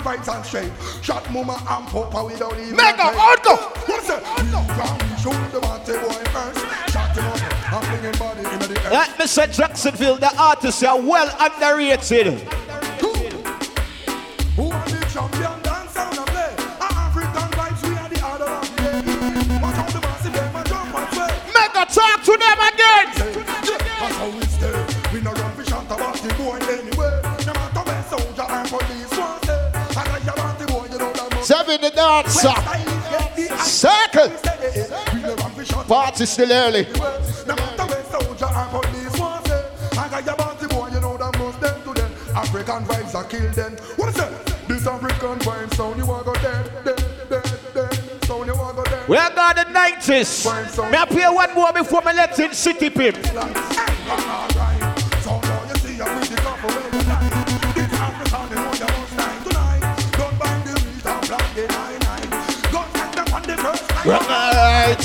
vibes and straight. Shot mama and papa without even. Mega auto. What's that? Shoot the water boy first. Shot him up and bring him body in the air. Let me say Jacksonville, the artists are well underrated. That must them to them. African vibes are kill them. What is it? This African vibe sound you want go dead, dead, dead, dead. Sound you want go dead. We are got the 90s. May I play one more before me let in City Pimp? Right.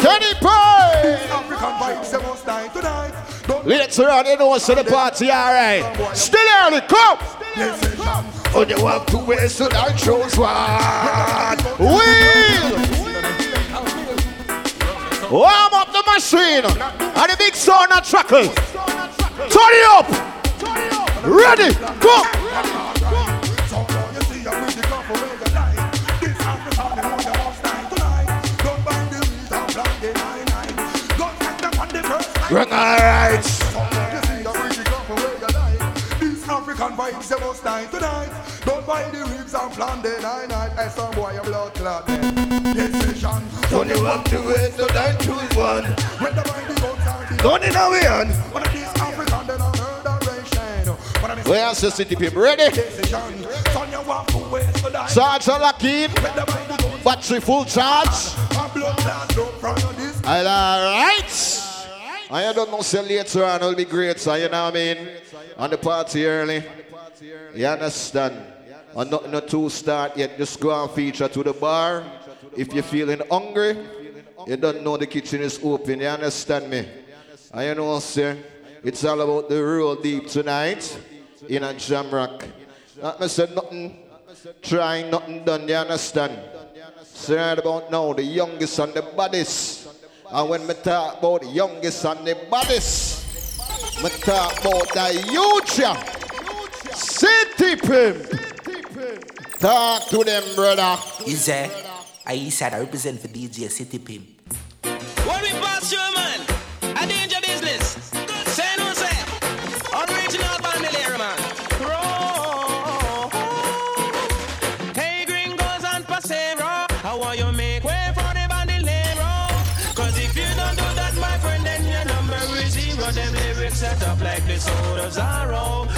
Kenny Pie. Later on, you know, so the party, alright. Still early, come. Oh, you want to waste so I chose one. Wheel. Warm up the machine. And the big sound and truckle. Turn it up. Ready, go. Run alright. African vibes, they must die tonight. Don't buy the ribs and plan the night night. Hey, some boy, your blood clot. Decision. Don't you want to wait so I choose one. When the buy the guns and the Don't in our hand. One of these African, they don't murderation. Of these Where's the city people? Ready? decision. Son, you want to wait so die. Charge a lock-in. When the buy the guns Battery full charge. and blood I don't know say later on will be great, so you know what I mean? On the party early. You understand? And not, not to start yet, just go and feature to the bar. If you're feeling hungry, you don't know the kitchen is open, you understand me? And you know, sir, it's all about the real deep tonight in a jam rock. Not me said nothing, trying nothing done, you understand? Right about now, the youngest and the baddest. And when me talk about the youngest and the baddest, me talk about the youth, yeah. City pimp. Talk to them, brother. Is there? I said I represent for DJ City Pimp. What we pass you, man? Soul of Zorro.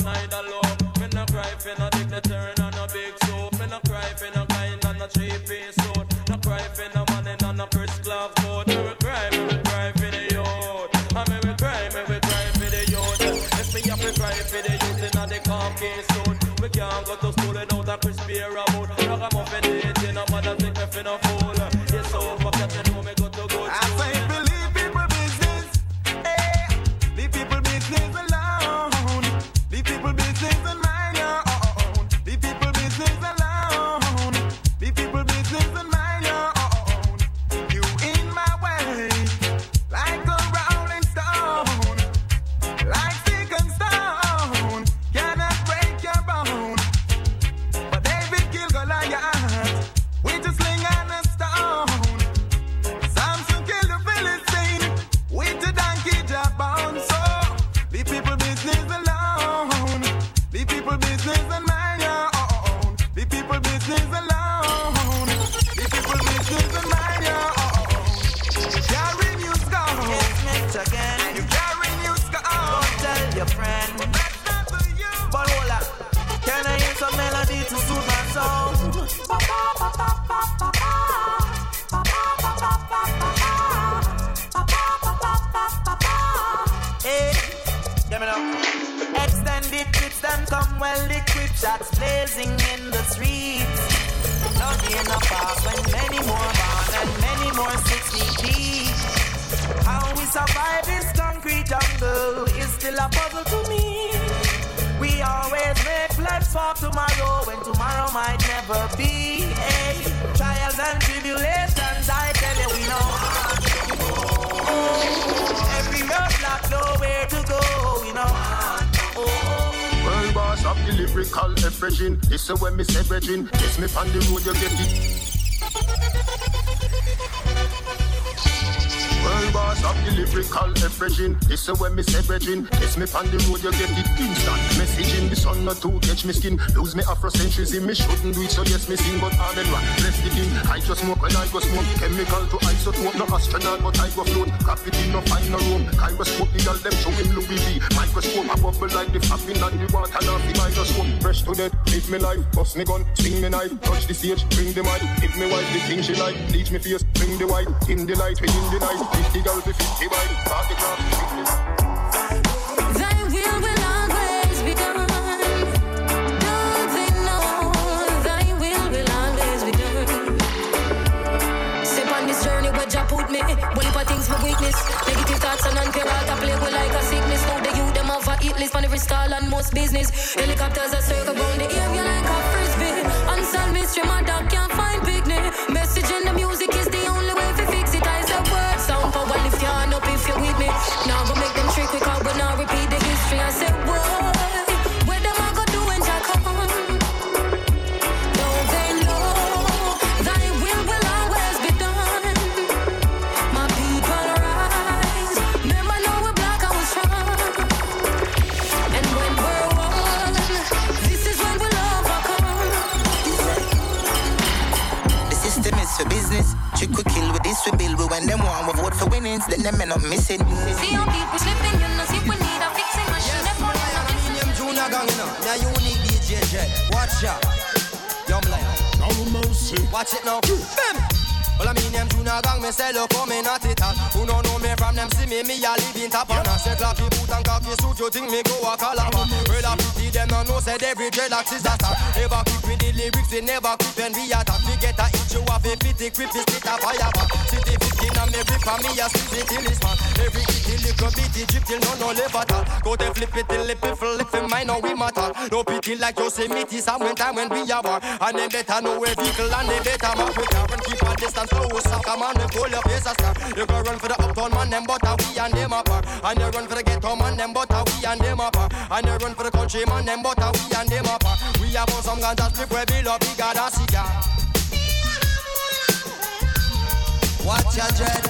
piece suit. No cry for no money, no no first glove coat. Me will cry, me will cry for the youth. And me will cry, me will cry for the youth. If me have to cry for the youth in the khaki suit. We can't go to school without a crispy raboot. Ragamuffin well equipped. Shots blazing in the streets. Nothing a pass when many more born and many more six feet deep. How we survive this concrete jungle is still a puzzle to me. We always make plans for tomorrow when tomorrow might never be. Hey, trials and tribulations, I tell you, we know. Every roadblock, nowhere to go, we know. Oh, boss of the lyrical everything. This is when me say brethren. Yes, me on the road you get it. Boss of the lyrical everything. This is when me say brethren. Yes, me on the road you get it. Instant messaging. The sun not to catch me skin. Lose me Afrocentrism. Me shouldn't do it so yes me sing. But I'm in rock. Bless the king. I just smoke when I go smoke. Chemical to isotope. No astronaut but I go float. Gravity no find no room. Gyroscope the girl them showing Louis V. Microscope a bubble like the fapping and the water now the microscope. Fresh to death. Live me life. Bust me gun. Swing me knife. Touch the stage. Bring the mic. Hit me wife. The thing she like. Bleach me face. Bring the white. In the light. Within the night. 50 girls, 50 bike. Park the car. Thy will will always be done. Don't they know thy will will be done? Step on this journey where Jah put me. If I things my weakness, negative thoughts and unfair heart I play with like a sickness. Now the youth them have a hit list on every stall and most business. Helicopters are circle round the area like a frisbee. Unsolved mystery, my dog can't find picnic. Message in the music is the vote for then them end up missing. See how people slipping, you know, see we need a fixing machine. Them all in a missing. Aluminium Junior Gong, you know. Now unique DJ Jet. Watch out. Young lion. Watch it now. Bam. Well, I mean them Junior Gong, me say look coming at it all. Who don't know me from them see me, me a live in top on a Say clappy boot and cocky suit, you think me go a calabar Well, I pity them no know, said every dreadlocks is a star Never quick with the lyrics, we never quick when we attack We get a itch, you have a pity, grip, we spit a fire back City 15 and me grip and me a spit it till it's man Every kitty little bitty drip till no no live at all. Go to flip it till it flip it mine, now we matter. No pity like Yosemite, some when time when we are war. And they better know where vehicle and they better mark. With car And keep a distance oh, close, sucker man, we pull your face a scar. You go run for the uptown man, them but we and them apart. And you run for the ghetto man, them but we and them apart. And you run for the country man, them but we and them apart. We have some ganja strip where we love bigger than cigar Watch your dread.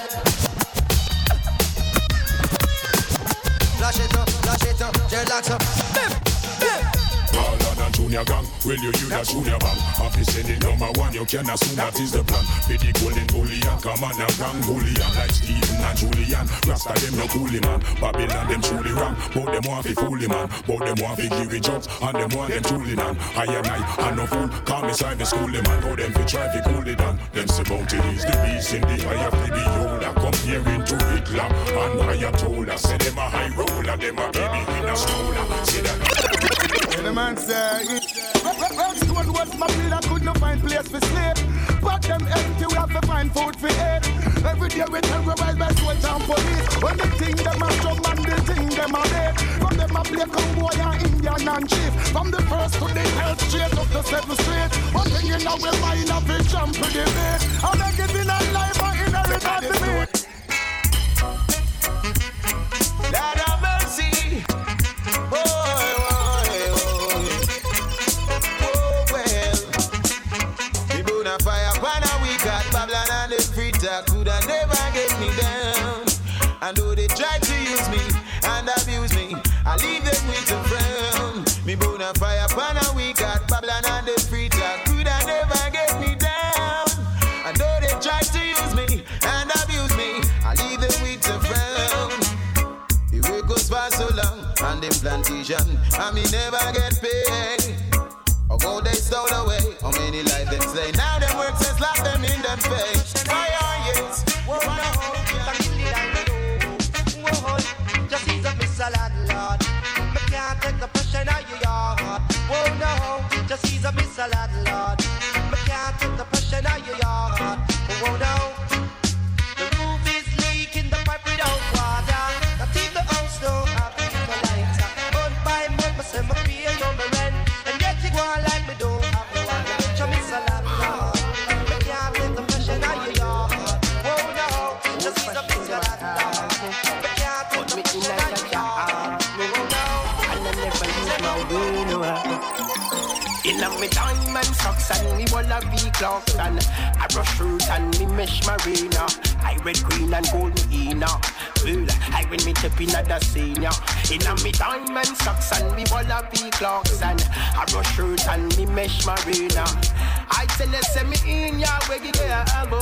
Flash it up, flash it up, dreadlocks up. Bim, bim Junior Gong, will you you that Junior Bang? Happy send it number one, you can assume that is the plan. Be the golden bullion, come on now, gang bullion like Stephen and Julian. Rasta them no coolie man, Babylon them truly wrong. But them want fi foolie man, but them want fi give it jobs, and them want them truly man. I and I, I no fool, call me side the schoolie man, but them fi try fi cool it down. Them say bounty is the beast in the eye of the beholder. Comparing to Hitler and Ayatollah, say them a high roller, them a baby in a stroller. Say that. And the man say, Redstone was my field, I could not find place for sleep. But them empty, we have to find food for eat. Every day we terrorize by soldiers and police. When they think them a strong man, they think them a dead. From them a play cowboy and Indian and chief. From the first to the health straight up the seventh street. One thing you know, we mind of it, jump to the beat. I make it in a life, I inherit all the meat. Lord have mercy. Oh. A fire a week at Babylon and the free talk coulda never get me down. And though they try to use me and abuse me, I leave them with a frown. Me burn a fire a week at Babylon and the free talk could I never get me down. I know they try to use me and abuse me. I leave them with a frown. The work goes for so long on them plantation, and me never get paid. Go they stole away, how many lives them slay? Now them work says lock them in them face. Why are yes? Whoa, Just ease up, can't take the pressure yard. Whoa, no. In a me diamond socks and me walla V clocks and I brush shoes and me mesh marina. I red, green and gold me inna. Well, I when me step inna the senior. In a me diamond socks and me walla V clocks and I brush shoes and me mesh marina. I tell you, send me in ya where you there go.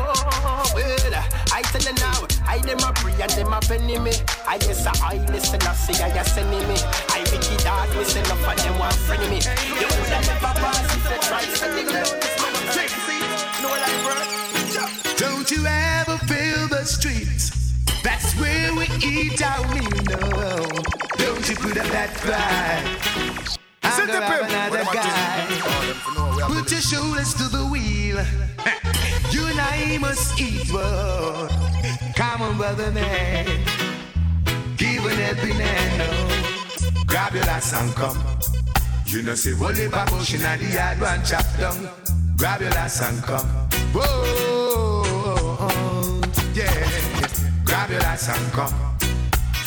Well, I tell you now, I dem a pray and dem a penny me. I guess I listen, I say I send me. I make it hard, me say enough of them want friend me. You would have never pass if you try sending me. No like bro. Don't you ever feel the streets? That's where we eat our meal. No, don't you put up that pride. I'm gonna have another guy. Put your shoulders to the wheel. You and I must eat. Whoa. Come on, brother man. Give an helping hand. Grab your last and come. You know, say, Wally Babush in the yard, one chop down. Grab your last and come. Whoa, yeah. Grab your last and come.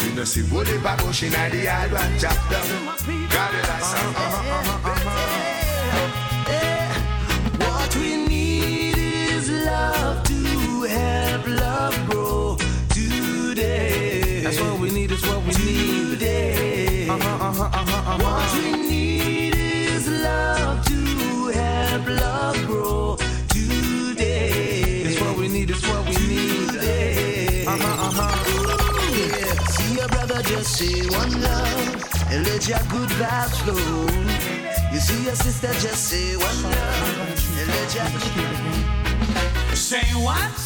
You know, see, Wally Babush in the yard, one chop down. Grab your last and come. Say one love and let your good vibes flow. You see your sister just say one love and let your Say what,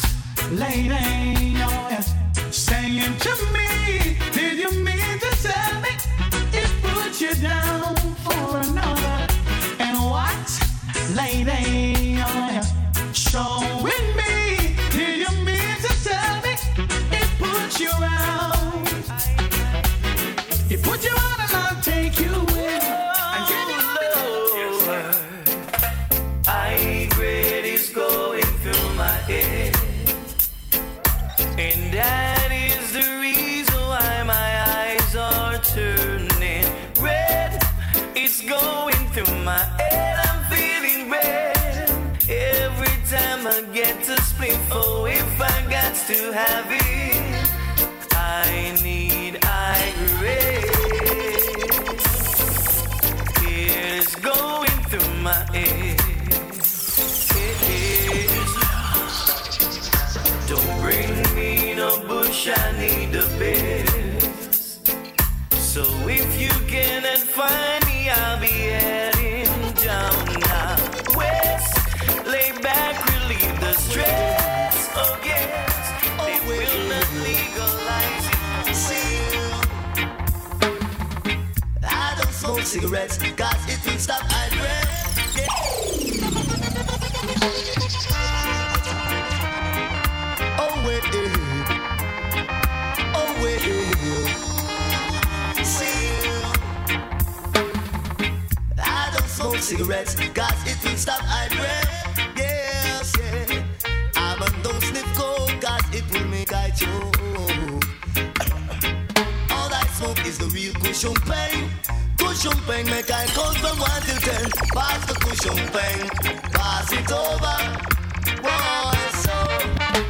lady? Yes. Saying to me, did you mean to tell me it put you down for another? And what, lady? Showing me, did you mean to tell me it put you out? You I'll take you in. And give you I regret is going through my head. And that is the reason why my eyes are turning red. It's going through my head. I'm feeling red. Every time I get to split for if I to have it, I need going through my head. Don't bring me no bush, I need the best. So if you cannot find me, I'll be heading down now. West, lay back, relieve the stress. Cigarettes, cause it will stop I breath. Oh wait, eh. oh wait, eh. see. I don't smoke cigarettes, cause it will stop I breath. Yes, yeah. I don't sniff coke, cause it will make I choke. All I smoke is the real cushion pain. Cushion pain make I count from one till ten. Pass the cushion pain, pass it over. Boy, so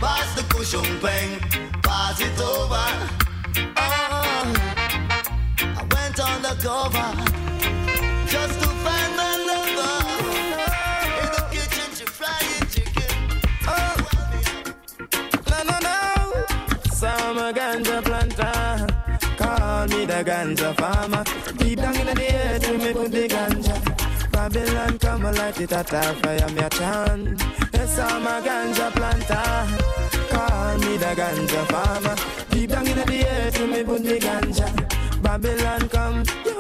pass the cushion pain, pass it over. Oh, I went on the over. The ganja farmer. Deep down in the earth, we me put the ganja. Babylon come and light it at our fire, me a chant. Yes, I'm a ganja planter. Call me the ganja farmer. Deep down in the earth, we me put the ganja. Babylon come.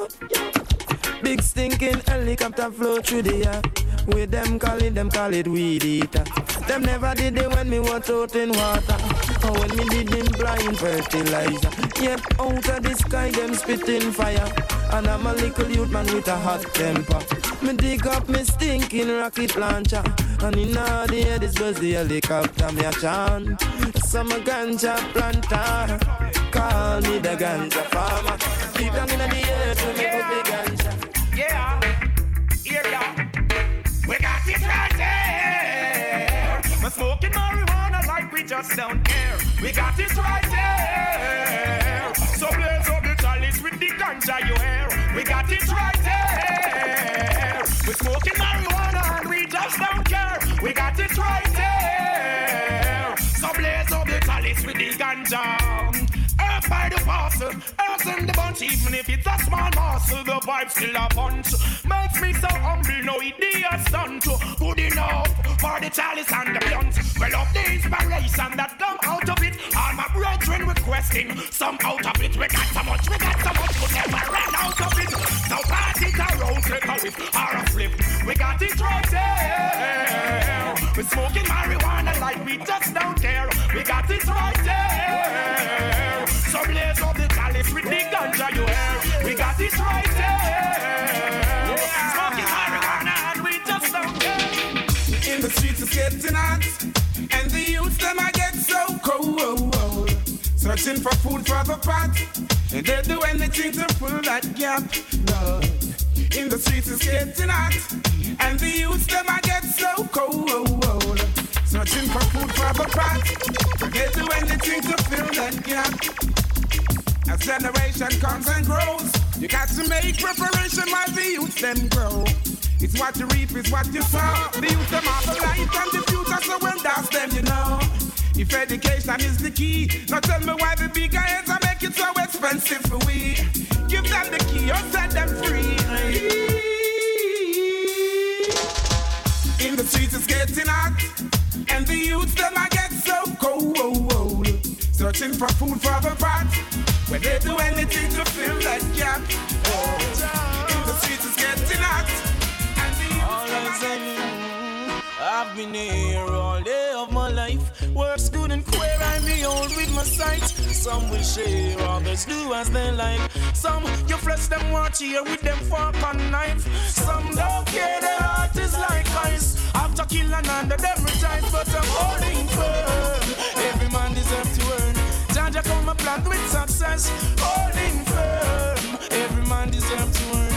Big stinking helicopter flow through the air. With them calling them call it weed eater. Them never did it when me was out in water. Or when me did in blind fertilizer. Yet out of the sky them spitting fire. And I'm a little youth man with a hot temper. Me dig up me stinking rocket launcher. And in all the air this was the helicopter me a chant. Some a ganja planter. Call me the ganja farmer. Deep down in the earth we me put the ganja. Yeah, yeah, yeah. We got it right there. We're smoking marijuana like we just don't care. We got it right there. So blaze up the chalice with the ganja you hear. We got it right there. We're smoking marijuana and we just don't care. We got it right there. So blaze up the chalice with the ganja. Earth by the parcel, earth in the bunch, even if it's a small morsel, the vibe still a punch. Makes me so humble, no idiot stunt. Good enough for the chalice and the blunt. Well, of the inspiration that come out of it, all my brethren requesting some out of it. We got so much, we got so much, we never run out of it. So pass it around, take a whiff or a flip. We got it right there. We're smoking marijuana like we just don't care. We got it right there. And the youths them I get so cold. Searching for food for the pot, and they do anything to fill that gap. Lord. In the streets it's getting hot, and the youths them I get so cold. Searching for food for the pot, they do anything to fill that gap. As generation comes and grows, you got to make preparation while the youth them grow. It's what you reap, it's what you sow. The youth them have the light and the future, so when that's them, you know. If education is the key, now tell me why the bigger heads are make it so expensive for we. Give them the key or set them free. In the streets it's getting hot, and the youths them I get so cold. Searching for food for the pot, where they do anything to fill that gap. Oh. In the streets it's getting hot, saying, I've been here all day of my life. Works good and queer, I'm behold with my sight. Some will share, others do as they like. Some you flesh them watch here with them fork and knife. Some don't care, their heart is like ice. After killing under them rejoice, but I'm holding firm. Every man deserves to earn. Jaja come a plant with success, holding firm. Every man deserves to earn.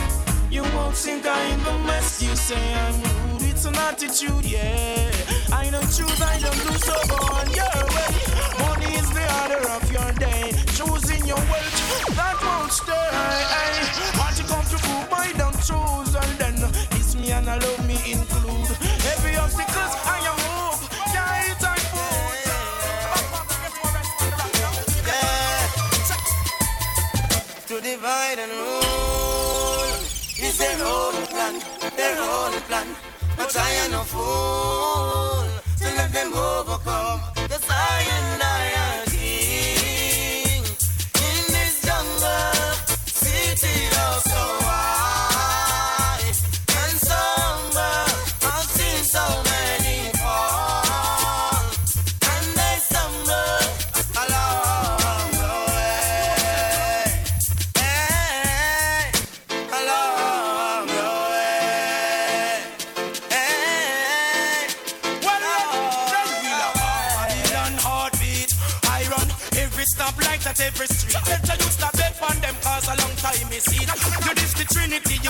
Won't think I in the mess. You say I'm rude. It's an attitude, yeah. I don't choose, I don't lose, so go on your way. Money is the order of your day. Choosing your wealth, that won't stay. Want to come to prove I don't choose, and then it's me and allow me include. Every obstacle I am move. Yeah, it's I to divide and rule. Their own plan, their own plan. But I am no fool to let them overcome.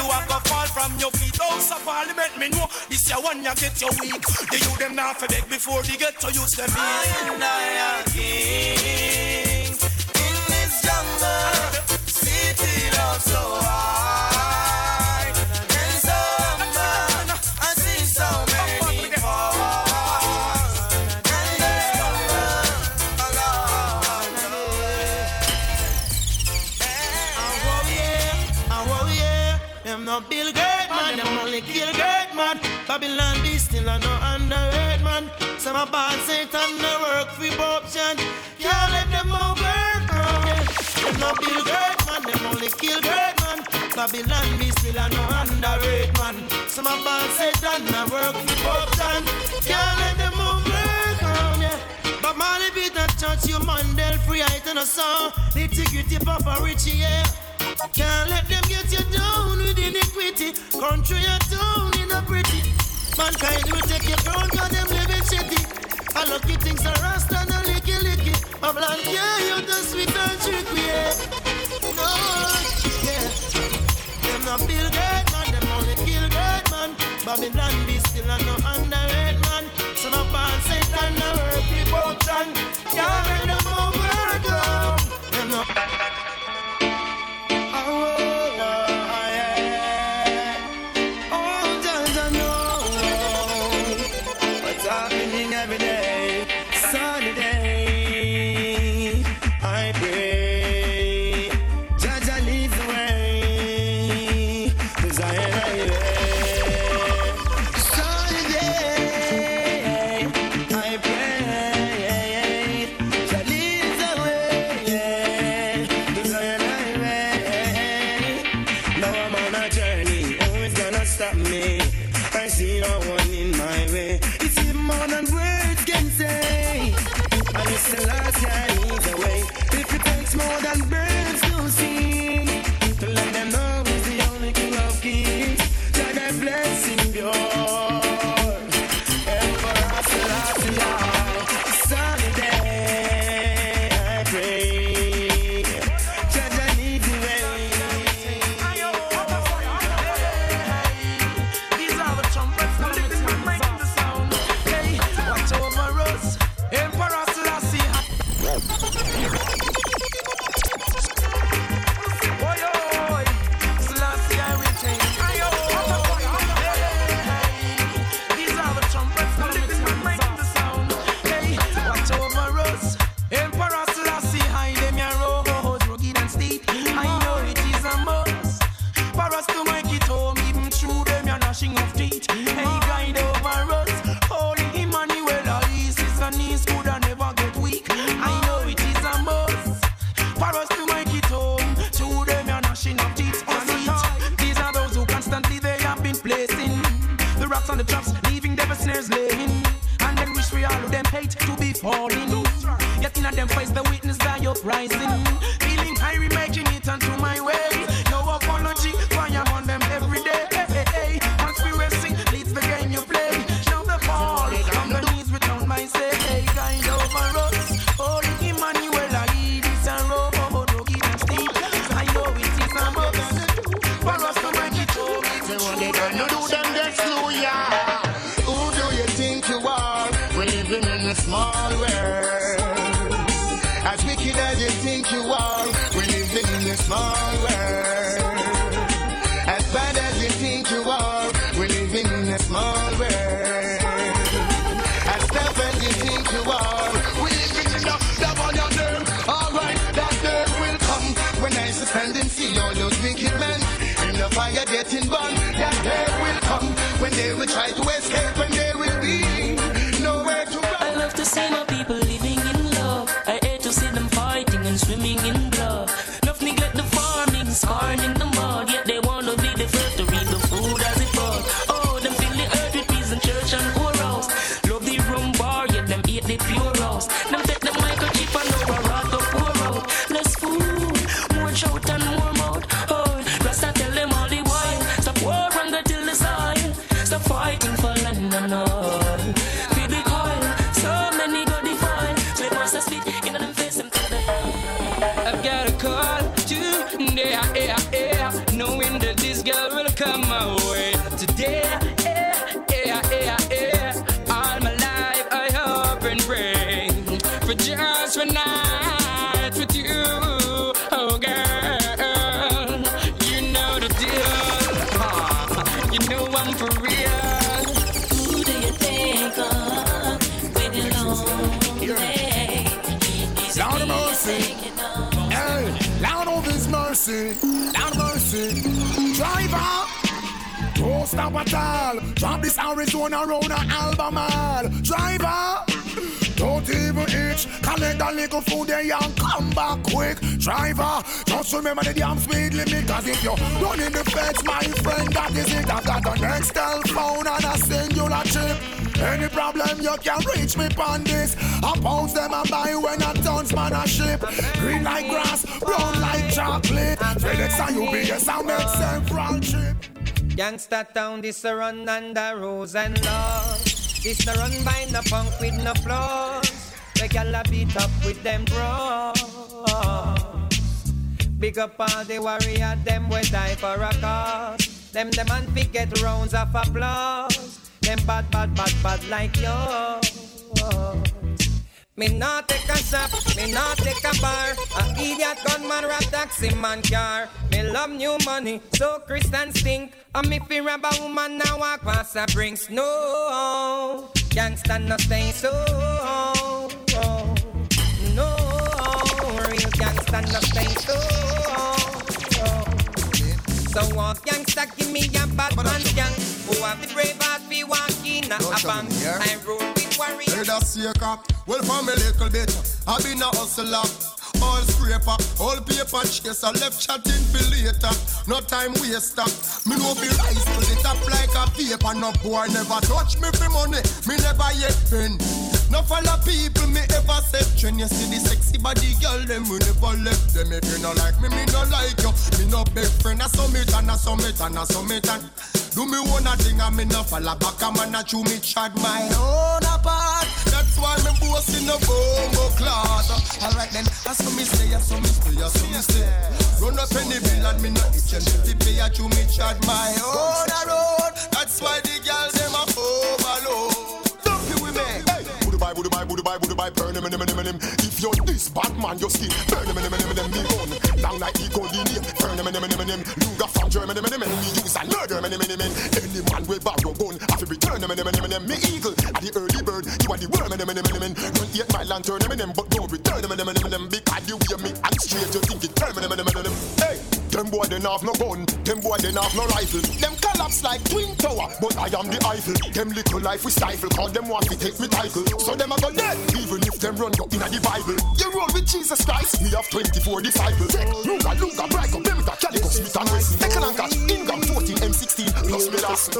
You have to fall from your feet. House of Parliament, me know this your one you get your weak. The you them not for beg before they get to use them I and I are kings in this jungle. City of so high no build great man, them only kill great man. Babylon be still a no underrated man. Some a bad Satan no work for option. Can't let them over. Them no build great man, them only kill great man. Babylon be still a no underrated man. Some a bad Satan no work for option. Can't let them over. Yeah. But Molly beat that church, you Mandel free, I tell us so. The ticket, Papa Richie, yeah. Can't let them get you down with iniquity. Country and town in a pretty. Mankind will take your crown cause them living shitty. I lucky things are rust and a licky licky. Babylon, yeah, you the sweet and tricky, yeah. No, yeah. Them not build great man, them only kill great man. Babylon be still and no underrated man. Son of man, Satan, no earth, people, Can't reach me on this. I pounds them and buy when I tons man a ship. Green like grass, brown like chocolate. FedEx and UPS I make several trip. Gangsta town, this a run under rules and laws. This a run by no punk with no flaws. The gal a beat up with them bros. Big up all the warrior, them will die for a cause. Them the man fi get rounds of applause. Them bad, bad, bad, bad like yours. Me not take a shop, me not take a bar. A idiot gunman rap taxi man car. Me love new money, so Christian stink. And me fear rob a woman now walk past a brinks. No, gangsta no stay so. No, real gangsta no stay so. So walk gangsta, give me a bad man gang. Heard a seeker, well from a little bit, I been a hustler. All scraper, all paper chaser, left chatting for later. No time waster. Me no be rise to the top like a paper. No boy never touch me for money. Me never yet been. No follow people me ever said When you see the sexy body girl them we never left them If you no like me, me no like you Me no big friend, I summit and I summit and I summit and Do me one a thing and me no follow back man a chew me chat my own in the bombo cloth. Alright then, I saw me stay, I saw me say, I saw me stay Run up any bill and me no itch and if pay I chew me chat my own a road. That's why the girls them a overload. Don't be with me. Would buy, would buy, burn him, him, him, him. If you're this bad man, your skin, burn him, him, him, him, me run. Down like Eco Linear, burn him, him, him, him. Luger from German, him, him, him, me use and murder him, him, him, him. Any man will borrow gun, I feel return him, him, him, him. Me eagle, at the early bird, you are the worm, him, him, him, him. Don't eat my lantern, him, him, but don't return him, him, him, him. Because you hear me and straight, you think it turn him, him, him, him. Hey! Them boy they have no gun, them boy they have no rifle. Them collapse like twin tower, but I am the Eiffel. Them little life we stifle, cause them want to take me title. So them a go dead, even if them run go in the Bible. You roll with Jesus Christ, we have 24 disciples. Luga, Luga, Brico, Bemita, Calico, Smith and Wesson. Second and catch, Ingram 14, M16, plus last.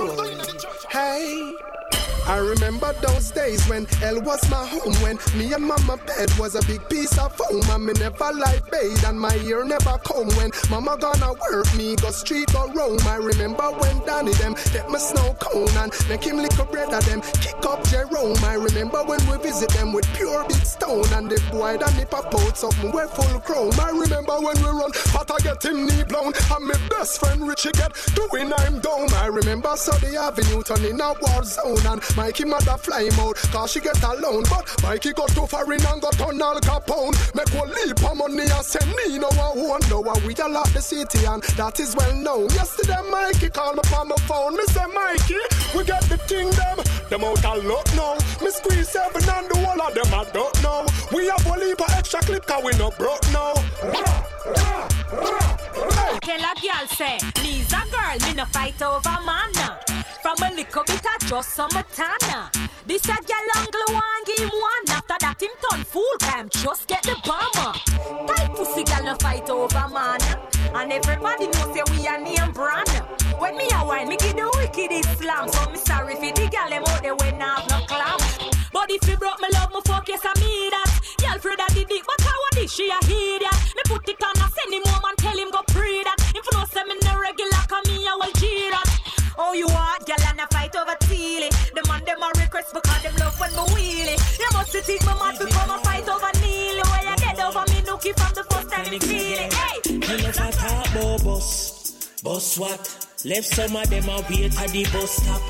Hey. I remember those days when hell was my home When me and mama bed was a big piece of foam And me never like bathe and my ear never come When mama gonna work me go street go roam. I remember when Danny them get my snow cone And make him lick a bread at them kick up Jerome. I remember when we visit them with pure big stone And the boy that nip a out something we full chrome. I remember when we run but I get him knee blown And my best friend Richie get doing I'm down. I remember Sunday Avenue turning a war zone And Mikey mother fly out, cause she get alone. But Mikey got too far in and got on Al Capone. Make one leap of money and send me no one why we all the city and that is well known. Yesterday Mikey called me on my phone. Me say Mikey, we get the thing them. Them out a now. Me squeeze seven and the whole of them I don't know. We have one leap of extra clip cause we no broke now. Tell a girl say, me's a girl, me no fight over man. From a little bit of just summertime. This a girl uncle one give him one. After that him turn fool time, just get the bomber. Tight pussy girl no fight over man. And everybody know say we a name brand. When me a wine, me give the wicked Islam. So me sorry for the girl them out there when I have no clam. But if you broke me love, me fuck yes I me that. Girl Fred I did it, but how this she a hear that? Me put it on, I send him home and tell him go pray that. If you know say me no regular, come Oh, you want girl and a fight over Teely. The man them a request because them love when me wheelie. You must think my man become a fight over Neely. Why you dead over me nookie from the first time me feel it. Hey, Me never talk about bus, bus what? Left some of them a wait at the bus stop.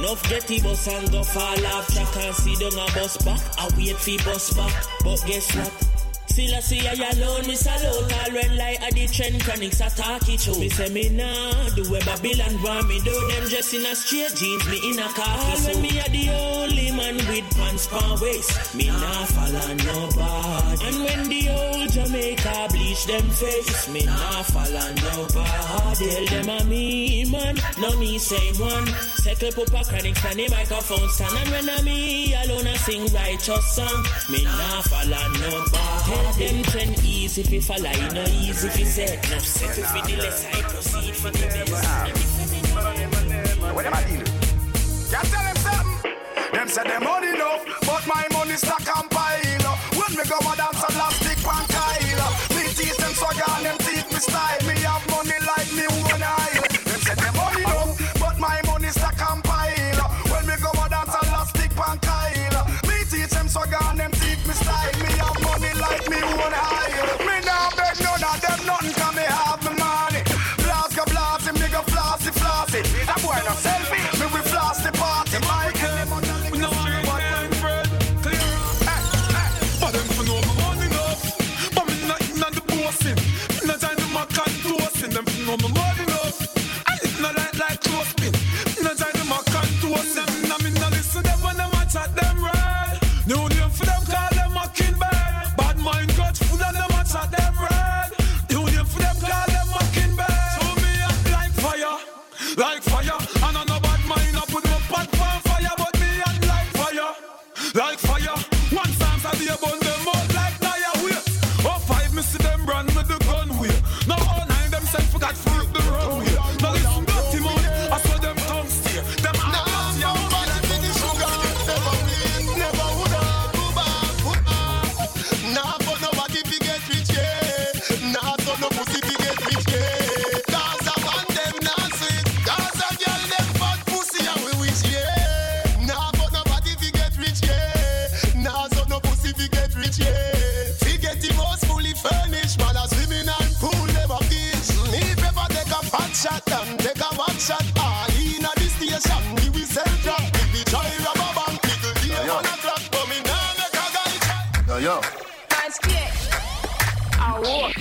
Nuff get the bus and go fall off track and see them a bus back. I wait for bus back, but guess what? Still I see I alone, me salute All red light at the trend chronics attack it Me say me nah do where Babylon want me do Them just in a straight jeans, me in a khaki When me a the only man with pants pan waist. Me nah follow nobody. And when the old Jamaica bleach them face Me nah follow nobody. Tell them a me man, no me same one. Settle pupa chronics and the microphone stand. And when I me alone I sing righteous song. Me nah follow nobody Tell them trend easy if you follow, you know easy if you set. No settle for the less, I proceed for the best. What am I dealing? Can't tell them something. Them say them money enough, but my money stack and pile. When me go a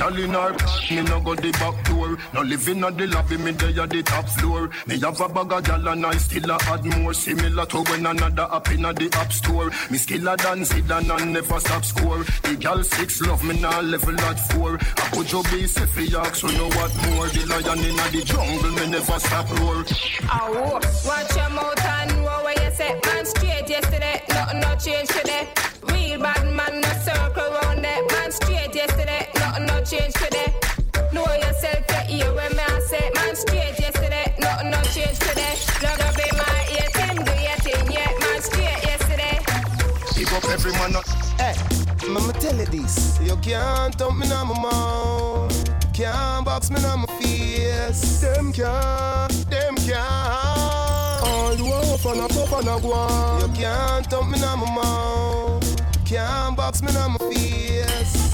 Girl her, me no go the back door. No living on the lobby, me there at the top floor. Me have a bag of gal and I still a add more. Similar to when another up in the app store. Me skiller than Zidane and I never stop score. The gal six love me now level at four. I put your base if you ask, so know what more. The lion in the jungle, me never stop roar. Ow, watch your mouth and know where you say Man straight yesterday, nothing no change today Real bad man, no circle round there Man straight yesterday, nothing no change today Know yourself, you hear when me I say Man straight yesterday, nothing no change today Not gonna be my ear, Tim, do your thing, yeah Man straight yesterday Pick up every man. up. Hey, I'ma tell you this. You can't dump me on my mouth. Can't box me on my face. Them can't, them can't. All you off and a puff and a guan. You can't dump me on my mouth. Can't box me on my face.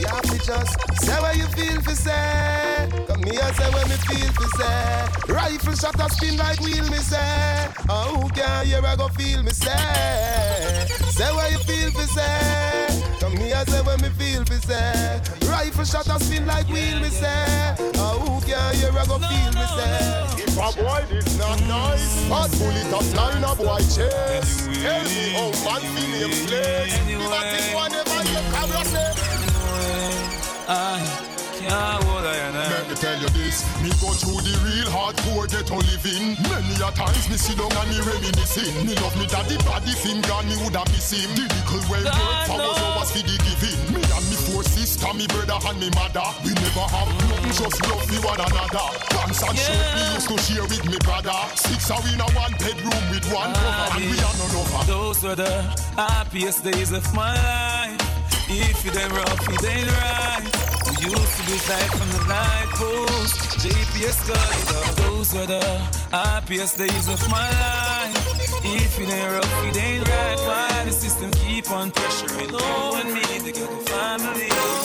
You have to just say what you feel for say. Come here, say what me feel for say. Rifle shot a spin like wheel, me say. Oh, who can hear I go feel me say. Say what you feel for say. Come here, say what me feel for say. Rifle shot a spin like wheel, me say. Oh, who can hear I go feel me say. If a boy this not mm. nice, bad bullet fly in a boy chest. Tell me how man feel him place. If a thing whatever you can say. I can't hold I and Let me tell you this, me go through the real hardcore ghetto living. Many a times me sit down and me reminiscing. Me love me daddy body finger, me woulda miss him. The little well work for was always for the giving. Me and me four sister, me brother and me mother. We never have nothing, just love me one another. Pants and shirt me used to share with me brother. Six are in a one bedroom with one cover, and we are none over. Those were the happiest days of my life. If it ain't rough, it ain't right. Used to be like from the night post. GPS guide, those were the happiest days of my life. If it ain't rough, it ain't right. Why the system keep on pressuring no and me to get a family?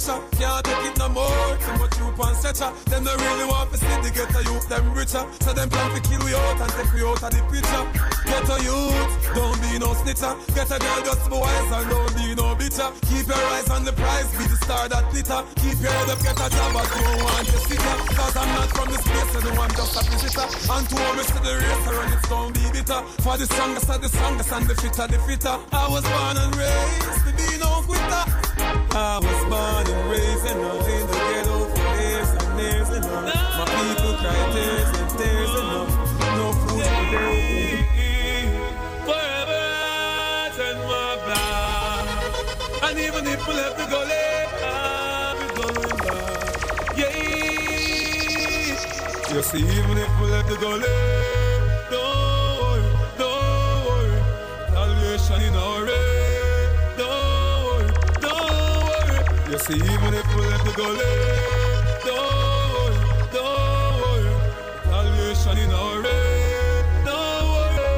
Pressure. Can't take it no more. Too much you on stretcher. Them don't really want to see the ghetto youth them richer. So them plan to kill we out and take we out of the picture. Ghetto youth, don't be no snitcher. Get a girl just be wise and don't be no bitter. Keep your eyes on the prize, be the star that glitter. Keep your head up, get a job, but don't want to sit up. Cause I'm not from this place, and I'm just a visitor. And to always to the racer, and it's gonna be bitter. For the strongest of the strongest, and the fitter, the fitter. I was born and raised to be no quitter. I was born and raised in the ghetto for years and years and all. My people cry tears and tears and all. No food for them. Forever I turn my back. And even if we left the gully, I'll be going back. Yeah. You see, even if we left the gully, don't You see, even if we left the gully, don't worry, don't worry. Salvation in our way. Don't worry.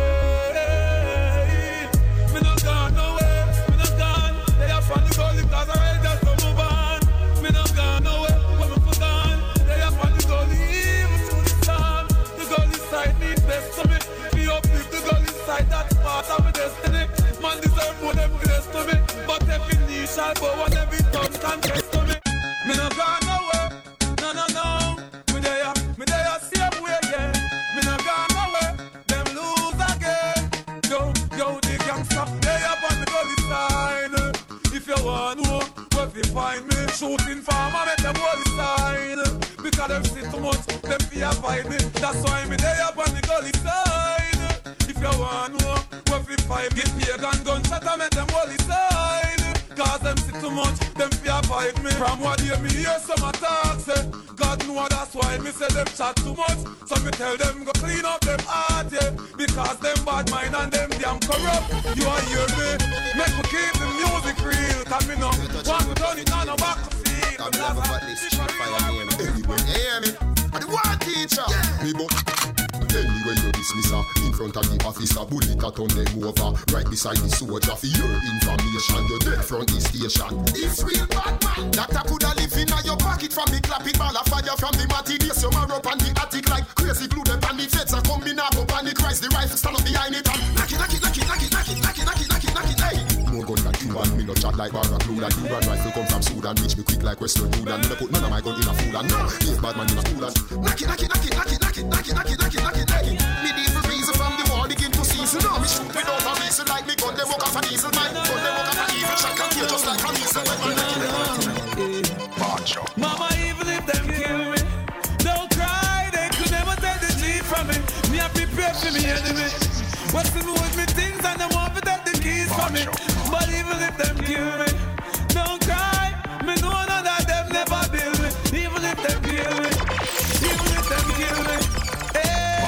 Me not gone nowhere. Me not gone. They are from the gully 'cause I ready just to move on. Me not gone nowhere. When me for gone, they are from the gully even to the storm. The gully side need best to me. Me uplift the gully side. That's part of my destiny. Man deserve more them grace to me. But every knee shall bow and every tongue confess me. Me not gone nowhere. No, no, no. Me there, uh, me way, uh, yeah. Me not gone. Them lose again. The up on the gully side. If you want where find me, shooting farmer, make them gully side. Because them see too much, them fear me. That's why me up on the gully side. If you want where find pagan gunshot, I make them side. Cause them see too much, them fear fight me. From what you me hear some attack say, God know that's why me say them chat too much. So me tell them go clean up them heart, yeah. Because them bad mind and them damn corrupt. You are hear me? Make me keep the music real. Cause me know, want to turn it on a back to feel. I'm never got this cheap fire name anyway. You hear me? I'm the one teacher. Me but anyway you dismiss her in front of the officer, bullet a turn them over. Right beside the soldier for your information. You're dead front the station. This real bad man. Doctor coulda live in your pocket from the clap it ball of fire from the matty base. You marrow up on the attic like crazy glue them on the feds. I come in up on the Christ. The rifle stand up behind it and knock it, knock it, knock it, knock it, knock it, knock it, knock it, knock it, knock it, hey. More gun than Cuban, me. No chat like Barack Blue Like Cuban rifle come from Sudan. Reach me quick like Western Sudan Me no put none of my gun in a fool. And no Leave bad man in a school. And Knock it, knock it, knock it, knock it, knock it, knock it, knock it, knock it, knock it, knock it. Medieval reason from the war begin to season. No, me shoot without a reason like me gun They walk off a diesel My gun they walk off a evil shot. Can kill just like a diesel When man knock it Mama, even if them kill me, don't cry. They could never take the G from me. Me I prepare for me enemy. What's the move with me things and they want to take the keys from me. But even if them kill me, don't cry. Me know none of them never build me. Even if them kill me, even if them kill me. Eh. Hey,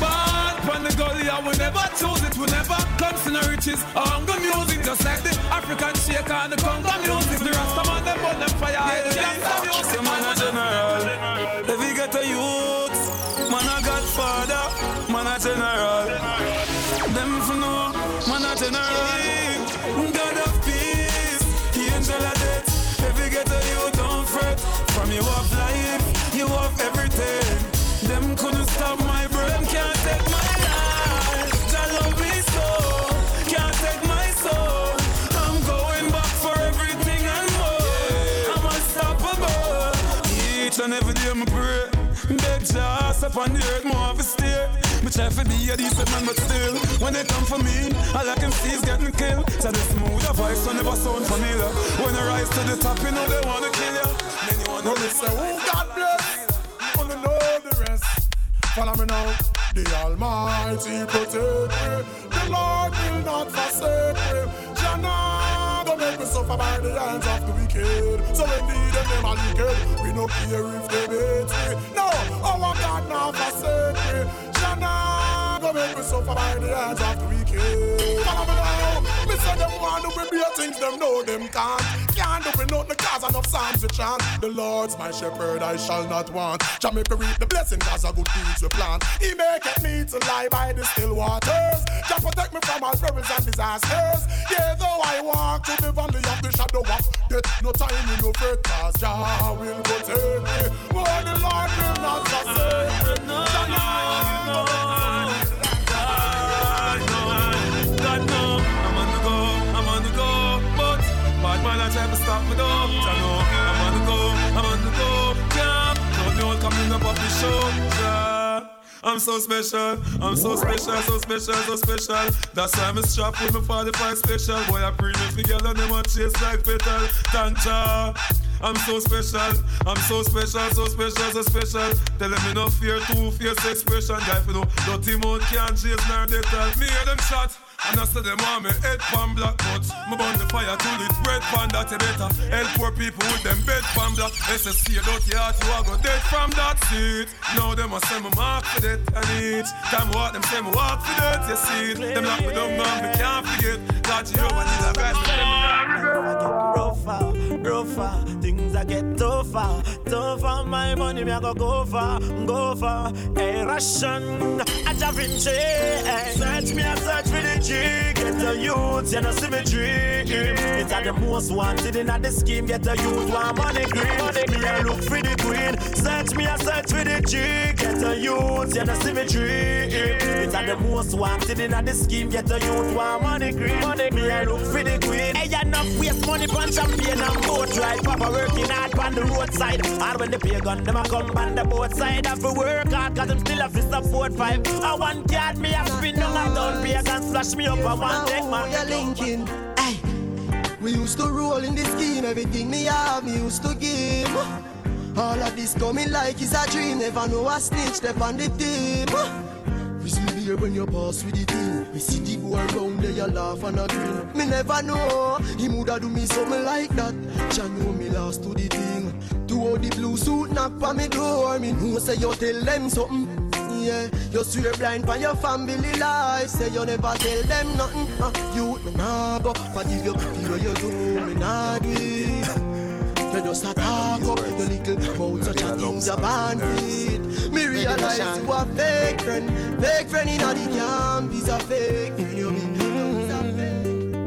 born from the gully, I will never choose it. Will never come to the riches. Hunger music, just like the African shaker and the Congo music. The Rastaman them burn them fire. Yeah, the gangsta music. Man a general, every get a youth. Man a godfather, man a general. Have. Them couldn't stop my brain, can't take my life. Jah love me so, can't take my soul. I'm going back for everything and more. I'm unstoppable. Each and every day me pray. Beg Jah up on the earth, more of a steer. Me try to be a decent man, but still, when they come for me, all I can see is getting killed. So the smooth a voice will never sound familiar. When I rise to the top, you know they wanna kill you. Then you wanna listen, who God bless, wanna know the rest. Follow me now. The Almighty protect me. The Lord will not forsake me. Jana, don't make me suffer by the hands of the wicked. So indeed, them them are wicked. We no care if they beat me. No, our God not forsake me. Jana, don't make me suffer by the hands of the wicked. Follow me now. me say them want to be things them know them can't. Can't do it nothing cause enough psalms we chant. The Lord's my shepherd, I shall not want. Jah make me reap the blessing cause a good deeds we plant. He make it me to lie by the still waters. Jah protect me from all perils and disasters. Yeah, though I walk to the valley of the shadow of death, no time in no fret cause Jah will protect me. Oh, the Lord will not forsake me. Jah, I try to stop me though. I know I'm on the go, I'm on the go. Yeah, coming up off the. I'm so special, I'm so special, so special, so special. That's why I'm strapped with my 45 special. Boy, I bring it together, them want chase like petal. Thank I'm so special, I'm so special, so special, so special. Tell them me no fear, two fierce expression. Guy, you know, dirty mouth can't chase nor they me hear them shot. And I say them want me head pan black but Me burn the fire till it red pan that better. Help poor people with them bed pan black. SSC dirty heart you a go dead from that seat. Now them a say me mark for that and each Time walk them say me walk for that you see it. Them lock me down now me can't forget God you over need a guy rougher, rougher. Things I get tougher, tougher. My money me I go go far, go far. Hey, Russian, I just in Search me, I search for the G. Get the youth, you know symmetry. It's at the most wanted in the scheme. Get the youth, want money green. Money me I look for the queen. Search me, I search for the G. Get the youth, you know symmetry. It's at the most wanted in the scheme. Get the youth, want money green. Money me I look for the queen. Hey, enough waste money on champagne and boat ride. Papa working hard on the roadside. Hard when the pay gun, them a come on the boat side. Have to work hard, cause them still have to support five. I want card, me a spin down and down. Pay gun flash me up, I want take man. You're linking. Hey. We used to roll in the scheme, everything me have, me used to give. All of this coming like it's a dream, never know a snitch, step on the. We see here when you pass with the thing. We see the boy round there, you laugh and a grin. Me never know, he woulda do me something like that. Jah know me lost to the thing. To all the blue suit knock on me door, me know say you tell them something. Yeah, you swear blind for your family life. Say you never tell them nothing. Uh, you me nah go, forgive you way you do me nah do. You just a talk up your little mouth such a things a band with. Me realize you a fake friend, fake friend inna the camp is a fake friend. You fake.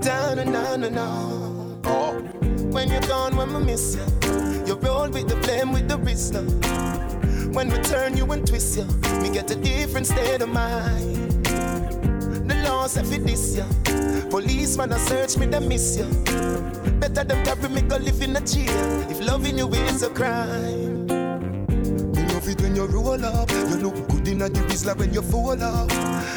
Down and down and down. Oh, when you're gone, when we miss you, you roll with the blame with the wrist. now. When we turn you and twist you, me get a different state of mind. Law say fi this ya. Policeman a search me, they miss you. Better them carry me go live in a jail. If loving you is a crime. It when you roll up. You look good in a the Rizla when you fall up.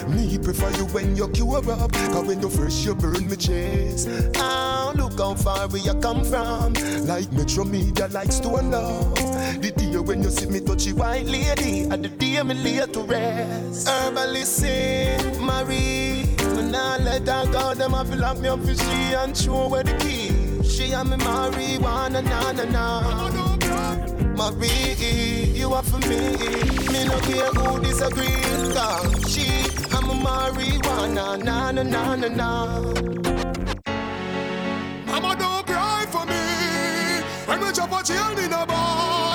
Me prefer you when you cure up. Cause when you fresh, you burn me chest. Oh, look how far we you come from. Like Metro Media likes to love. The day when you see me touch you white lady. And the day me lay to rest. Herbally sing, Marie. When I let her go, them have lock me up for she and show where the key. She and me marijuana, na na na. Marie, you are for me. Me no care who disagree. Cause she, I'm a marijuana, na na na na na. Mama, don't cry for me. When we jump a child in a ball,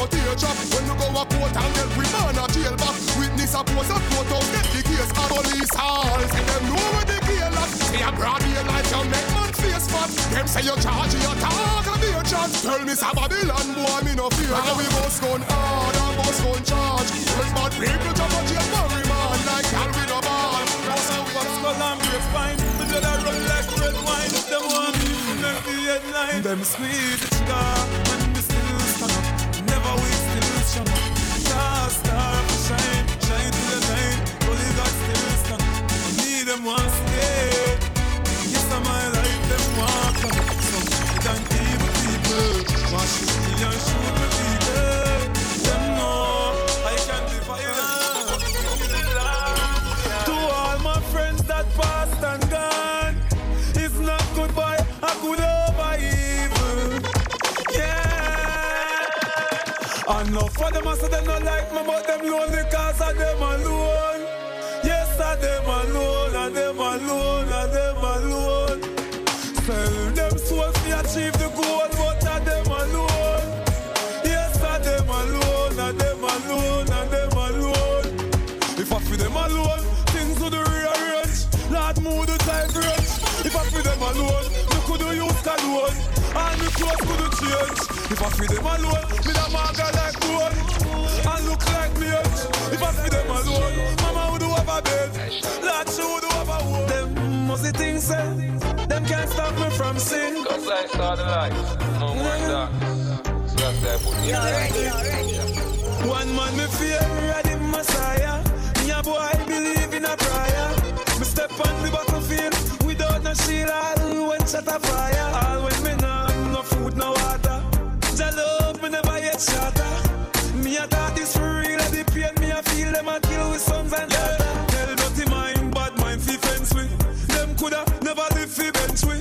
no tear drop when you go a court and get remand a jail back. Witness a post a courthouse, get the case a police hall. Say them know where the jail at. Me a broad daylight, you make man face fat. Them say you charge you talk a be a chat. Tell me some Babylon boy, me no fear. Now we must gun hard and must gun charge. When bad people jump a jail for remand like Calvin no ball. What's skull and break spine? The blood a run like red wine. Them want me to make the headline. Them squeeze the sugar still shine up. Star, star, shine, shine to the night. Still them. Yes, my life. Them want. Some people me and shoot Enough for them, I say them not like me, but them lonely cause of them alone. Yes, I them alone, and them alone, and them alone. Sell them souls to achieve the goal, but I them alone. Yes, I them alone, and them alone, and them alone. If I feel them alone, things would rearrange. Lord, move the time range. If I feel them alone, me could use cologne. All me clothes could change. If I feel them alone, me da maga like bone. And look like me If I feel them alone, mama would have a bed. Lord, she would have a home. Them must things say, them can't stop me from sin. Just like starting life, no more dark. Just like put You already, already. One man me fear, ready Messiah. Me a boy believe in a prayer. Me step on the battlefield without no shield. All when shot a fire. All when sons and daughters. Tell dirty mind, bad mind fi fence we. Them coulda never live fi bench we.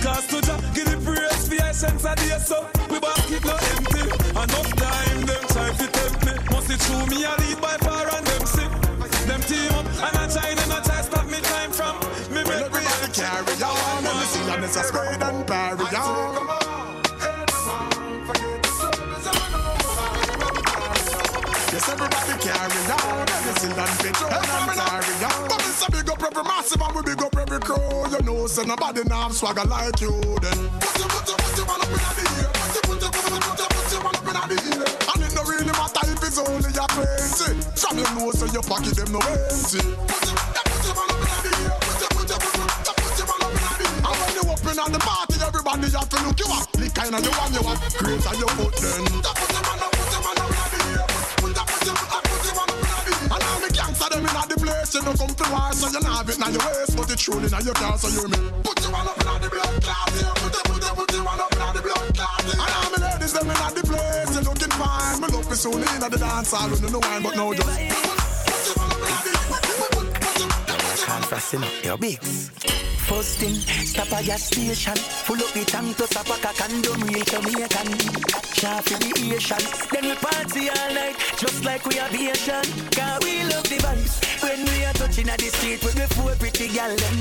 Cause to Jah give the praise fi essence of the so we basket no empty. Enough time them try fi tempt me. Must it true me a lead by far and them sick. Them team up and I try them a try stop me time from me make me carry on. Let me see it's a spread and parry But it's a big up every massive and we big up every crew. You know, so nobody now swagger like you. Then put your, put your, put your one up in the ear. Put your, put your, put your, put your, put your one up in the ear. And it don't really matter if it's only a twenty. From your nose to your pocket, them no empty. Put your, put your one up in the ear. Put your, put your, put your, put your one up in the ear. And when you open on the party, everybody have to look you up. Lick kind of you want you up. Great on your foot then. Put your one up, put your one up in the ear. Put your, put your, put your the place, you know come to war, so you not have it in your waist, but it's truly in your car, so you me. Put your one up inna the blood clot, yeah. Put your, put your, put your one up inna the blood clot. yeah. And all me ladies them inna the place, you looking fine. Me love me soon inna the dance hall, you know wine, but no just. Confessing up your bigs. First thing, stop at your station. Full up the tank to stop a condom, real Jamaican. Sharp for the Asian. Then we party all night, just like we are Asian. Cause we love the vibes. When we are touching at the street with the four pretty gal them.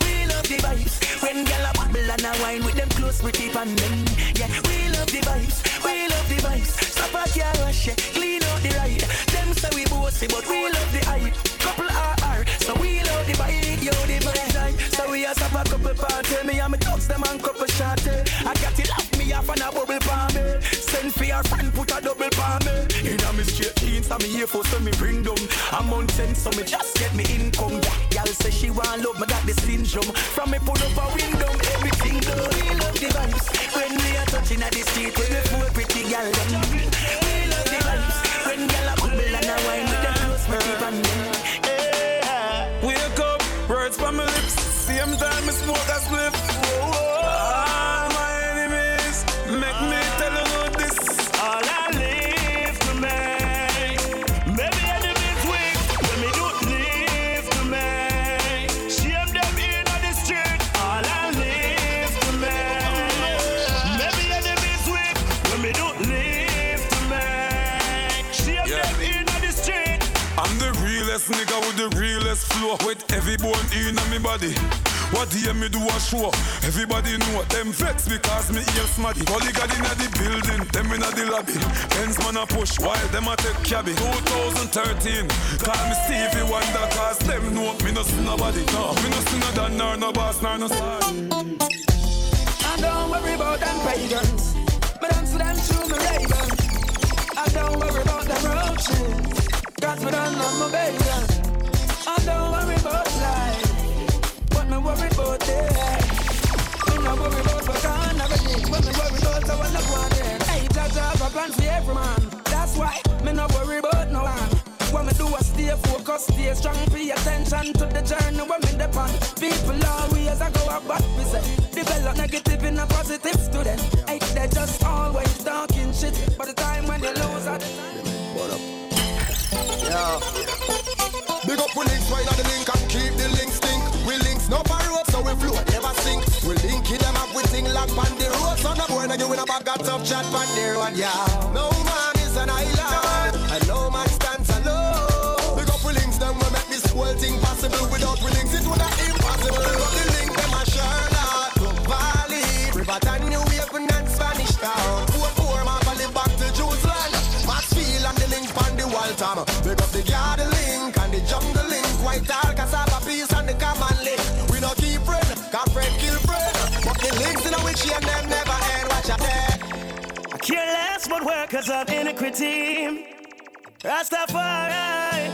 We love the vibes. When gal a bubble and a wine with them close pretty pan them. Yeah, we love the vibes. We love the vibes. Stop at your rush, yeah. clean out the ride. Them say we bossy, but we love the hype. Couple RR, so we love the vibe. Yo, the vibe. So we a stop a couple party. Me and me dogs them and couple shot. I got it off me off and a bubble palm me. Send for your friend, put a double palm me. Inna me straight jeans, and me here for so me bring them. I'm on ten, so me just get me income. Y'all say she want love, me got the syndrome. From me pull up a window, everything good. We love the vibes when we are touching at the with the four pretty gal them. We love the vibes when gal a bubble and a wine with them close pretty pan them. Wake up, words from my lips. Same time I smoke a spliff. Flow with every bone in me body. What hear me do a show? Everybody know them vex because me ear smarty. Polygon inna the building, them inna the lobby. Benz man a push while them a take cabby. 2013, call me Stevie Wonder cause them know me no see nobody. No, me no see no Dan nor no boss nor no star. I don't worry about them pagans. Me dance to them through my raven. I don't worry about them roaches. Cause me done on my baby. I don't worry about life. But me worry about them. Me no worry about what can everything. But me worry about the one that want them. Hey, Jaja have a plan for every man. That's why me no worry about no one. What me do is stay focused, stay strong, pay attention to the journey when me depend. People always I go but we say develop negative in a positive student. Hey, they just always talking shit. By the time when you lose, I What up? Yeah. Big up we links right on the link and keep the links stink. We links no up so we float never sink. We link it them up with thing lock on the road. So no boy no give in a bag of tough chat on the road. Yeah. No man is an island. And no man stands alone. Big up links, them will make this whole thing possible. Without we links, it would have impossible. But the link, them a Charlotte, Brook Valley, Riverton, New Haven, and Spanish Town. Poor, poor man, back to Jerusalem. Maxfield and the link on the wall time. Big up the garden care less what workers of iniquity. Rastafari,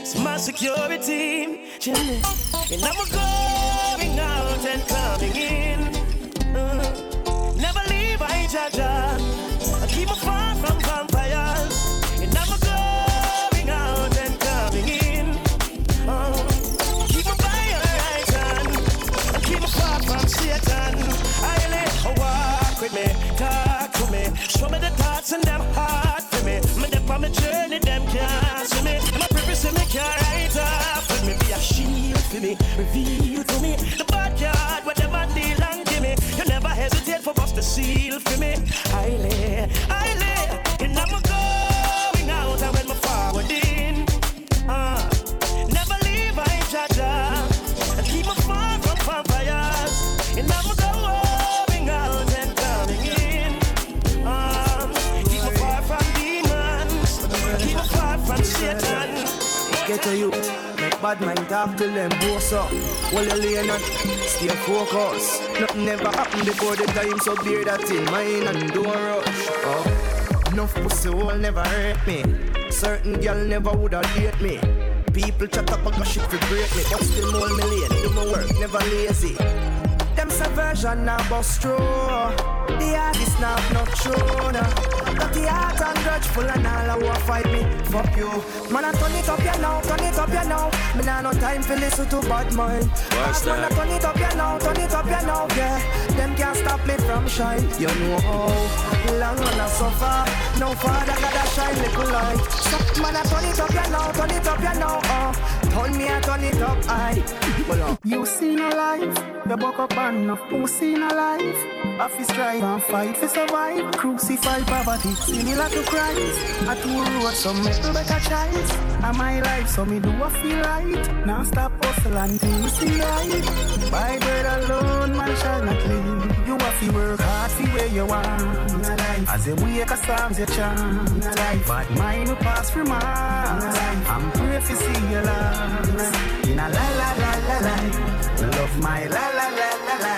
it's my security. And I'm going out and coming in. Uh, never leave, I jaja. Me. Show me the thoughts and them heart for me. Me dip on my journey, them can't see me. My purpose in me can't write off. Let me be a shield for me, reveal to me. The backyard, whatever deal and give me. You never hesitate for us to seal for me. I lay, I to you. Make bad mind talk to them, boss up. While you lane and stay focused. Nothing never happened before the time, so bear that in mind and don't rush. Oh. Enough pussy will never hurt me. Certain girl never woulda date me. People chat up a shit for break me, but still more million. Do my work, never lazy. Them subversion now bust through. The artist now not true now. Got the heart and grudgeful and all I want fight me. Fuck you. Man, I turn it up, you know, turn it up, you know. Me nah no time for listen to bad mind. What's Man, I that? turn it up, you know, turn it up, you know, yeah. Them can't stop me from shine. You know how long when I suffer. No father gotta shine little light. So, man, I turn it up, you know, turn it up, you know. Oh, turn me, I turn it up, I. Uh, You seen a life, you buck up and enough. Who seen a life? Office strive and fight for survive. Crucify poverty, similar to Christ. I two road, some make a better choice. And my life, so me do I feel right. Now stop hustle and things see right. By bread alone, man shall not live. You have to work hard for where you want. In a life, as you a psalms you. A life, but mine will pass through mine. In I'm pray to see your love. In a la la la la la. Love my la la la la la.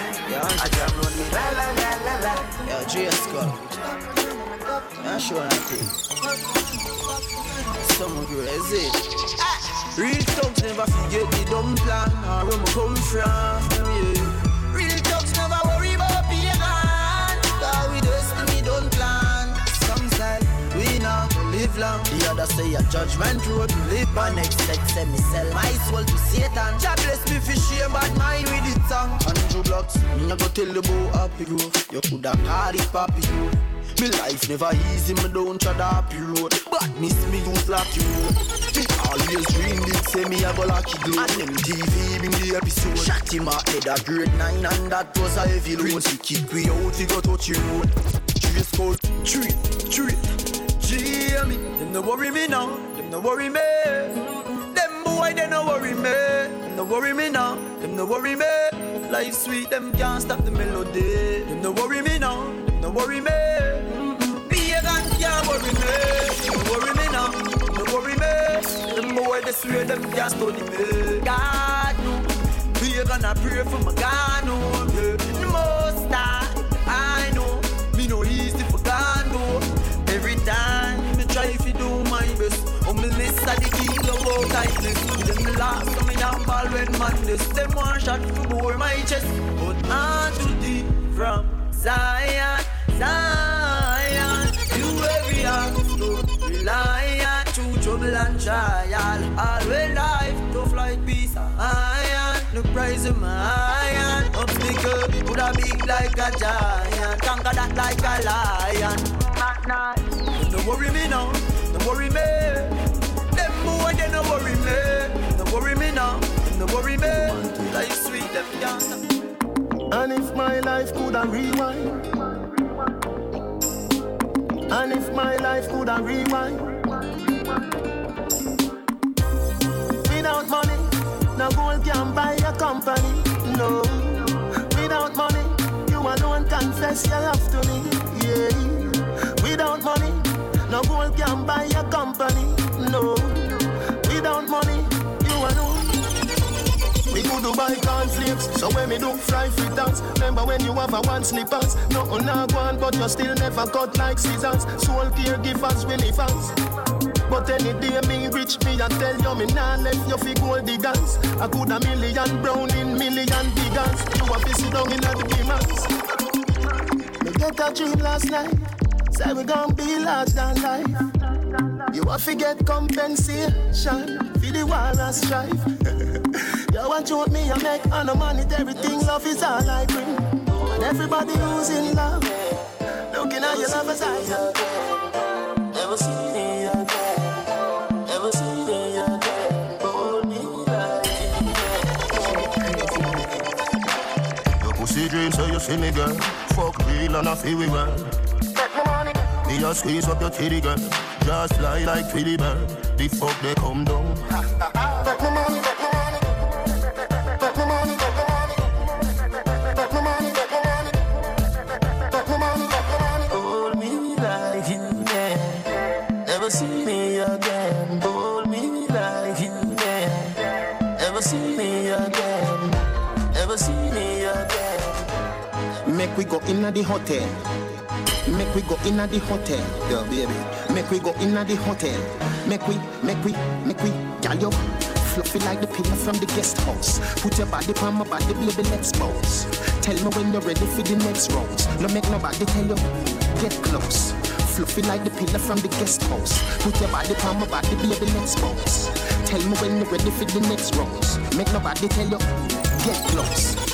I jam run me la la la la la. Yo, J Yeah, sure, I think. Some crazy. Ah. Real thugs never forget the dumb plan where we come from. Yeah. Live long. The other say a judgment road we live on. Next sex say me sell my soul to Satan. God bless me for shame, bad mind with it song. Andrew blocks, me go tell you about happy growth. You coulda call it papi growth. Me life never easy, me don't try the happy road. But miss me use like you. Always dreamed it, say me a go lucky glow. And them TV bring the episode. Shot him a head a grade nine and that was a heavy load. Prince, he kick we out, he go touch your road. Trace code, treat, treat. Jamie, them no worry me now, them no worry me. Them boy, they no worry me. Them no worry me now, them no worry me. Life sweet, them can't stop the melody. Them no worry me now, them no worry me. Be Pagan can't worry me. Them no worry me now, no worry me. Them boy, they swear them can't study me. God no, pagan I pray for my God no. The most high, all tightness. Them the last of me down ball when madness. Them one shot to bore my chest. But on to deep from Zion, Zion. You every hour to rely on. Through trouble and trial. Always life tough like peace. Iron, the price of my iron. Obstacle, would have big like a giant. Conquer that like a lion. Don't worry me now, don't worry me. Boy they don't worry me, don't worry me now, don't worry me. Life sweet them can't. And if my life could have rewind, And if my life could have rewind. Without money, no gold can buy a company. No. Without money, you alone confess your love to me. Yeah. Without money, no gold can buy a company. No. Without money, you alone. We go to buy cornflakes, so when me do fry fritters Remember when you have a one slippers. Nothing oh, not one, but you still never cut like scissors. Soul caregivers, we live us. But any day me rich, me I tell you me nah left you fi gold diggers. I could a million brown in million diggers. You have to sit down in the demons Me get a dream last night. Say we gon' be large than life You have to get compensation For the war and strife You want to me, I make the money, everything, love is all I bring. And everybody who's in love, looking at your lover's eyes. Never see me again, never see me again. Hold dreams, so you see me, girl. Fuck real and I feel we well. Me just squeeze up your titty, girl. Just fly like Philly bird. The fuck they come down. Take my money, take my money. Take my money, take my money. Take my money, take my money. Take my money, take my money. Hold me like you can. Never see me again. Hold me like you can. Never see me again. Never see me again. Make we go inna the hotel. Make we go inna the hotel, girl, baby. Make we go inna the hotel. Make we, make we, make we, girl, you fluffy like the pillow from the guest house. Put your body on my body, baby, let's bounce. Tell me when you're ready for the next round. No make nobody tell you, get close. Fluffy like the pillow from the guest house. Put your body on my body, baby, let's bounce. Tell me when you're ready for the next rounds. Make nobody tell you, get close.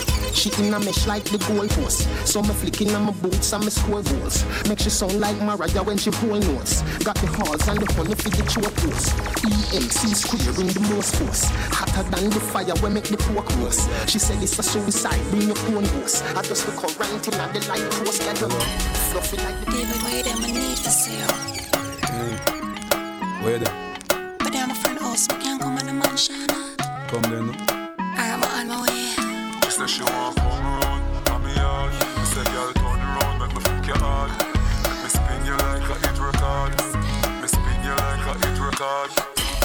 She in a mesh like the goalpost. So me flicking on my boots and my score goals. Make she sound like Mariah when she pull notes. Got the halls and the honey for the choke post. EMC square in the most force. Hotter than the fire when make the pork roast. She said it's a suicide, bring your own ghost. I just look around and the light post. Get them fluffy like the David, wait them, I need to see you. Mm. Where the? But I'm a friend house, we can't come on the mansion. Come then. She she want come around, on me yard. Me say girl turn around, make me fuck your. Make me spin you like a hit record. Me spin you like a hit record.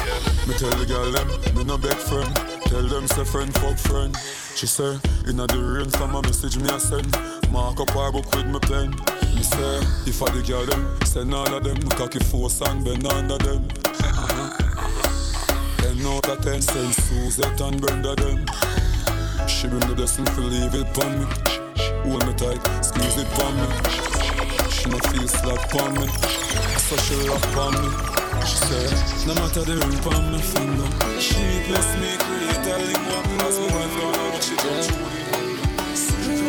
Yeah. Me tell the girl them, me no beg friend. Tell them say friend fuck friend. She say, inna the rain from a message me a send. Mark up her book with me pen. Me say, if I the girl them, send all of them. Cocky force and bend under them. Uh-huh. Ten out of ten, send Suzette and Brenda them. She been the blessing to leave it pon me. Hold me tight, squeeze it pon me. She no feel slack pon me, so she lock pon me. She say, no matter the ring pon me finger, she bless me, create a lingua. As me how much she touch me.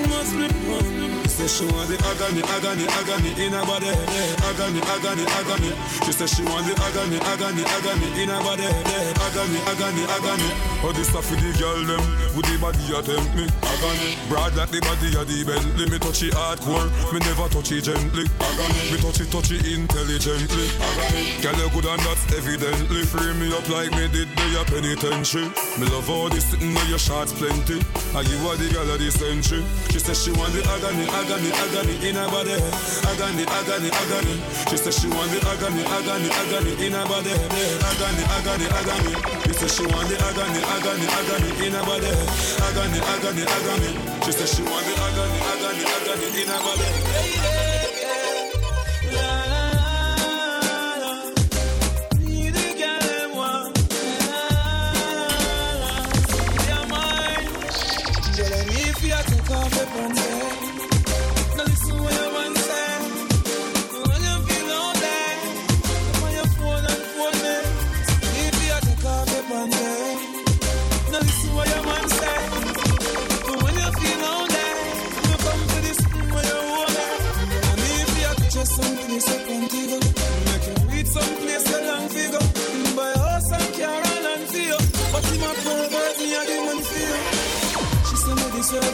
Must be, must be. Say she want the agony, agony, agony in her body. Agony, agony, agony. She say she want the agony, agony, agony in her body. Agony, agony, agony. Oh, this stuff for the girl them, with the body you tempt me. Agony, broad like the body of the Bentley. Me touch it hardcore, me never touch it gently. Agony, me touch it, touch it intelligently. Agony, girl you good and that's evidently. Free me up like me did the penitentiary. Me love all this sitting on your shots plenty. And you are the girl of the century. She say she want the agony, agony, agony agony in her body. Agony, agony, agony. She say she want the agony, agony, agony in her body. Agony, agony, agony. She say she want the agony, agony, agony in her body. Agony, agony, agony. She say she want the agony, agony, agony in her body.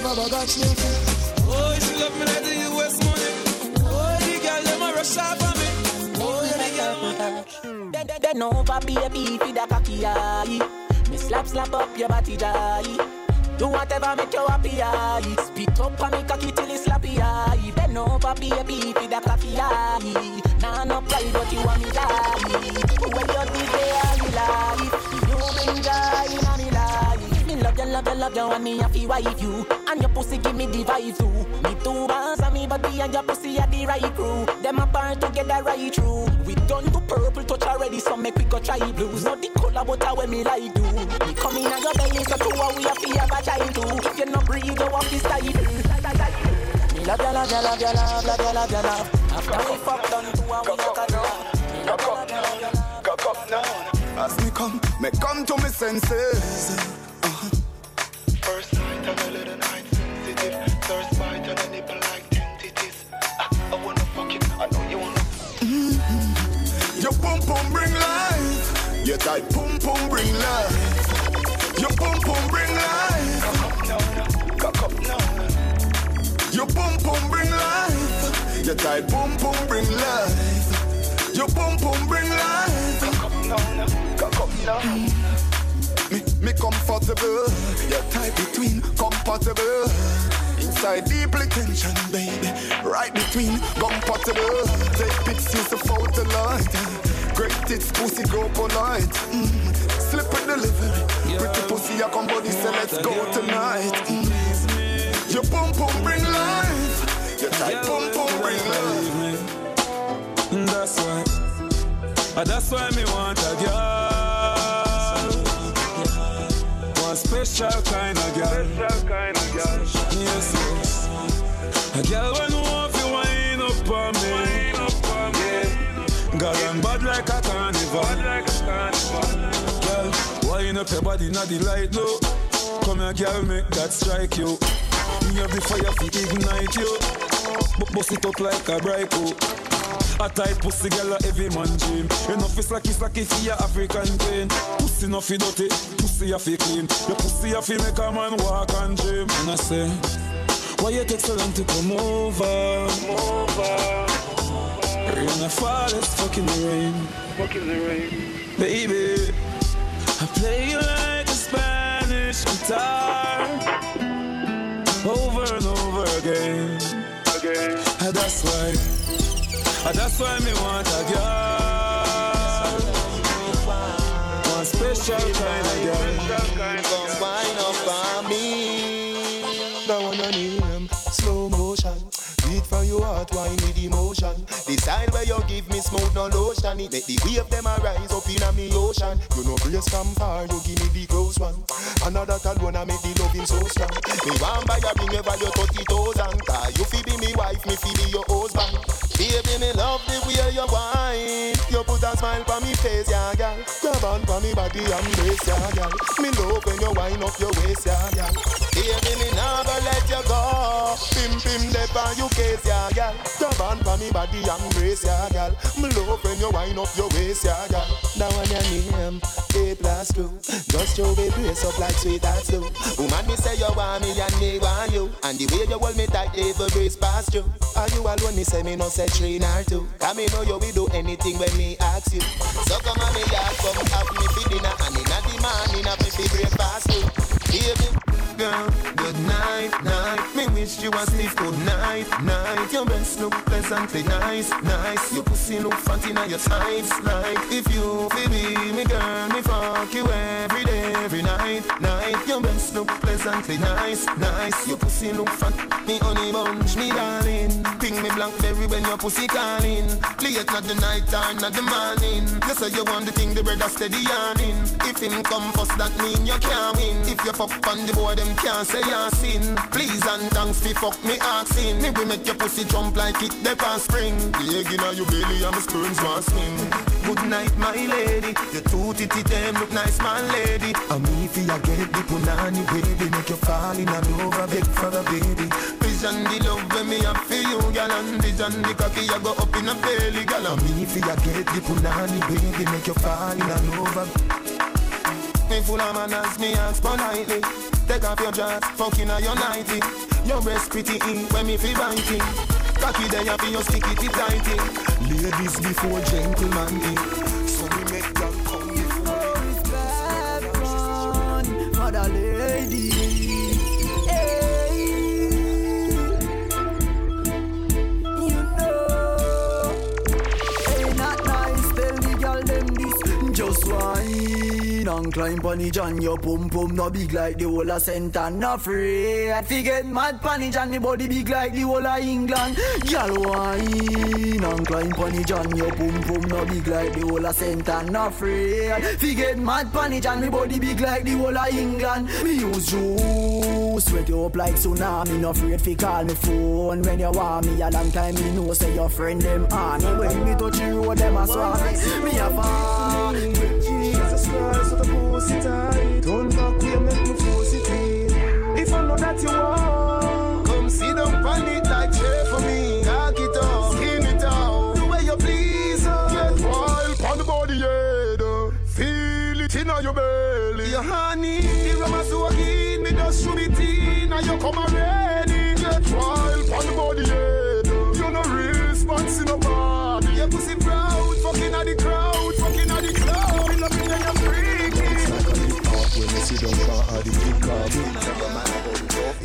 A bag of chicken. Oh, she love me like the US money. Oh, the girl them a rush off on me. Bend over, baby, feed a cocky eye. Me slap, slap up your body, die. Do whatever make you happy, aye. Spit up and me cocky till it's slappy, aye. Bend over, baby, feed a cocky eye. Nah, no pride, but you want me die. When you did there, you life. You bring joy in me. You, love you, love you, and me a fi wife you. And your pussy give me the vibe too. Me two bars and me body and your pussy are the right crew. Them apart together right through. We done to purple touch already, so make we go try blues. Not the color, but how me like do. Me come in and your belly, so two we a fi have a child too. If you not breathe, you want this style. Me love you, love you, love you, love, love you, love you, love. After we fuck done, two a we a cut down. Love you, love. Cock up now. As me come, me come to me senses. Uh-huh. First night and a little night sensitive. Thirst bite and a nipple like. Ah, I wanna fuck it, I know you wanna. Your pum pum bring life. Your tight pum pum bring life. Your pum pum bring life. Cock up now. Your pum pum bring life. Your tight pum pum bring life. Your pum pum bring life. Cock up now. Me, me comfortable. Your tight between compatible. Inside deeply tension, baby. Right between compatible. Take pics, use the photo light. Great tits, pussy go polite. Mm. Slip with delivery. Pretty pussy, I come body, say let's go tonight. Mm. Your pum pum bring life. Your tight pum pum bring life. And that's why, ah, that's why me want a girl. Special kind of girl. Special kind of girl. Yes, yes. A girl when you want to wind up on me. Yeah. Girl, I'm bad like a carnival. Girl, wind up your body, not the light, no. Come here, girl, make that strike you. Me have the fire to ignite you. But bust it up like a brico. A tight pussy girl a every man dream Enough is slacky slacky for your African pain Pussy no fi dirty, pussy a fi clean Your pussy a fi make a man walk and dream And I say, why you take so long to come over? Come over Rain a fall, it's fucking the rain Fucking the rain. Baby, I play you like a Spanish guitar Over and over again Again. That's why that's why me want a girl. One special kind of girl. For your heart, wine with emotion. Decide where you give me smooth no lotion. It make the wave them a rise up in a me ocean. You know brace from far, you give me the close one. Another alone I make the loving so strong. Me want buy a ring over your thirty thousand. Cause you fi be me wife, me fi be your husband. Baby, me love the way you whine. You put a smile on me face, yeah, girl. Grab on for me body and brace, yeah, girl. Me love when you wind up your waist, yeah, girl. Baby, me never let you go. Pim pim on you case, yeah, girl. Grab on for me body and brace, yeah, girl. Me love when you wind up your waist, yeah, girl. That one your name, A plus two. Just show me brace up like sweet as do. Woman, me say you want me and me want you. And the way you hold me tight, even brace past you. Are you alone? Me say me no say three nor two. Cause me know you will do anything when me ask you. So come on me yard, come have me for dinner. And in the morning, have me for breakfast too. Baby, girl, good night, night. Me wish you a sleep good night, night. Your breasts look pleasantly nice, nice. Your pussy look fat in your tights, like if you feel me, me girl, me fuck you every day, every night, night. Your breasts look pleasantly nice, nice. Your pussy look fat, me honey bunch, me darling. Ping me blackberry when your pussy calling. Late not the night time, not the morning. You say you want the thing, the brother steady yarning. If him come first, that mean you can't win. If you fuck on the them can't say you're sin. Please and thanks fi fuck me asking. Me we make your pussy jump like it the past spring. The egg inna your belly and my sperms want swim. Good night, my lady. Your two titty them look nice, my lady. And me fi a get the punani baby, make you fall in love, a beg for a baby. Vision the love when me have for you, girl, and vision the cocky I go up in a belly, girl. And me fi a get the punani baby, make you fall in a love. Me full of manners, me ask politely. Take off your jacket, fucking on your nighty. Your breast pretty in when me feel biting. Cocky there, you feel sticky tip tighty. Ladies before gentlemen in. So we make them come You before me. Respect mother lady. Just why? And climb on the John. Your pum pum no big like the whole of and no afraid. Forget mad panic and the body big like the whole of England. Girl wine and climb on the John. Your pum pum no big like the whole of and no afraid. Forget mad panic and the body big like the whole of England. Me use juice, sweat you up like tsunami. No afraid fi call me phone when you want me. A long time me know say your friend them on. When me touch you them a swap me. Me a fall. Christ, what a pussy tight. Make me. If I know that you want, come sit down on it like chair for me. Cock it up, skin it out, the way you please. uh. Get wild on the body, yeah. uh. Feel it in your belly. Your honey, the rum so me just shoot it in, and you come already. Freaky.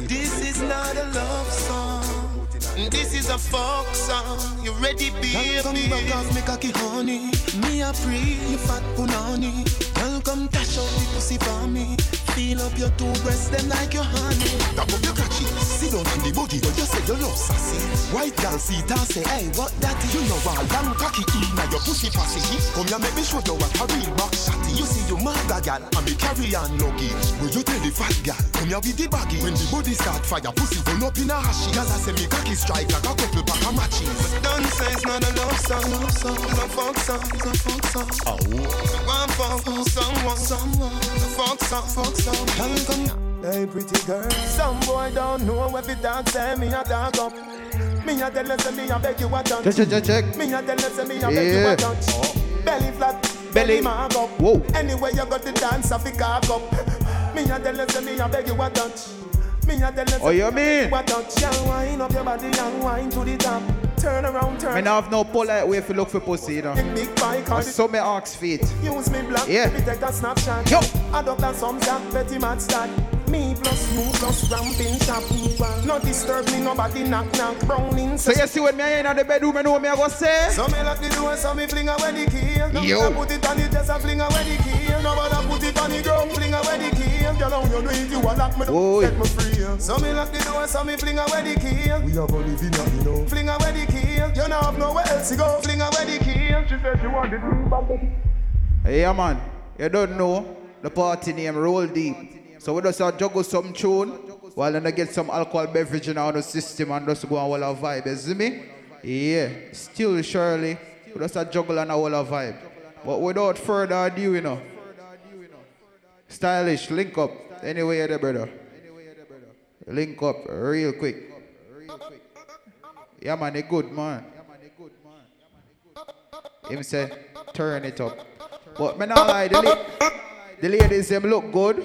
This is not a love song. This is a folk song. You ready, baby? Come back off me cocky honey. Me a free, you fat punani. Girl, come dash out the pussy for me. Feel up your two breasts, them like your honey. Tap up your cocky, sit down on the body, but you say you love sassy. White girl see it and say, hey, what that? You know what? Long cocky in your pussy passy. Come here, make me show you what a real back shotty. You see you maga gal, and me carry on lucky. Will you tell the fat gal? Come here with the baggy. When the body start fire, pussy run up in a hashy. Cause I say me cocky strike like a couple pack of matches. Don't say it's not a love song, love song, it's a folk song, it's a folk song. Oh. One folk, someone, someone, a folk song, folk song. Come, come, hey pretty girl. Some boy don't know if it dance, say me a dog up. Me a tell you, say me a beg you a touch. Check, check, check, check. Me a tell you, say me a beg you a touch. Belly flat, Belly. mark up. Whoa. Anyway you got the dance, I fi cock up. Me a tell you, say me a beg you a touch. Me a tell you, say Oh, you me a beg mean? you a touch. Young wine up your body, young wine to the top. Turn around, turn Me not have no polite way to look for pussy, you know. Big bike And so me ask feet. Use me black, Yeah. me take a snapshot. Yo. Add up that some jack, petty mad stat. Me plus you plus ramping shop. No disturb me, nobody knock knock. Browning. So you see when me in the bedroom, me know me I go say. So me lock the door, so me fling away the key. No Yo. me put it on the desk, I fling away the key. Nobody put it on the ground, fling away the key. Girl, how you do it? You a lock me Oy. down, set me free. So me lock the door, so me fling away the key. We have a living now, you know. Fling away the key. You know have nowhere else to go. Fling away the key. She said she wanted me, Hey, yeah, man. You don't know the party name Roll Deep. So we just uh, juggle some tune while then I get some alcohol beverage in our system and just go on all our vibe. You see me? Yeah. Still, surely, we just uh, juggle on our our vibe. But without further ado, you know. Stylish, link up. Anyway, there, brother. Link up real quick. Yeah, man, they good, man. Him say, turn it up. But me not lie, the, la- the ladies them look good.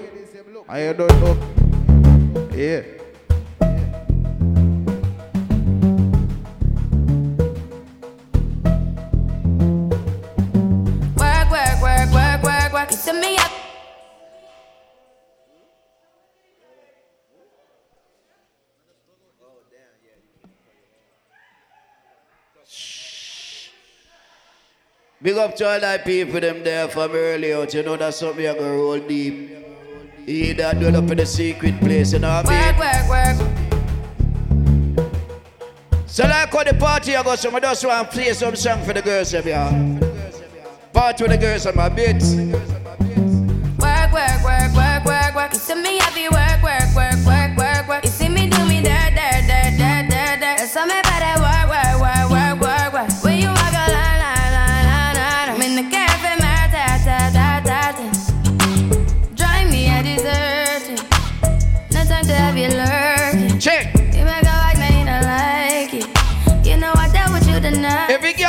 You don't know. Yeah. Work, work, work, work, work, work. To me up. Big up to all that people them there from early out. You know that's something you gonna roll deep. You that do it up in the secret place, you know what I mean? Work, work, work. So like how the party I go, so I just want to play some song for the girls them here. Party with the girls on my bits. Work, work, work, work, work, work. See me work, work, work, work,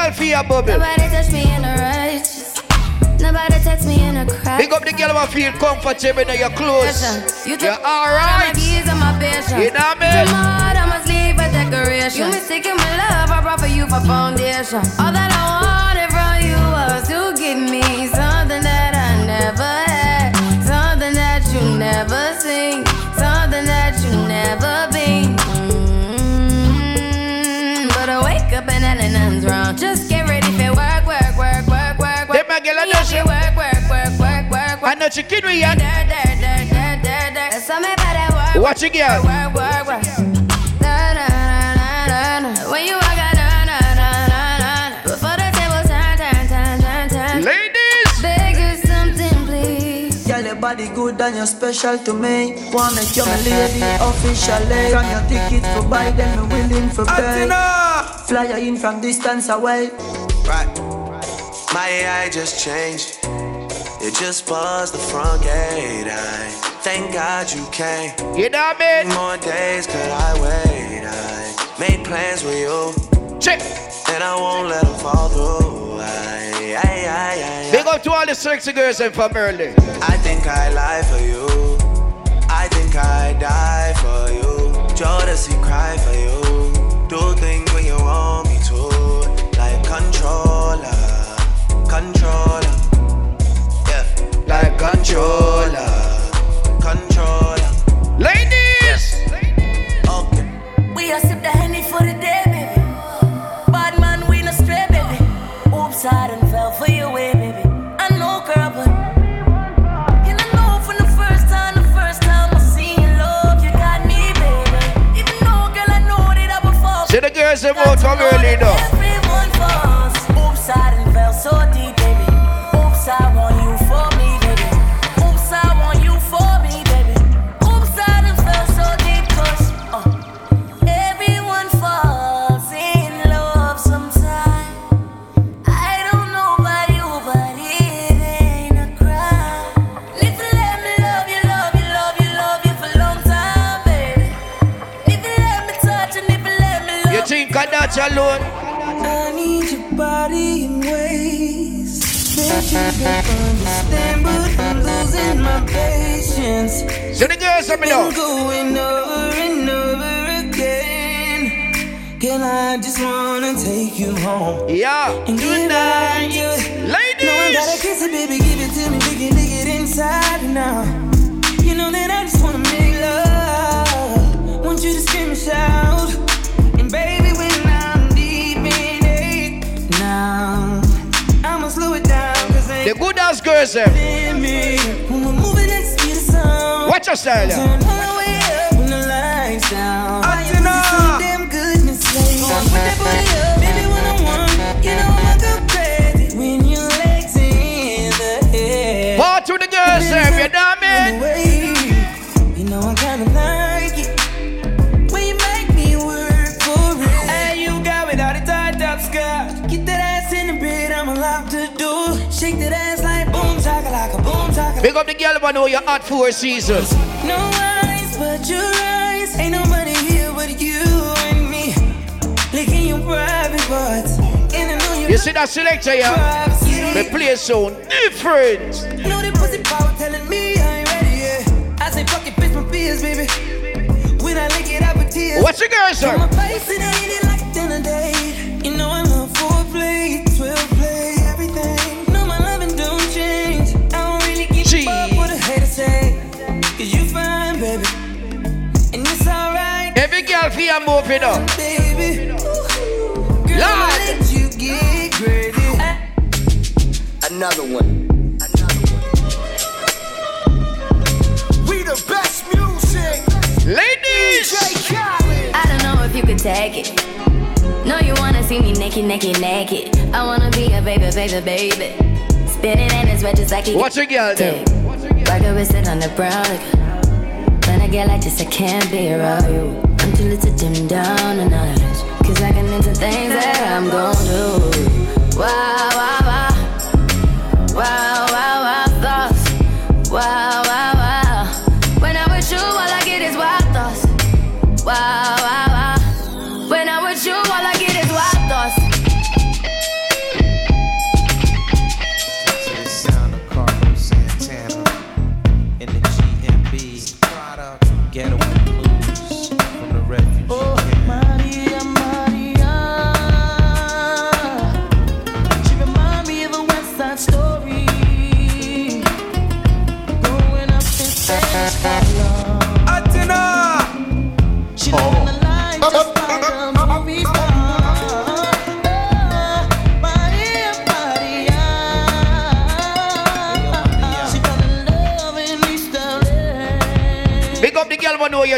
girl feel a bubble. Nobody touch me in the righteous. Nobody touch me in a cry. Big up the girl who feel comfortable in your clothes. You You're alright. keys and my patience. You know what I mean? My heart, I must leave a decoration. You mistaken my love, I brought for you for foundation. All that I wanted from you was to give me something that I never had, something that you never seen, something that you never been. Mm, But I wake up and nothing's wrong. Something about that work. Watch it, girl. Work, work, work. Na, na, na, na, na. When you walk out, na, na, na, na, na. Before the table turn, turn, turn, turn, turn. Ladies. Beg you something, please. Girl, your body good and you're special to me. Wanna make you my lady officially. From your ticket for buy, then me willing for pay. Fly you in from distance away. Right. My AI just changed. It just buzzed the front gate. I thank God you came. You know what I mean? More days could I wait? I made plans with you. Check. And I won't let them fall through. I, I, I, I, Big up to all the sexy girls and from early. I think I lie for you. I think I die for you. Jodeci cry for you. Do things when you want me to. Like controller, controller. Like controller. Controller. Ladies. Okay. We a sip the honey for the day, baby. Bad man, we no stray, baby. Oops, I done fell for your way, baby. I know, girl, but and I know from the first time, the first time I seen your love, you got me, baby. Even though, girl, I know that I would fall. See the girls them out come early though. Everyone falls. Oops, I done fell so deep, alone? I need your body in ways that you don't understand, but I'm losing my patience. See the girls let me know. Going over and over again. Girl, I just wanna take you home. Yeah, and give it you. Ladies. No, I gotta kiss it, baby, give it to me, we can dig it inside now. You know that I just wanna make love. Want you to scream and shout. And baby, sound. Watch your Big up the girl who know you're hot four seasons. No eyes but your eyes. Ain't nobody here but you and me. Licking your private parts. And I know you You see that selector, yeah? The play so different. know that pussy power telling me I ain't ready yet. I say fuck it, bitch, my fears, baby. When I lick it up with tears. What's your girl, sir? Every girl move it up. Baby, girl, Lord. Let you get crazy. Eh. Another one. We the best music. Ladies. I don't know if you could take it. No, you wanna see me naked, naked, naked. I wanna be a baby, baby, baby. Spinning in his red just like he Watch a girl there. Like a wrist on the brown. Like, when I get like this, I can't be around you. Too little to dim down a notch. Cause I can into things that I'm gon' do. Wow. Wow, wow, wow,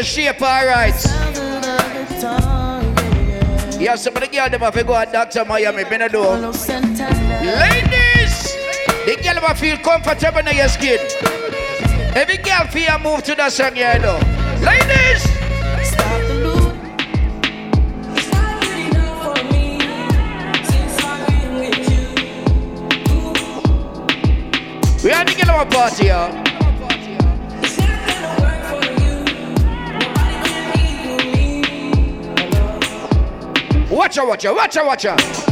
your shape, alright. Yeah, some of the girl them have to go at Dr. Miami, been a do. Ladies, the girl them feel comfortable in your skin. Every girl feel move to the song, you know. Ladies, we are the girl them party, yeah. Watcha, watcha, watcha, watcha.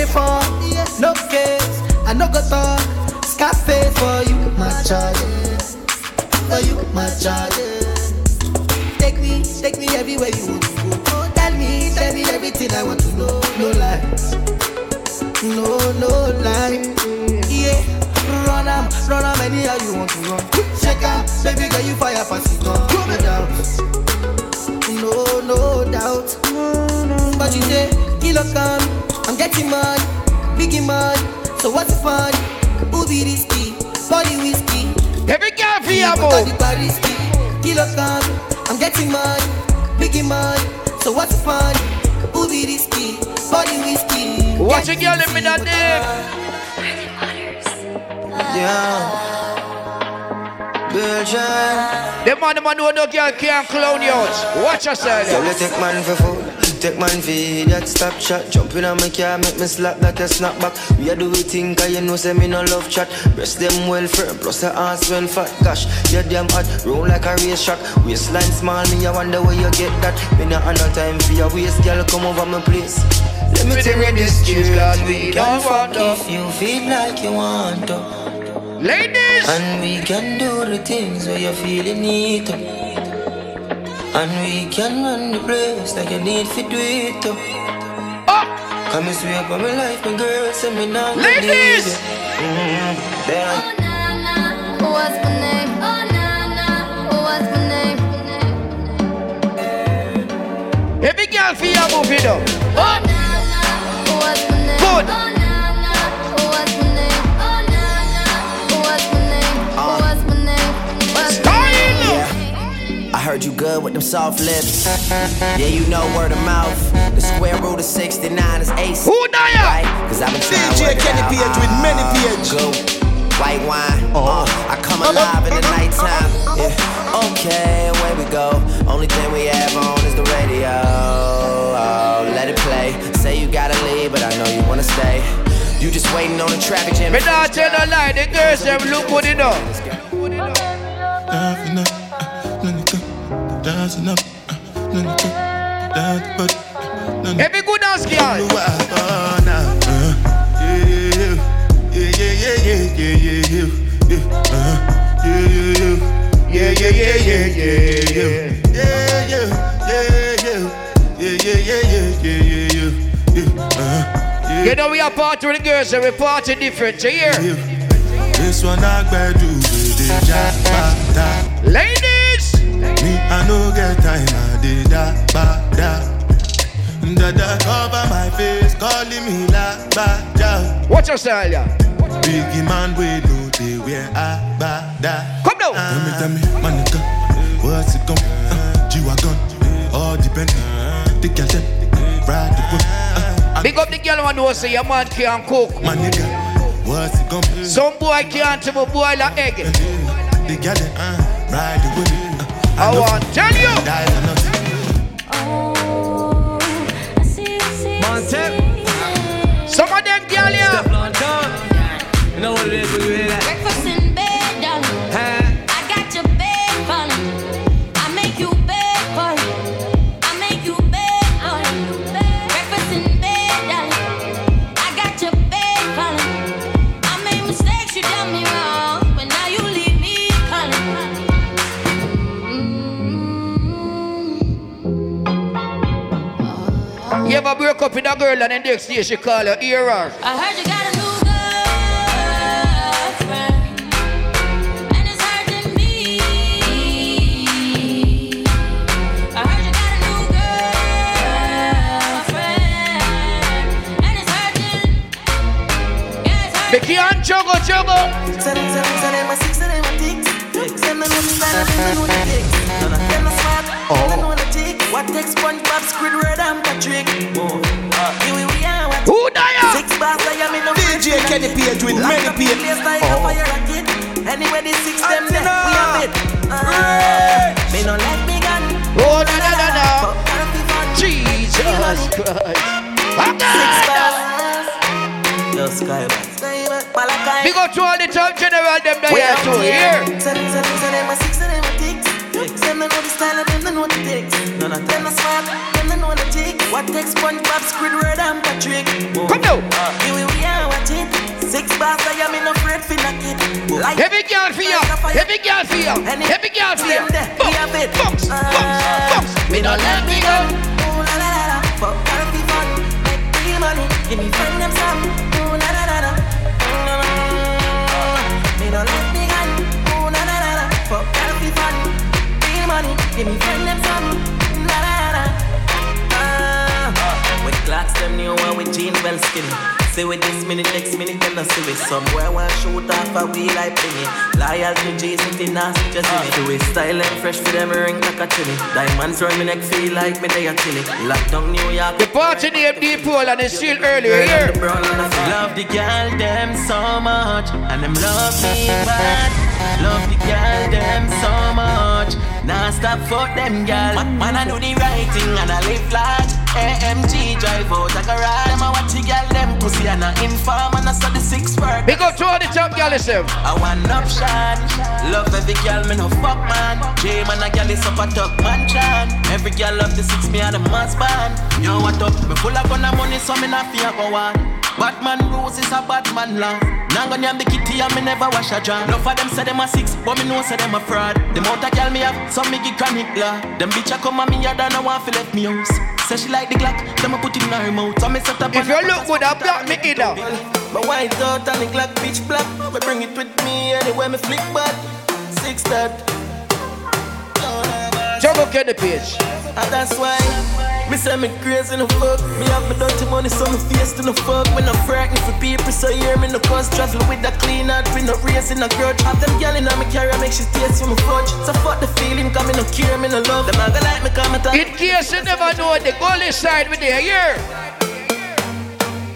The? No case. I no go talk. Out. Watch yourself. Girl, you take man for food, take man for idiot, stop chat. Jump in on my car, make me slap like a snapback. We a do we think, cause you know say me no love chat. Breast them well firm, plus the ass well fat. Gosh, you damn hot, roll like a race track. Waistline small, me I wonder where you get that. Me not have no time for your waist, girl, come over my place. Let me tell you this truth, cause we can fuck if you feel like you want to. Ladies! And we can do the things where you feel you need to. And we can run the place like you need to do it too. Oh! Come and sweep on my life, my girl, say me not gonna Ladies! leave you. Mm, damn. What's my name? Oh na na. What's my name? Every girl for your move it up. Oh heard you good with them soft lips. Yeah, you know word of mouth. The square root of 69 is ace. Who die? Right? Cause I've been trying DJ Kenny out. Page with many page. Go. White wine. Oh. Uh, I come uh-huh. alive in the uh-huh. nighttime. Uh-huh. Yeah. Okay, away we go. Only thing we have on is the radio. Oh, let it play. Say you gotta leave, but I know you wanna stay. You just waiting on the traffic jam. Me not tell no lie, the girls them look good enough. Go. Dancing up, uh, let. Dance, but Every good dance girl. Oh, uh, yeah, yeah, yeah, yeah, yeah, yeah, yeah, yeah, uh, uh. You know we are party with the girls and we party different, you hear? This one I better do with the. Ladies! I no get time, I did that, ba, da. Dada cover my face, calling me la, ba, da. Watch your style, yeah. Biggie man, we know they wear a, ba, da. Come down. Tell me, tell me, my nigga, what's it come? Uh, G-Wagon, all depend. The girl them, ride the whip. Uh, Big up the girl one who say your man can't cook. my nigga, what's it come? Some boy can't even boil a egg. The girl uh, ride the whip. I, want to tell you. Oh, I see, I see, Some of them girl here. You know what it is when you hear. Ever break up with a girl and then next day she call you, hear her. I heard you got a new girlfriend, and it's hurting me. I heard you got a new girlfriend, and it's hurting. Yeah, it's hurting. Becky and juggle, juggle. Say them, say them, say them a six, say them a tick. Say them know the style, them know the tick. None takes SpongeBob, Squidward and Patrick? Here we we are, what? Who there? Six bars, I am in the DJ Kenny Page with many people. people. Like a fire rocket. Anyway, the six them we have it. Uh, me no let me gun. Oh. But gotta be fun. Jesus Christ. Six bars. Yo. Big up to all the top general them that We too. here. They know the style them, they know the ticks. None of them smart, them they know the tick. What takes SpongeBob, Squidward and Patrick? Come now. Uh, here we are, watch it. Six bars, I am in a afraid for knock it. Like Heavy girl for you. Heavy girl for you. Heavy girl for you. them there, we have it. Box, box, box. Me don't let me go. Ooh la la la but gotta be fun. Make big money, give me friend them some. Give me friend them some. La la la. Ah, with clocks them new one with jeans well skinny. Say with this minute, next minute, then I see it somewhere. One shoot off a wheel like penny. Loyal to Jesus, it nasty just in it. Do it style and fresh for them ring like a chili. Diamonds run me neck, feel like me they a chili. Lockdown New York. The party name Deep Hole and it's still earlier here. Love the girl them so much, and them love me bad. Love the girl them so much. Now stop fuck them girl. Man, man, I do the right thing and I live large. AMG drive out like a ride. Them I watch the girl them pussy and I inform and I saw the six work. Big up to all the top girl yourself. I want option. Love every girl, me no fuck man. J man, a girl is up a talk man chan. Every girl love the six, me and the must band. Yo, what up? Me full of gun and money, so me not fear go one. Batman rules is a Batman law. Now name the kitty and me never wash a jar. Enough of them say them a six, but me know say them a fraud. The amount of girl me have, some me give chronic law. Them bitch a come at me, I don't want to left me house. Say she like the Glock, them a put it in her mouth. So me set up If you look good, I block me now. my white out and the Glock bitch black. Me bring it with me anywhere me flick back. Six that. Juggle the Page. And that's why me say me crazy no fuck. Me have me dirty money so me face to no fuck. When I'm frightened for people so hear me no cause travel with a clean heart. We no race in a grudge. Have them gal in me carry make she taste for me fudge. So fuck the feeling come me no care me no love. Them a go like me come and talk. In case you never know the goalie side with there, here.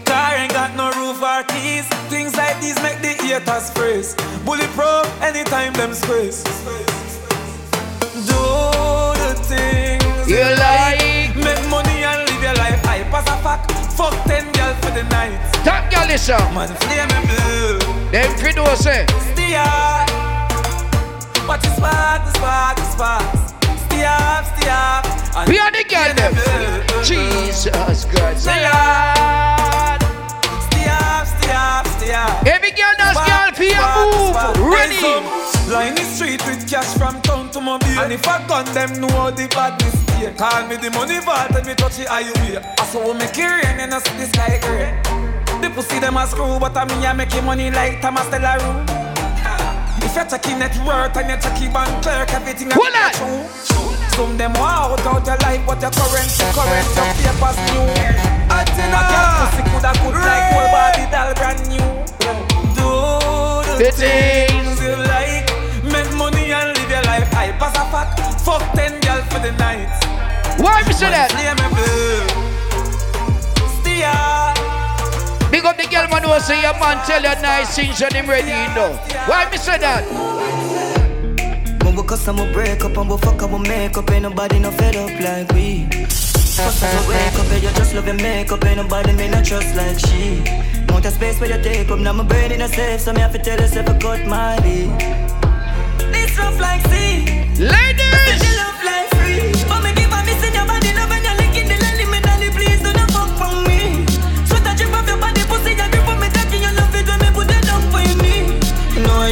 Car ain't got no roof or keys. Things like these make the haters freeze. Bulletproof anytime them squeeze. Do girl for the night. Top girl listen. Man, flame and blue. Them Fido say. Stay up. Watch the spark, the spark, the spark. Stay up, stay up. And We are the girl them. Jesus Christ. Stay up. Every girl that's girl for your move. Ready. Line the street with cash from town to mobile. And if I gun them know the badness here. Call me the money vault and me touch it highway. I saw make it rain and I see this like rain. The pussy them a screw, but I me I make money like Thomas Delaroux. If you're checking net worth and you're checking bank clerk, everything I true. Some them out out your life, but your current, current, your papers new. Atina, pussy coulda good like whole body doll brand new. Do the things you like, make money and live your life. I pass a fact, fuck ten girl for the night. Why me up the girl man who say your man tell you nice things and him ready, you know. Why me say that? When we cuss and we break up and we fuck and we make up. Ain't nobody no fed up like we. Cuss and we wake up and you just love your makeup. Ain't nobody me not trust like she. Want a space where you take up. Now my brain in a safe So me have to tell yourself I cut my lead This rough like sea. Ladies! Love like free. But me give a miss in your body Love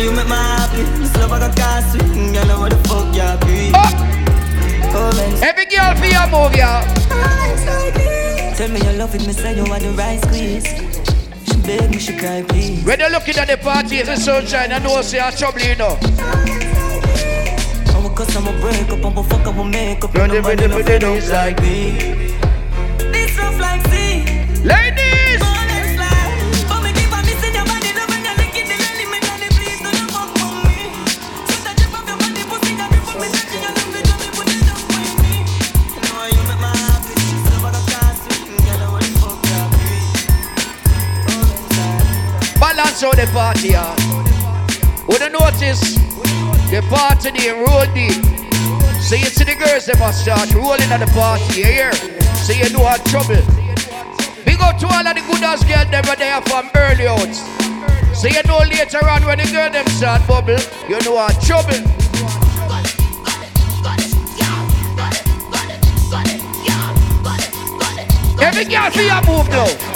You make me happy This love I got gas swing You know what the fuck you be oh! Every girl for your move, yeah. Tell me you love it, me say you want the right squeeze. She beg me, she cry, please. When you're looking at the party, it's the sunshine, I know say I'm trouble, you know. I'm a cause I'm a break up, I'm a fuck up, I'm a make up. Nobody rhythm no of friend like me. The party, yeah. Would you notice the party name roll deep? So you see the girls they must start rolling at the party, you hear? So you know how trouble. Big up to all of the good ass girls never there from early out. So you know later on when the girl them start bubble, you know how trouble. Every girl feel your move now.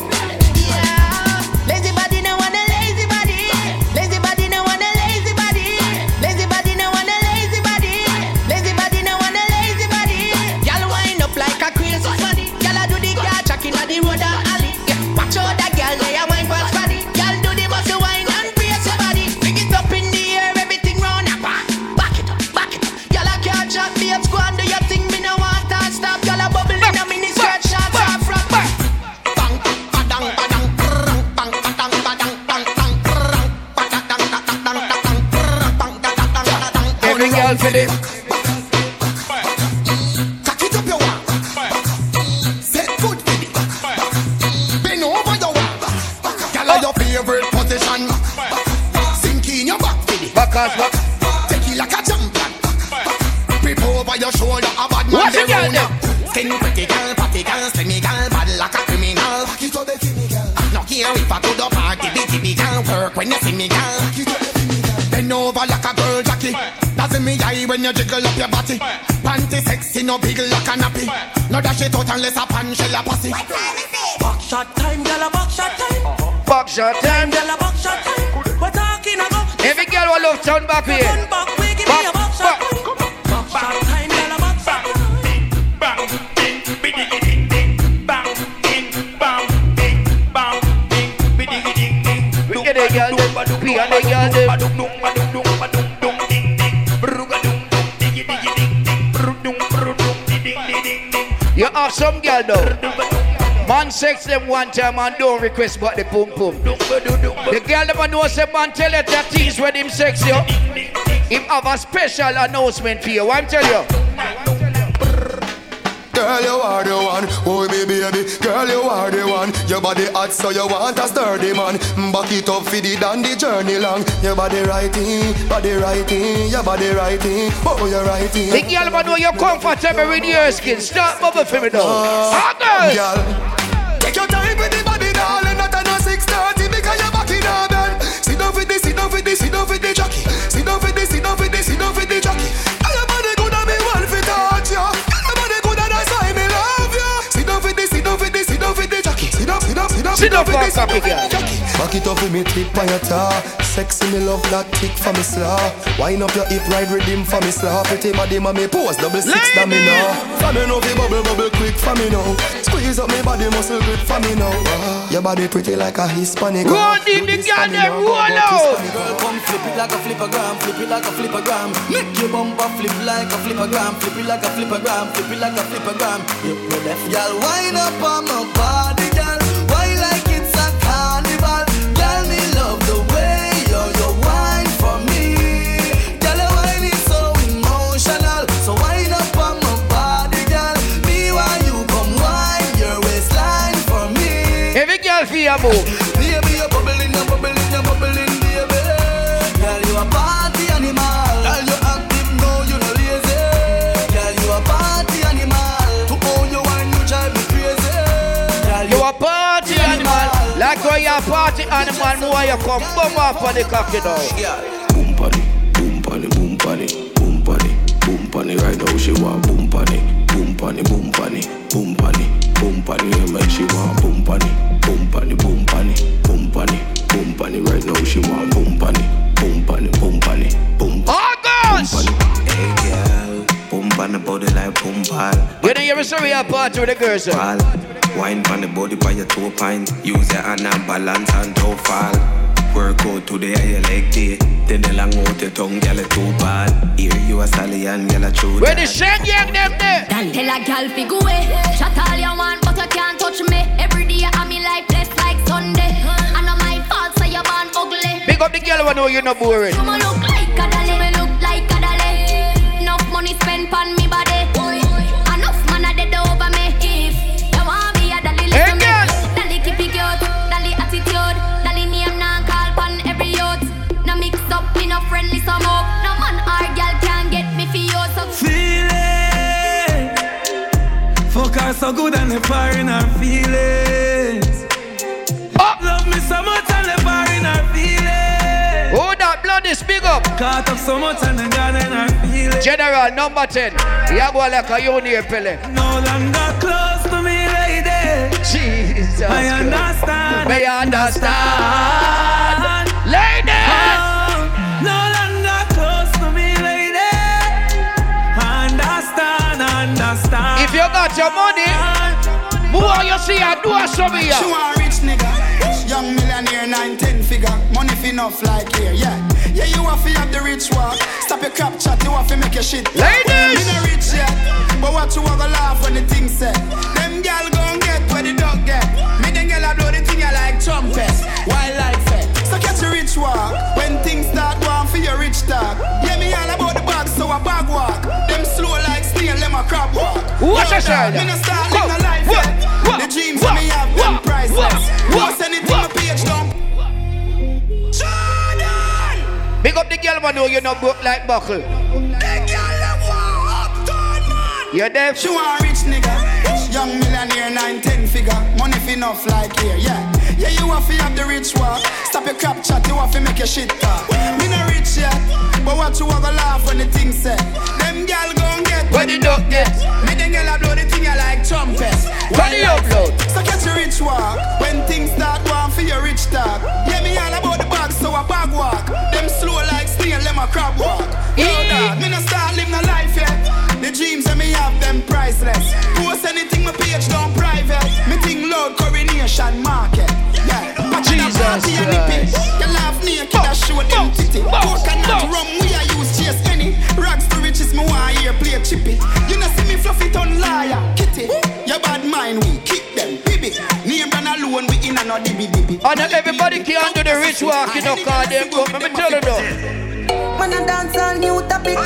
Girl though. Man sex them one time and don't request but the pum pum. The girl never know say man tell you that things when him sex you. Him have a special announcement for you. I'm tell you. Girl, you are the one, oh baby, baby. Girl, you are the one. Your body hot, so you want a sturdy man. Back it up for the dandy journey long. Your body righting, body righting, your body righting. Oh, you're. The girl man know you're comfortable with your skin. Stop bubble for me girl. Girl, cocky for the girl. jockey. Back it up with me tip on your tar. Sexy me love that tick for me slaw. Wind up your hip, ride rhythm for me slaw. Pretty body, mommy pose double six that me now. For me know fi bubble bubble quick for me now. Squeeze up me body muscle grip for me now. Ah, Your body pretty like a Hispanic. Roll deep, the girl them roll out. Girl, come flip it like a flippergram, flip it like a flippergram. Make your bumper flip like a flippergram, flip it like a flippergram, flip it like a flippergram. You me left, girl, wind up on my body, girl feel your move. Baby, you're bubbling, you're bubbling, you're bubbling, baby. Girl, you a party animal. Girl, you active, no, you no lazy. Girl, you a party animal. To own you wine, you drive me crazy. Girl, You a party animal. Like how you a party animal, more you come bum off on the cocky now. Boom bunny, boom bunny, boom bunny, boom bunny, boom bunny. Right now she want boom bunny, boom bunny, boom bunny, Hey girl, boom bunny body like boom ball. You know you're sorry a party with the girls. Ball. Wine on the body by your toe pint. Use your hand and balance and don't fall. Work out today and your leg day. Then the long out your tongue, girl, it too bad. Here you a stallion, girl, a true. Where the shang yang them there? Girl, tell a girl fi go away. Shut all you want, but you can't touch me. Every day I'm in life blessed like Sunday. And not my fault, so you're born ugly. Big up the girl who know you're not boring. You me look like a dolly, Enough money spent on me body. Enough man a dead over me. If you want me a dolly, listen me. Dolly keep it cute, dolly attitude, dolly name call pon every youth. No mix up, me no friendly some up. No man or girl can get me for you. So Feel it. Fuck her so good and the fire in her feelings. That blood is big up? Caught up so much and the gun in her feelings. General number 10. You go like a union pele. No longer close to me, lady. Jesus. I understand. May understand. Lady. Oh, no longer close to me, lady. Understand, understand. If you got your money, boy, you see I do a some here. You want rich nigga, young millionaire, nine ten figure, money fi enough like here, yeah. Yeah, you have to have the rich walk. Stop your crap chat, you have to make your shit. Ladies! Me no rich yet, but what you want to laugh when the thing set? Them gal gon' get where the dog get. Me them gal a blow the thing ya like trumpet, wildlife fair. So catch a rich walk when things start going for your rich talk. Yeah, me all about the bag, so a bag walk. Them slow like snail, them a crab walk. Watch Yo, your dog, side. Me no start living a life yet. Whoa, The dreams whoa, that me have, whoa, them priceless. whoa, Post anything my page down. Big up the girl, man, know you not broke like buckle. The girl, them want uptown, man. You deaf? She want rich nigga, young millionaire, nine ten figure, money fi enough like here, yeah. Yeah, you have to have the rich walk. Stop your crap chat, you have to make your shit talk. Me no rich yet, but what you to laugh when the thing set? Them gal gon' get When the dog get. Me them gal a blow the thing ya like trumpet. When the upload. So get your rich walk when things start going for your rich talk. Yeah, me all about the bag, so a bag walk. Them slow like snail, them a crab walk. Yo, dog, me no start live no life yet. The dreams that me have them priceless. Post anything my page down private. Me think loud coronation market. Yeah, Jesus party and nip it. You laugh naked, I show them titty. Coconut rum, we a use chase any. Rags to riches, me want hear play chippy. You know see me fluffy ton liar, kitty. Your bad mind, we kick them, baby. Name brand alone, we in a no dibby dibby. And everybody can do the rich walk, you know, cause them go. Let me tell you though. Man a dance on new topic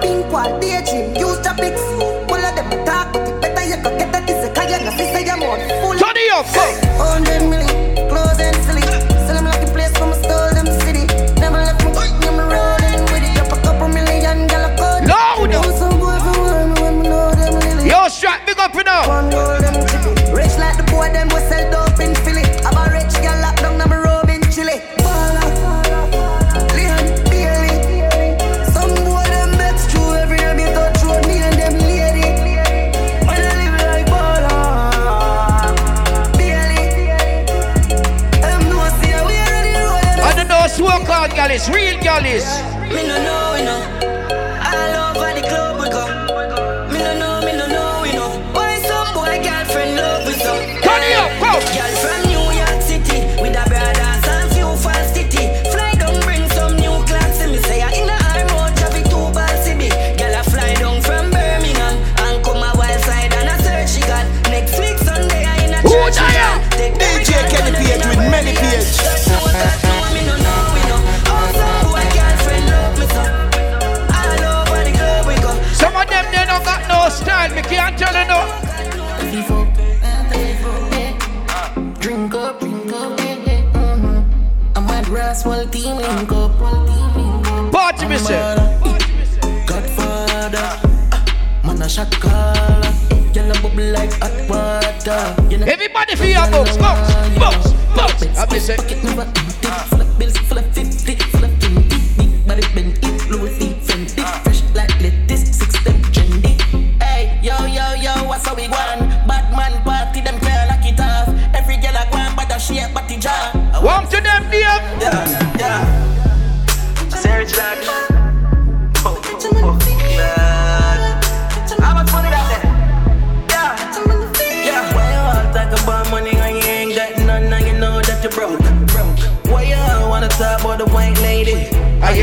Pink daydream, use topics. All of them talk, but it better you go get that This a kaya, no sister, your mouth full Turn it up, go Hundred million, clothes and silly. Sell them like a place from a stole them city. Never left me, now me rolling with it. Drop a couple million, gal a code No, no. Know some boy for worm when me know them lily. Yo, strap, big up for now. One roll them chippy Rich like the boy, them was Alice. I'm at Roswell team link up. Party, me say. Godfather, ah, man a shot caller. Girl a bubble like hot water. You know- Everybody feel your box, box, box, box. I be say. Pocket never empty. Bills, full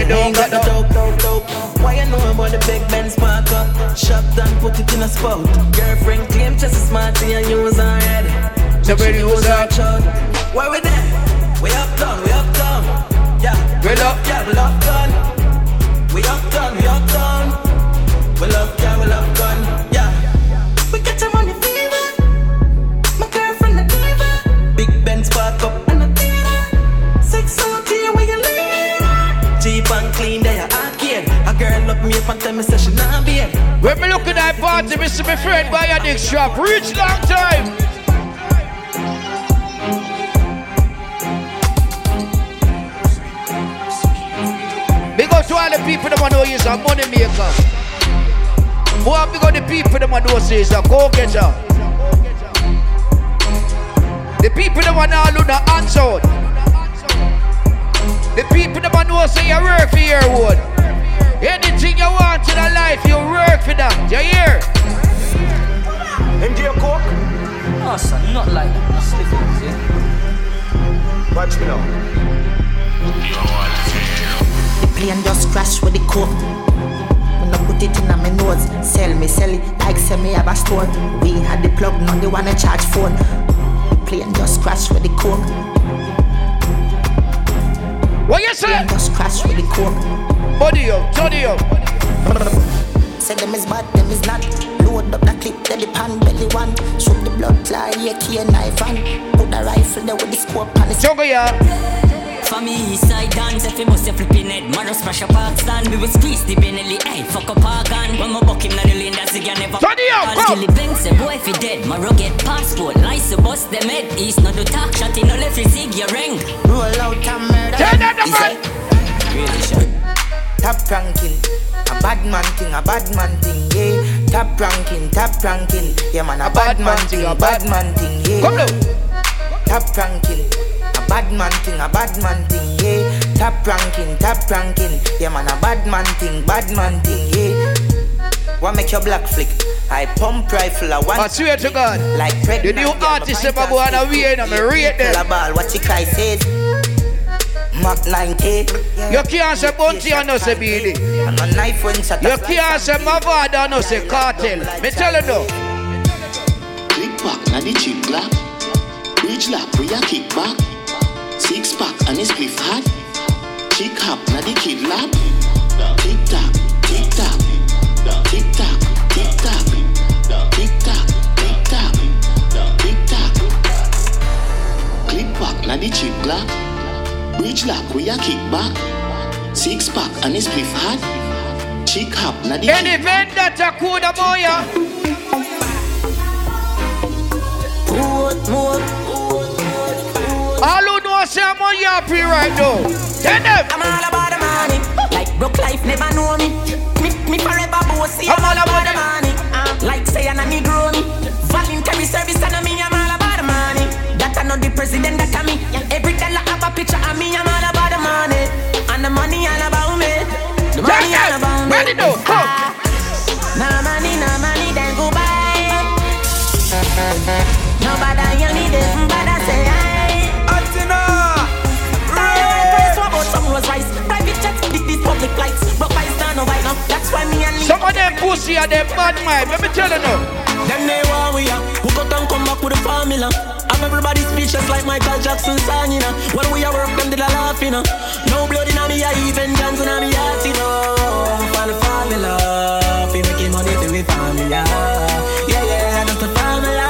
Doing, got the dope, dope, dope. Why you know about the big Ben spark up? Shop done, put it in a spot. Girlfriend claim just as smart and you was already. Somebody was out. Where we there? We up done, we up done. Yeah. We up, yeah, we up done. We up done, we up done. We love, yeah, we love gun. Yeah. We get your money fever. My girlfriend a diva. Big Ben spark up and a diva. Six out clean, are arcade. A girl look me up and tell me say she not be. When me look at that party, me see my friend buy a dick strap. Reach long time. Big up to all the people that want to use a money maker. Boy, big up the people that want to say a go getter. The people that want to look the out. The people that want to say you work for your wood. Anything you want in a life, you work for that. You hear? Empty your coke? Oh, son, not like that. Slip it, yeah? Watch me now. The plane just crash with the coke. When I put it in my nose, sell me, sell it like sell me have a store. We had the plug, now they wanna charge phone. The plane just crash with the coke. What you say? Just crash with the. Body up, body up. Say them is bad, them is not. Load up the clip, then the pan belly one. Shoot the blood clot, yeah, key and knife and put the rifle there with the scope and the Jungle, yeah. For me, east side dance, if you must have flipping head, Maro smash a park stand, we will squeeze the Benelli, hey, fuck up our gun. When my buck him, na the lane, that's the guy never. Turn it up, go. Kill the bank, say boy, if he dead, Maro get passport, lice, bust them head, east, no do talk, shot in, no left, you zig, your ring. Roll out and murder. Turn out the man. Really shot. Top ranking, a bad man thing, a bad man thing, yeah. Top ranking, top ranking, yeah man, a, bad, man thing, a bad man thing, yeah. Come now. Top ranking, a bad man thing, a bad man thing, yeah. Top ranking, top ranking, yeah man, a bad man thing, bad man thing, yeah. What make your black flick? I pump rifle, I want. I swear to God. Like pregnant. The new artist ever go on a way and I'm rate them. Ball, what you guys says? Mark 90. You can't say Bounty and no say Beenie. And a knife when shot You can't say Mavado and no say Cartel. Me tell you no. Click back, na the chip clap. Bridge lock, we a kick back. Six pack and a spliff hat. Chick hop, na the kid lap. Tick tock, tick tock, tick tock, tick tock, tick tock, tick tock, tick tock. Click back, na the chip clap. Bridge lock, we a kick back. Six pack and a spliff hat. Chick hop, na the Any vendor to Kuda Moya. All who know say I'm on your pre right now. Tell them. I'm all about the money. Like broke life never know me. Me, me forever bossy. I'm all about the money. Uh, like say I need Negro me. Voluntary service and me. I'm all about the money. That I know the president that I me. Every dollar have a picture of me. I'm all about the money. And the money all about me. The money all about me. Ready now, come. No money, no money, then go buy. Nobody you need it, big these public flights. But I stand no right now. That's why me and Lee. Some of them pussy are them bad mind. Let me tell you now. Them they want we are. Who got and come back with a formula? I'm everybody speechless like Michael Jackson song, you uh. know. When we are work, them did a laugh, you uh. know. No blood in me, I even dance in me heart, you know. For the formula, fi making money to me formula. Yeah, yeah, that's the formula.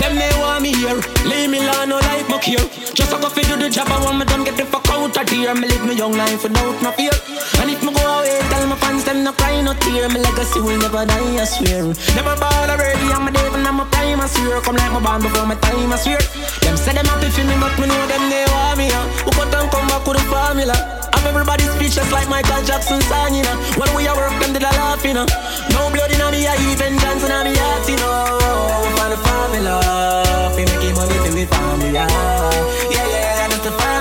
Them they want me here, leave me alone, no like my care. Just a go fi do the job, I want me done get the fuck out of here. Me live my young life without no fear. And if me go away, tell my fans them no cry, no tear. My legacy will never die, I swear. Never ball already, I'm a devil, I'm a prime, I swear. Come like my band before my time, I swear. Them say them happy for me, but me know them they want me. Uh. Who cut and come back with the formula? I'm everybody speechless like Michael Jackson song, you know. When we are work, them did a laugh, you know. No blood in me, I even dance in me heart, you know. For the formula, fi making money to me formula. Yeah, yeah, that's the formula.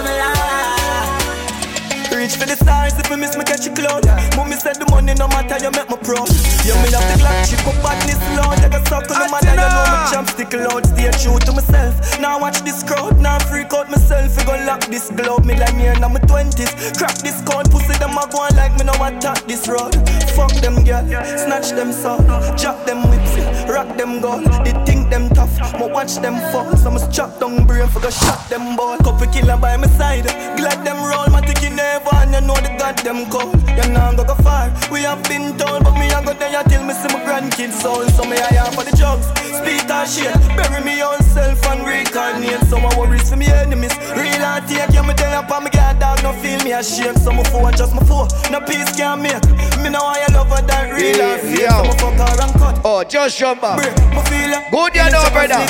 Reach for the stars if me miss me catch a cloud. Mommy said the money no matter you make me proud. You me love the Glock, she go badness loud. You got suck to the mother, you know me chopstick loud, stay true to myself. Now watch this crowd, now freak out myself. We gon' lock this globe, me like me in my twenties. Crack this code, pussy them a go on like me now attack this road. Fuck them girl, snatch them soul, drop them whips, rock them gold. They think them tough, but watch them fall. So I'ma chop down brain for go shot them ball. Couple killer by my side, glad them roll. My ticket never, and you know the goddamn cold. You know I'm go far. We have been told, but me I go there till me see my grandkids soul. So me I am for the drugs, split or shit. Bury me own self and reincarnate. So my worries for me enemies. Real and take you me there up and me get dog no feel me ashamed. So my four just my four, no peace can make. Me know I love her that real and fake. So my fuck her and cut. Oh, just jump back. Me feel it. Good you know, brother.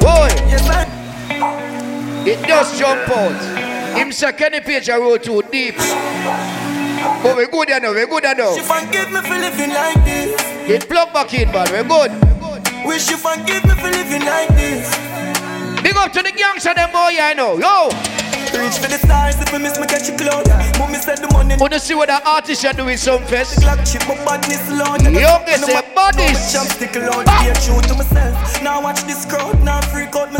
Boy. It does jump out. Him say Kenny Page a road too deep. But we good you know, we good you know. She forgive me for living like this. Get plugged back in, man. We good. Wish you forgive me for living like this. Big up to the gangster them boy, I know. Yo. Reach for the stars if I miss me catch you cloud. Mommy said the money. Wanna see what the artist are doing some fest? Clock chip my badness loud. Youngest say bodies. Chopstick loud. Be true to myself. Now watch this crowd. Now freak out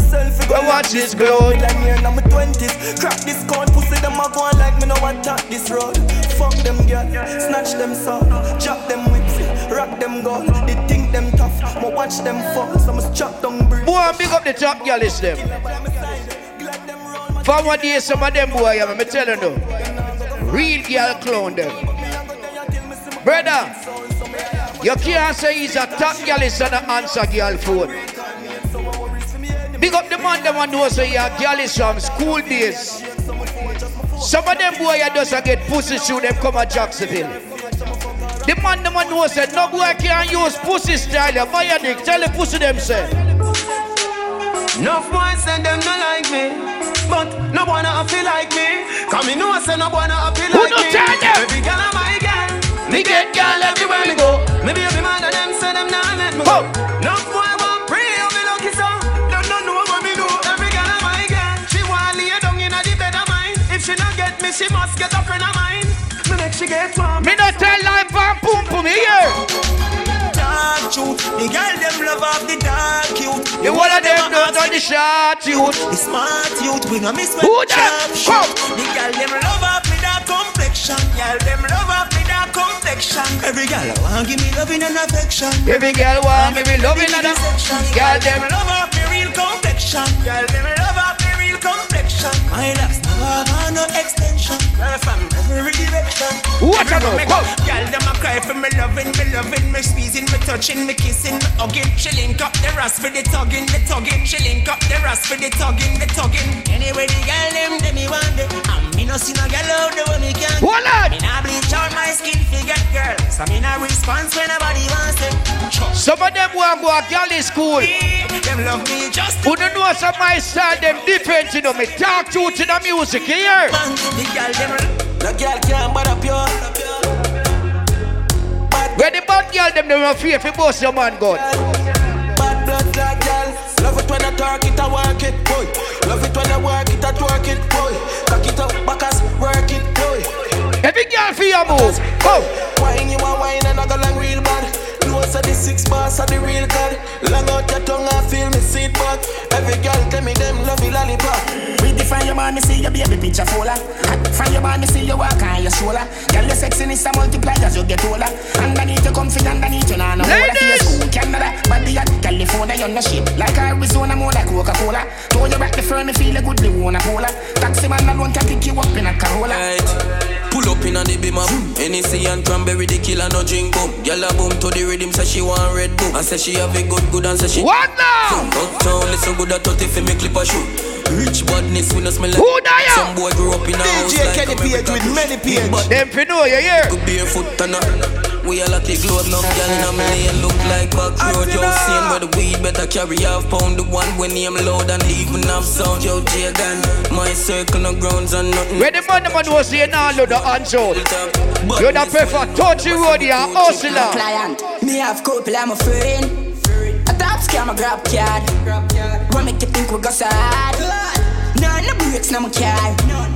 watch this crowd. Like me in my twenties. Crack this code. Pussy them a go on like me now attack this road. Fuck them girl. Snatch them soul. Drop them whips. Rock them gold. They think them tough. But watch them fall. So I must chop down bricks. Boy, big up the top girl is them. For one day, some of them boy, I'm telling you, real girl clown them. Brother, you can't say he's a top girl is an answer girl phone. Up the man, the one who say your girl is from school days. Some of them boy you just a get pussy shoot them come at Jacksonville. The man, the man who said no boy can use pussy style. You buy a dick, tell the pussy them say. Enough boys say them not like me, but no one a feel like me. Come me know say no one a feel like no me. tell them? Every girl a my girl, Me get girl everywhere me go. Maybe every man of them say them not let me go. Enough boy me, she must get a friend of mine. Me make she get one. Me not tell life and pum pum here. Dark truth. The girl them love off the dark youth. The one of them don't know the short youth. The smart youth. We no miss Who that? sharp shoot. The girl them love off me dark complexion. Girl them love off me dark complexion. Every girl want give me loving and affection. Every girl want me be loving and affection. Girl them them love off me real complexion. Girl them love off me real complexion. My locks never have no extension. Girl from every direction. What a go? Go. Girl them a cry for me loving, me loving, me squeezing, me touching, me kissing, me hugging. She link up the rust for the tugging, the tugging. She link up the rust for the tugging, the tugging. Anyway, the girl them, them me want them. And me no see no girl out the way me can. Hold on. Me nah bleach out my skin to get girl. So me nah response when nobody wants them. Some of them want go a girl in school. Them love me just Who don't know some my style them different, you know. Me talk to you to the music here. them. Bother pure. Where the bad girl them don't fear you boss your man gun. Bad blood girl. Love it when I talk it, I work it, boy. Love it when I work it, I twerk it, boy. Cock it up, backers, work it, boy. Every girl for your move. Go. Wine you a wine long real bad. The six bars of the real god. Long out your tongue, I feel me seat back. Every girl tell me them love you lollipop. Redefine your man, me see your baby picture fuller. From your man, me see you walk on your shoulder. Girl, your sexiness a multiply as you get older. Underneath you comfy, underneath you nah no more. Ladies! School Canada, body at California, you're no shit. Like Arizona, more like Coca-Cola. Throw you back the firm, me feel a good, they wanna cola. Taxi man alone can pick you up in a Corolla. Pull up in a the beamer Hennessy and cranberry the killer no drink boom Girl a boom to the rhythm say she want red boom I say she have a good good and say she What now? Uptown listen good at 30 fi me clip a shoot Rich badness we no smell like Who that ya? Some boy grew up in a house DJ like Kenny Page with many page. Them fi know you hear. Good barefoot and a We all like the globe now Girl in a me lane look like back road Yo saying where the weed better carry half pound The one when name loud and even have sound Yo Jagan My circle no grounds and nothing Where the man the man was saying now load the hands out. You da prefer touchy road here, hustler. client. Me have couple, I'm a friend. A top scam, a grab card. What make you think we go sad? None no breaks, no my car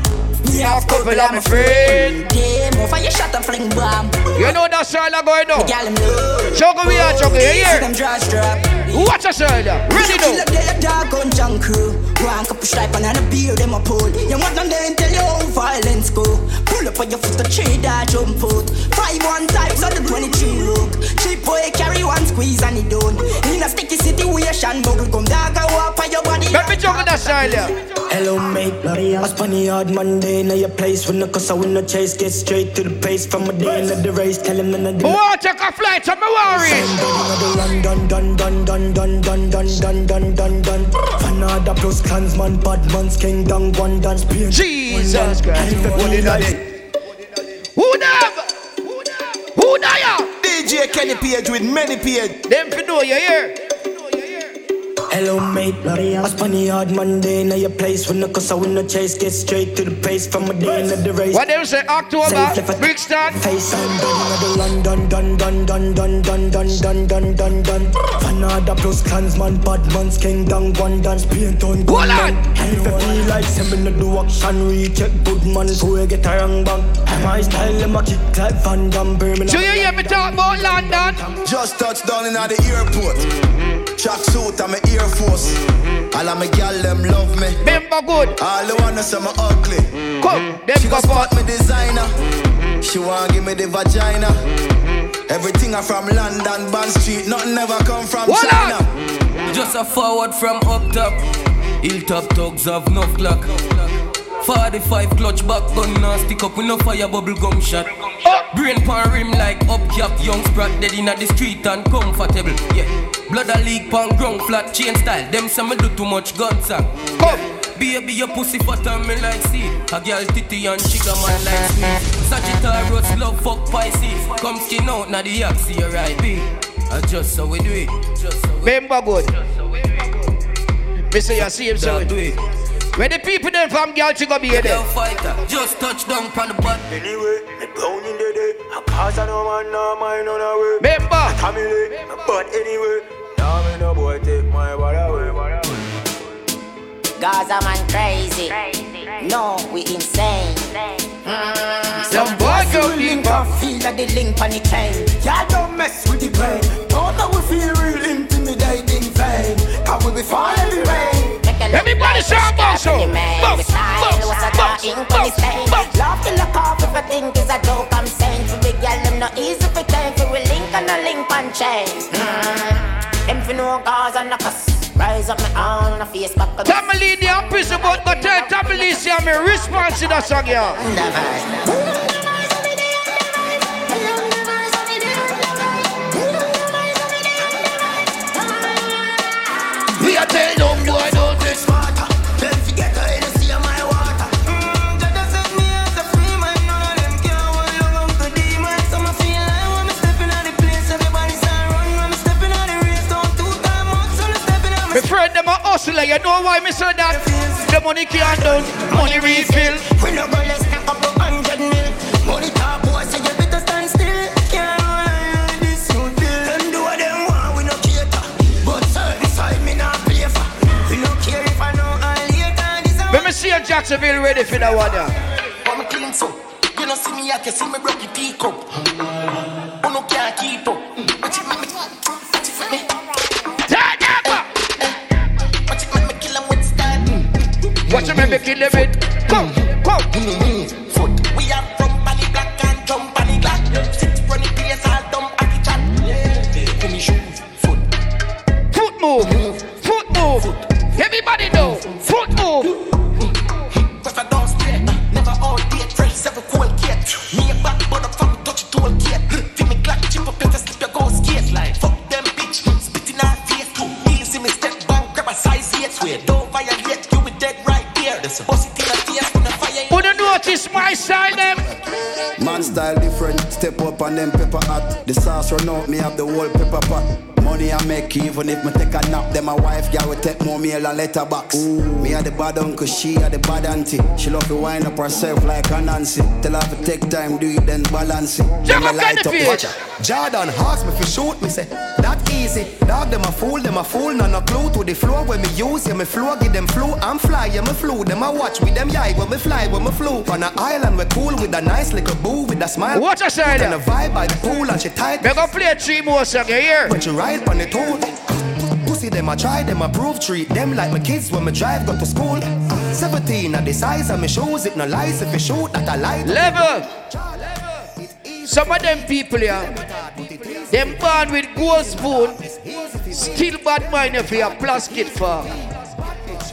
me half couple, I'm afraid. Damn, over your shot and fling bomb. You know that going on. You? Watch a Sharla up their dog on junk crew. One couple stripe and a beer them a pull. You want them then tell you how violence go. Pull up on your foot to tree that jump out. Five one times on the 23 look. Cheap boy carry one squeeze and it done. In a sticky situation, bubble gum dog go up on your body. Let me juggle that style here. Hello mate, bloody ass funny hard Monday Now your place when the cause I win the chase Get straight to the pace from a day into the race Tell him none of the Who want to take a flight to Mawari? Dun dun dun dun dun dun dun dun dun dun dun dun Fanada plus clansman bad man's king down one dance pain Jesus Christ What did I Who them? Who there? DJ Kenny Page with many page. Them for know you here. Hello mate, bloody ass funny hard Monday Now your place when the cause I win no chase Get straight to the pace from a day into the race What them say October? Brixton. Face and body of the London dun dun dun dun dun dun dun dun dun dun Fanada plus clansman bad man's king down one dance paint on Hold on. If I feel like send me no do action recheck good man so we get a wrong bang My style them a kick like Van Damme Birmingham So you hear me talk about London? Just touched down in at the airport. Mm-hmm. Track suit and my Air Force. Mm-hmm. All of my gal them love me. Remember good. All the wanna say me ugly. Come, mm-hmm. them She go go spot me designer. Mm-hmm. She want give me the vagina. Everything I from London, Bond Street. Nothing ever come from Hold China. Just a forward from up top. Hilltop thugs have no clock. 45 clutch back gun now stick up with no fire bubble gum shot. Brain pan rim like up cap, young sprat dead inna the street and comfortable. Yeah, blood a leak pan ground flat chain style. Them say me do too much gun song. Yeah. Baby, your pussy fat and me like see. A girl titty and chica man like sweet. Sagittarius love fuck Pisces. Come skin out na the right, B. I just so we do it. Just so we Remember good. Me say you see him so do it. Where the people them from girl to go be there? Girl fighter, just touch down on the butt. Anyway, me down in the day. I cause I no man, no mind on the way. Member, Remember. Family, but anyway. Now me no boy take my body away. Gaza man crazy. No, we insane. Mm. Some boy go link up. Feel like the link on the chain Y'all don't mess with the brain Don't know we feel real intimidating vain Cause we be falling the rain Everybody shout bounce so. My style was a dark ink on the stain. Love to look off if I think is a joke I'm saying. For big girl, them not easy for time. For we link and a link on chain. Mm. Them for no cause and no cuss. Rise up my arm on face back. up. Tamale, the prison but go tell Tamale see I'm a response to that song, yeah. We a tell them boy don't hustler, you know why me say that? The money can't done, money refill. We no go less than couple hundred mil Money talk boy so you better stand still. Can't rely on this you feel Them do what them want we no cater. But certain side me not play for. We no care if I know I later a Let me see if Jacksonville ready for that one, yeah. I'm clean so You no see me I can see me broke your teacup kill him with. Come, come. Mm-hmm. On them pepper hot. The sauce run out, me have the whole pepper pot. Money I make even if me take a nap. Then my wife girl will take more meal and letterbox. Me a the bad uncle, she a the bad auntie. She love to wind up herself like a Nancy. Tell her to take time, do it then balance it. Then me light up. Watch. Jordan asked me for shoot me say that easy. Dog, them a fool, them a fool, none no clue to the floor when me use. Yeah, me floor, give them flu. I'm fly, yeah, me flew. Them a watch with them yai when me fly, when me flew. On an island, we cool with a nice little boo with a smile. Watch us side. And a vibe by the pool and she tight. Me gonna play three more songs here. When she ride on the tool. Pussy them I try, them approve, treat them like my kids when me drive, go to school. 17 at the size of my shoes, it no lies if you shoot that I lie. Level. Some of them people here, them born with gold spoon, still bad mind if you have plastic for.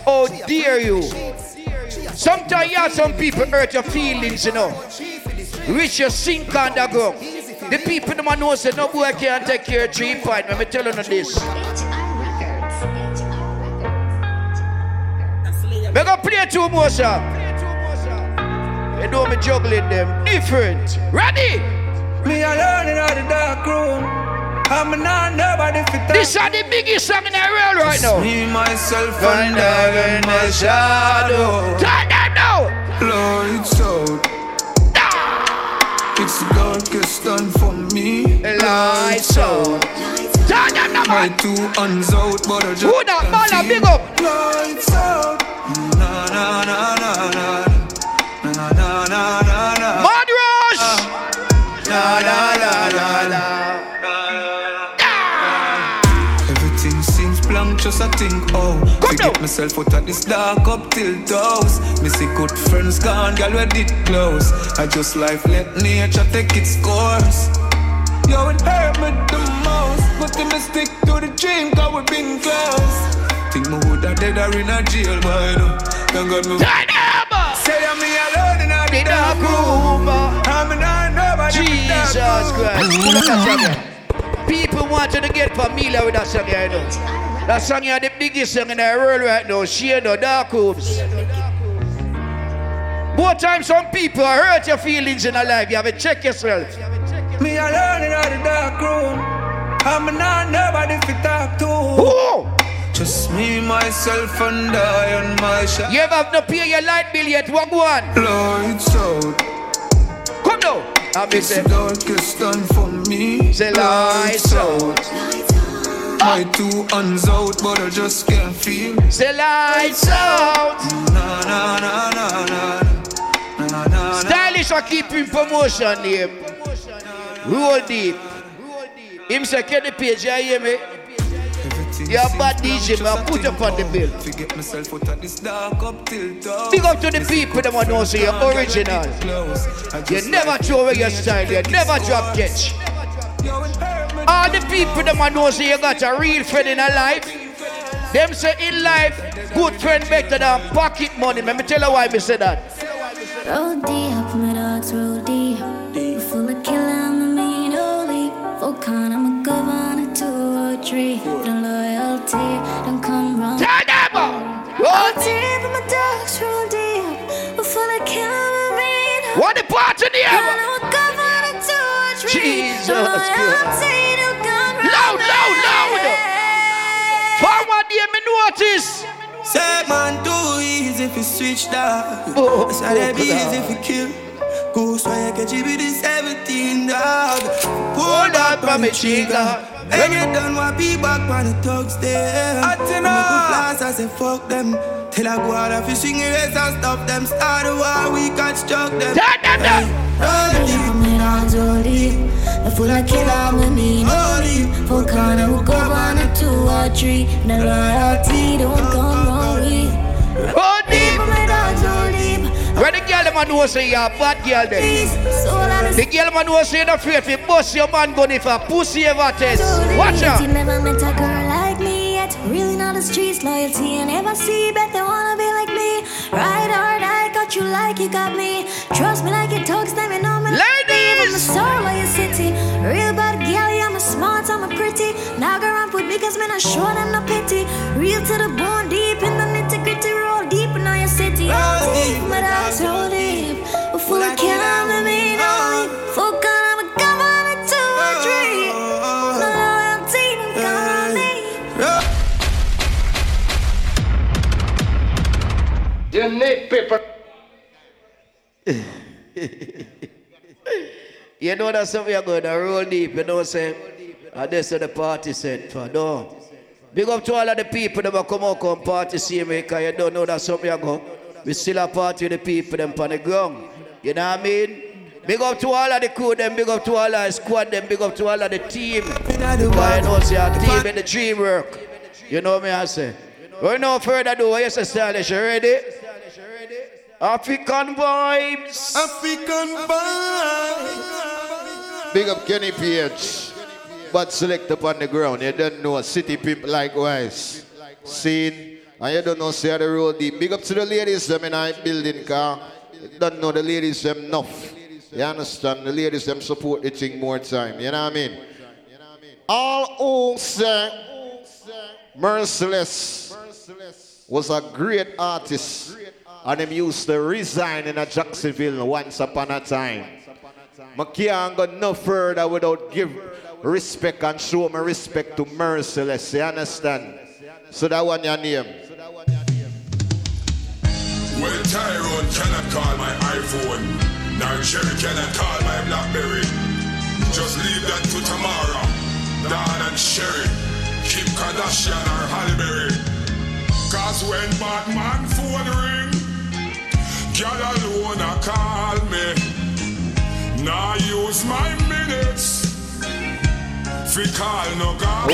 Oh dear you. Sometimes you have some people hurt your feelings, you know. Reach your sink underground. The people them know say no boy can't take care of three point. Let me tell you this. We gonna play two more song. You know me juggling them different. Ready? Me alone in the dark room. I'm not nobody fit This are the biggest song in the world right now. Me, myself, and I in my shadow. Turn that now. Lights out. Ah! It's the darkest done Lights out. Turn them now, My two hands out, but I just Who that can't man a feel. big up? Lights out. Na na na na na. Na na na na na. Mad Rush. Na na na na na. Everything seems blank, just I think, oh To get myself out of this dark up till doors Me see good friends gone, girl, we did close I just life, let nature take its course Yo, it hurt me the most But then I stick to the dream, cause we been close Think me woulda dead or in a jail, boy, no Thank God me Say I'm me alone in a uh, The dark room. I'm not nobody Jesus Christ. Pull up that song here. People want you to get familiar with that song you know. That song here, the biggest song in the world right now. Share no dark rooms. More time some people hurt your feelings in a life. You have to check yourself. Me alone in the dark room. I'm not nobody fit talk to. Who? Just me, myself, and I on my shot. You ever have to pay your light bill yet? What one? Lights out. Come now. I'm It's the darkest done for me. Say lights out. My two hands out, but I just can't feel. Say lights out. Na na na na na. Na na na. Stylish I keep in promotion name. Roll deep. Him say, get the page, you hear me? You're a bad DJ, man. Put up on the bill. Forget myself out of this dark up till dawn. Big up to the people that want to say you're original. You never throw away your style, you never drop catch. All the people that want to say you got a real friend in a life. Them say in life, good friend better than pocket money. Let me tell you why me say that. Roll deep, only. What the part in the air? I'm a governor, two or three. Jesus The Christ. loyalty, don't come wrong. Loud, loud, loud. Forward there, me notice. Say man too easy if you switch that. Oh, Say that oh, be easy if you kill. Goose why you catch you with the 17 dog. Pull that from me trigger. When you done what be back on the thugs there. I tell me flash I say fuck them. Till I go out if you swing your waist and stop them. Start a war we construct them. Turn them down. Deep, my dogs roll deep. We're full of killer, I'm a mean only. Volcan, I'm a governor, two or three. The loyalty, don't come wrong Where the girl a know say you're a bad girl then? The girl man know say you're not afraid to bust your man gun if a pussy ever test. Watch You out. never met a girl like me yet. Really know the streets loyalty. and never see, bet they wanna be like me. Ride hard, I got you like you got me. Trust me like it talks, them and know me. Ladies! I'm the soul of your city. Real bad girl, yeah, I'm a smart, I'm a pretty. Now go around with me, cause man, I show them no pity. Real to the bone, deep in the nitty gritty, roll deep in all your city. Roll deep, my dogs roll deep. We're full of killer, I'm a mean only. Full gun, I'm a governor, two or three. No loyalty, don't come on me. You need people. you know that's something you're going to roll deep, you know what I'm saying? Ah, and this is the party set for, no. Big up to all of the people that will come out come party see me, because you don't know that's something I go. We still a party with the people them on the ground. You know what I mean? Big up to all of the crew, them big up to all of the squad, them big up to all of the team. Because you know, see our team in the dream work. You know me, I say. We no further ado, what you say, Stylish, you ready? Afrikan Vybz. Afrikan Vybz. Big up Kenny Page. But select upon the ground. You don't know a City Pimp likewise. Scene. And you don't know say the road deep. Big up to the ladies them in our building car. You don't know the ladies them enough. You understand? The ladies them support the thing more time. You know what I mean? All who say Merciless was a great artist. And him used to resign in a Jacksonville once upon a time. I can't go no further without give respect and show my respect to Merciless. You understand? So that one your name. Well, Tyrone cannot call my iPhone. Nor Sherry cannot call my Blackberry. Just leave that to tomorrow. Don and Sherry, Kim Kardashian or Halle Berry. Cause when Batman phone ring, girl alone a call me. Now use my minutes. Fi call no God.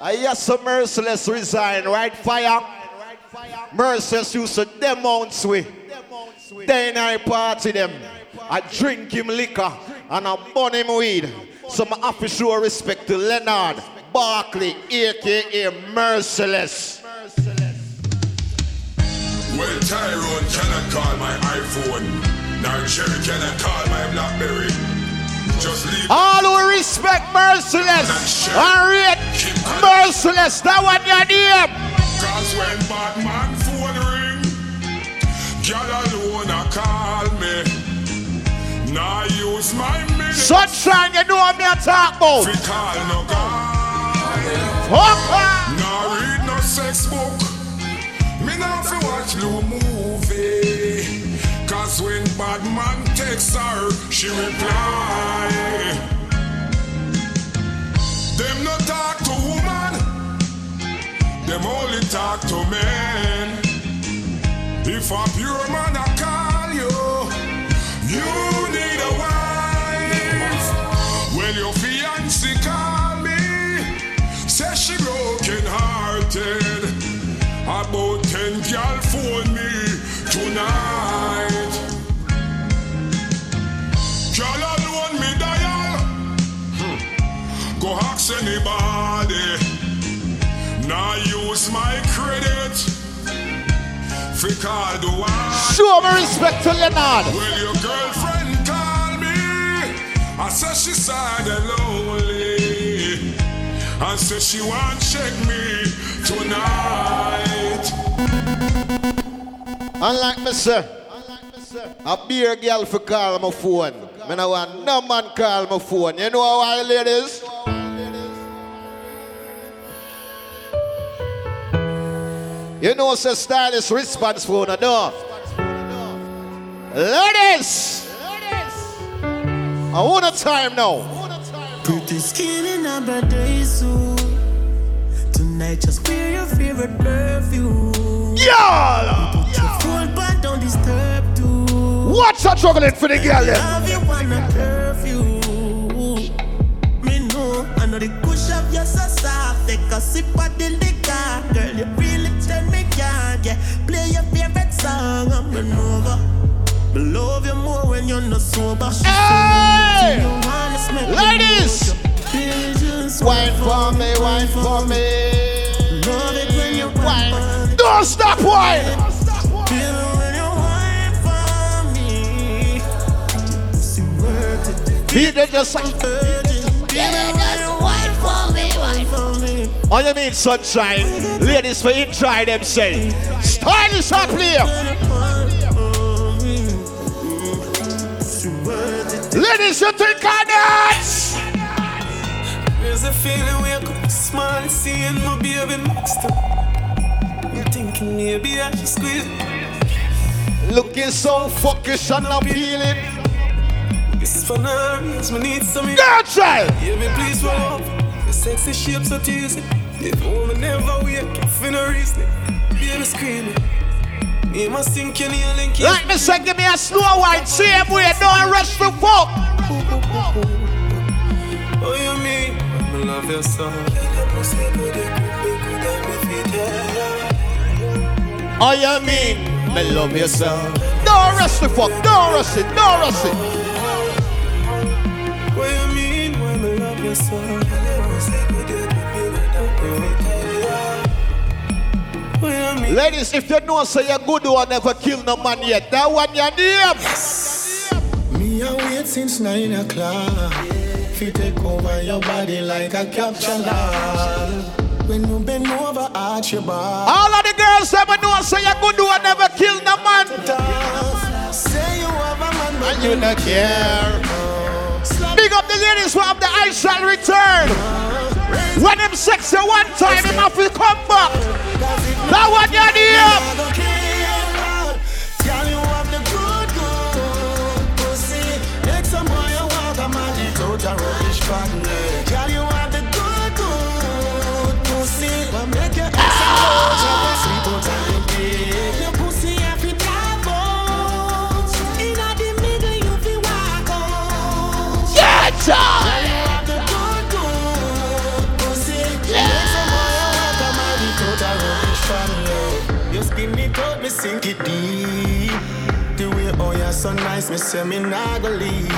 I hear some merciless resign, right? Fire. Merciless used to ounce we. Then I party them. I drink him liquor and I burn him weed. So I have respect to Leonard Bartley, aka Merciless. Well, Tyrone cannot call my iPhone. Nor Sherry cannot call my Blackberry. All who respect Merciless and rate Merciless, that one your name. Cause when Batman phone ring, girl alone a call me. Now use my minutes. Sunshine, you know what me a talk about. Fi call no God. Now read no sex book. Me now fi watch no movie. Cause when Batman takes her, she reply. Them no talk to woman. Them only talk to men. If a pure man a call you, you ask anybody. Now use my credit. Fi call the. Show me respect to Leonard. Will your girlfriend call me? I said she sad and lonely. I said she want check me tonight. Unlike me, sir. A beer girl for call my phone. Me no want no man call my phone. You know why, ladies? You know, say stylist response phone, I know. Ladies! I want a time now. Pretty skin in a birthday suit. Tonight, just wear your favorite perfume. Y'all! Put your phone back, don't disturb too. What's a juggling for the girl then? Love you wanna curfew. Me know, I know the push of your so soft. Take a sip of the liquor, girl. You really turn me on. Yeah, play your favorite song. I'm an over. Me love you more when you're not sober. Hey! You wanna smell the Ladies! Wine for me, wine for me. Love it when you wine. Don't stop wine! Feel it when you wine for me. See, worth it. He did just like. Oh, you mean sunshine? Ladies for enjoy themselves. Stylish up here. Ladies, you think I dance? There's a feeling wake up smile, seeing my baby next to I'm thinking maybe I should squeeze Looking so fuckish and appealing. Just for reason, me need some. Girl child. Yeah, me please roll up. Your sexy shape so teasy. Woman never wake up for no reason, screaming. Me must think you need a link. Like me say, give me a slow wine, same way, don't rush to fuck. Oh, you mean? I love your song. Oh, you mean? Me love you so. Don't rush the fuck, don't rush it, don't rush it. What you mean when I love you so? Ladies, if you know say you're good one never kill no man yet, that one your name. Me a wait since nine o'clock. Fi take over your body like a capture log. When you bend over, arch your back. All of the girls ever know say you're good one never kill no man. Say you have a man, but And you not care. Big up the ladies who have the I shall return. When them sex you one time, him have to come back. That one name. Me say me leave.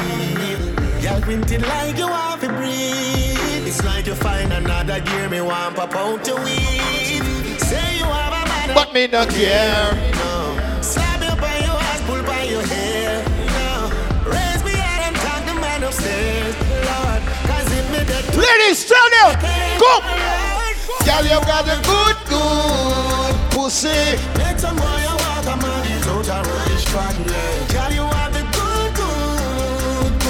Girl, like you want to breathe. It's like you find another gear, me want pop out your weed. Say you have a man, But me not care. No. Slap you by your ass, pull by your hair. No. Raise me head and talk the man upstairs. Lord, cause if me dead. Ladies, turn out. Go. Girl, you got a good, good pussy. Some boy walk a man, it's out a yeah. Girl, you have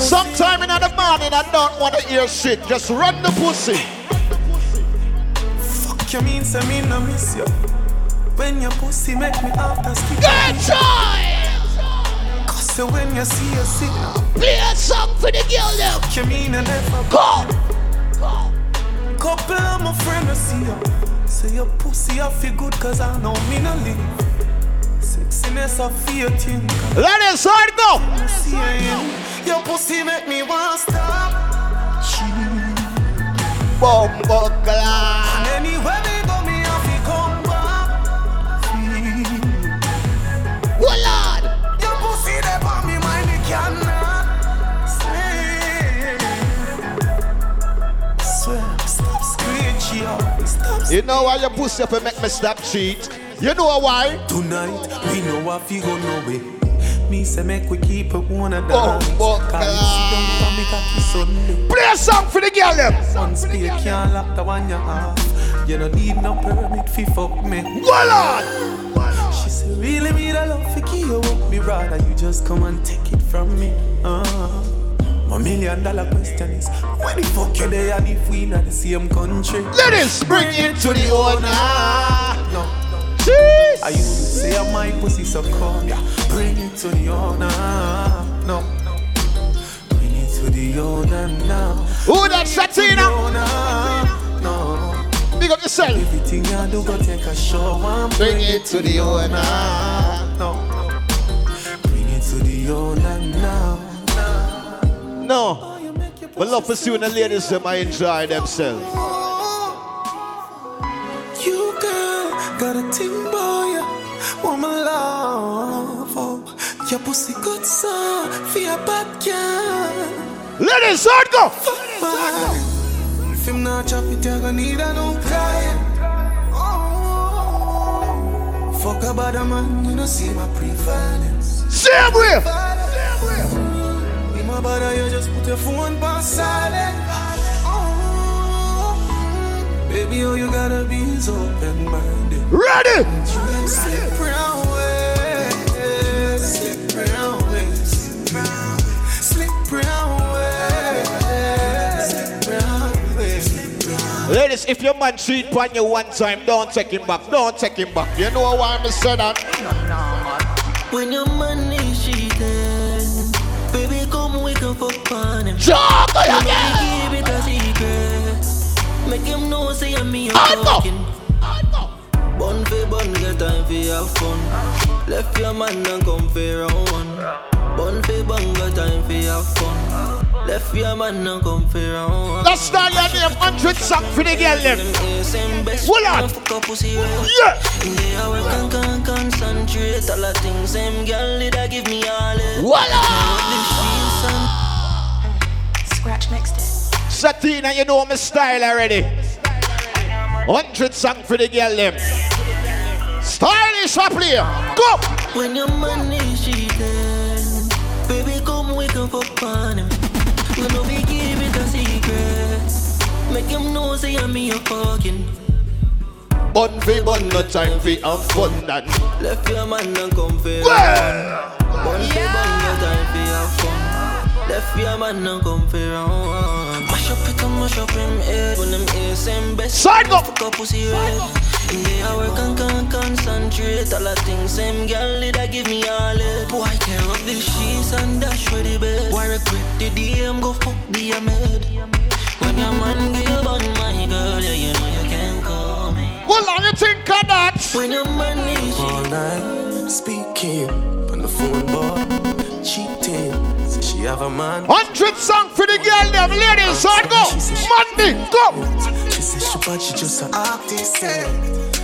Sometime in the morning, I don't want to hear shit. Just run the pussy. Fuck you mean, say me no miss you. When your pussy make me after speak. Good try. Cause so when you see a signal. Play a song for the girl now. You mean I never go. Couple of my friends I see you. Say your pussy I feel good cause I know me no leave. Sexiness feel. Let it side go. You. Your pussy make me want stop. Bumbo And anywhere we go, me have to come back. Oh Lord. Your pussy there for me, mind me cannot sleep. Swear, stop screeching. Stop You know why your pussy if make me stop cheat? You know why? Tonight, we know what we go no way. Me say make we keep it one of Oh, oh, Cause you see them for me cocky Sunday. Play a song for the girl them. One spear can't lock the one you have. You don't need no permit fi fuck me. On. She said, really me the love fi keep you up. Me rather you just come and take it from me. Uh. My million dollar question is, where the fuck you there and if we not the same country? Ladies, bring it to the owner. No. Jeez. I used to say oh, my pussy so cold, yeah. Bring it to the owner, no. Bring it to the owner now. Who that Satina? No. Big up yourself. Everything I do, go take a show and Bring it to the owner. No. Bring it to the owner now. No. But love for seeing the ladies them I enjoy themselves. Got a thing boy, woman love. Oh, your pussy good so your bad girl. Ladies, hard go. If him not chop it, you gonna need a new client. Oh, fuck about a man, you know see my prevalence. Same way. Me my brother, you just put your phone on silent. Baby, all you gotta be is open-minded. Ready. Slip round way, slip round way, slip round, slip round way, slip round way, slip round. Ladies, if your man cheat on you one time, don't take him back. Don't take him back. You know why I say that? When your money cheating, baby, come we can fuck Joke again. Him know say I'm me talking. Bun for bun, get time for have fun. Left your man and come for round one. Bun for bun, get time for have fun. Left your man and come for round one. Let's start your name, 100 song for the girl them. Hold on. Yeah. They are work and can concentrate. All the things them girl did I give me all it. Next day. Satina, you know my style already. 100 song for the girl them. Stylish up here. Go. When your money cheating, baby come wake up up on him. You know we give it a secret. Make him know say I'm me a fucking. Bun for bun, no time for have fun. Left your man and come for round. Bun for bun, no time for have fun. Left your man and come for round. And mash up him head. When them ears same best. Side up. Fuck up pussy red. They a work and can concentrate. All the things same girl did I give me all it. Boy tear up sheets and dash for the bed. Why regret the DM go fuck the maid. When your man give on my girl, yeah you know you can call me. Well, on you think of that? When your man is All night speaking on the phone, boy, cheating. She have a man. 100 song for the girl them. Ladies, on go. Monday, go. She said she bad, she just a artist. Eh.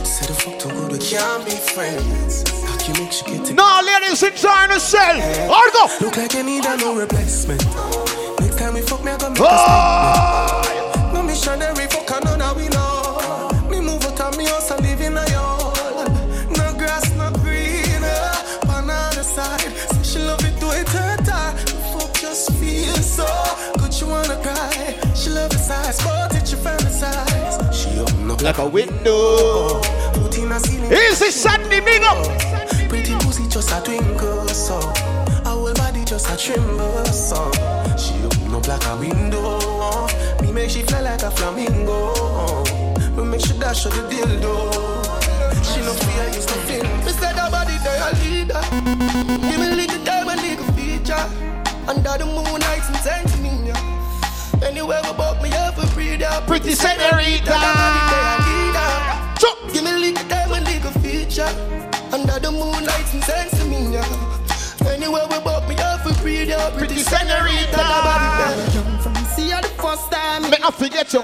Say the fuck too good, we can't be friends. Cock you make she get it. No, ladies, enjoying herself. Eh. On go. Look like you need a no replacement. Next time we fuck me, I gonna make Oh. No missionary fuck, wanna cry. She love the size, but it you fantasize. She open up Like a window. Put in a ceiling. Easy Sunday, big up. Pretty pussy just a twinkle, so whole body just a tremble, so She open up like a window Me make she fly like a flamingo Me make she dash out the dildo She no fear, use nothing Me said her body, they a leader Give me little diamond, little feature Under the moonlight and yeah Anywhere we buck me up and breathe out Pretty senorita. Give me little diamond, little feature Under the moonlight and sense to me now Anywhere we buck me up and breathe out Pretty senorita From see you the first time. Me I forget you.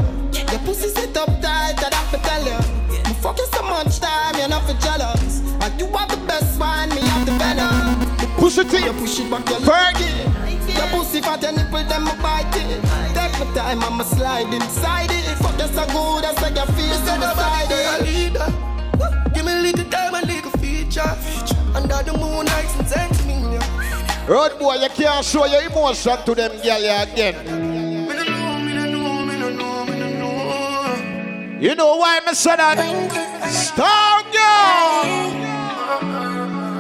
Your pussy sit up tight, that I'd have to tell you Me fuck you so much time, you're not for jealous. And you are the best one, me have the venom Push it in. You push it back, you Fergie. Your pussy fat, your nipple, them a bite it Take my time, I'ma slide inside it Fuck you so good, I say you feel so beside it Give me a little time and little feature Under the moonlight and send me. Road boy, you can't show your emotion to them girl again. You know why me say that? Star girl.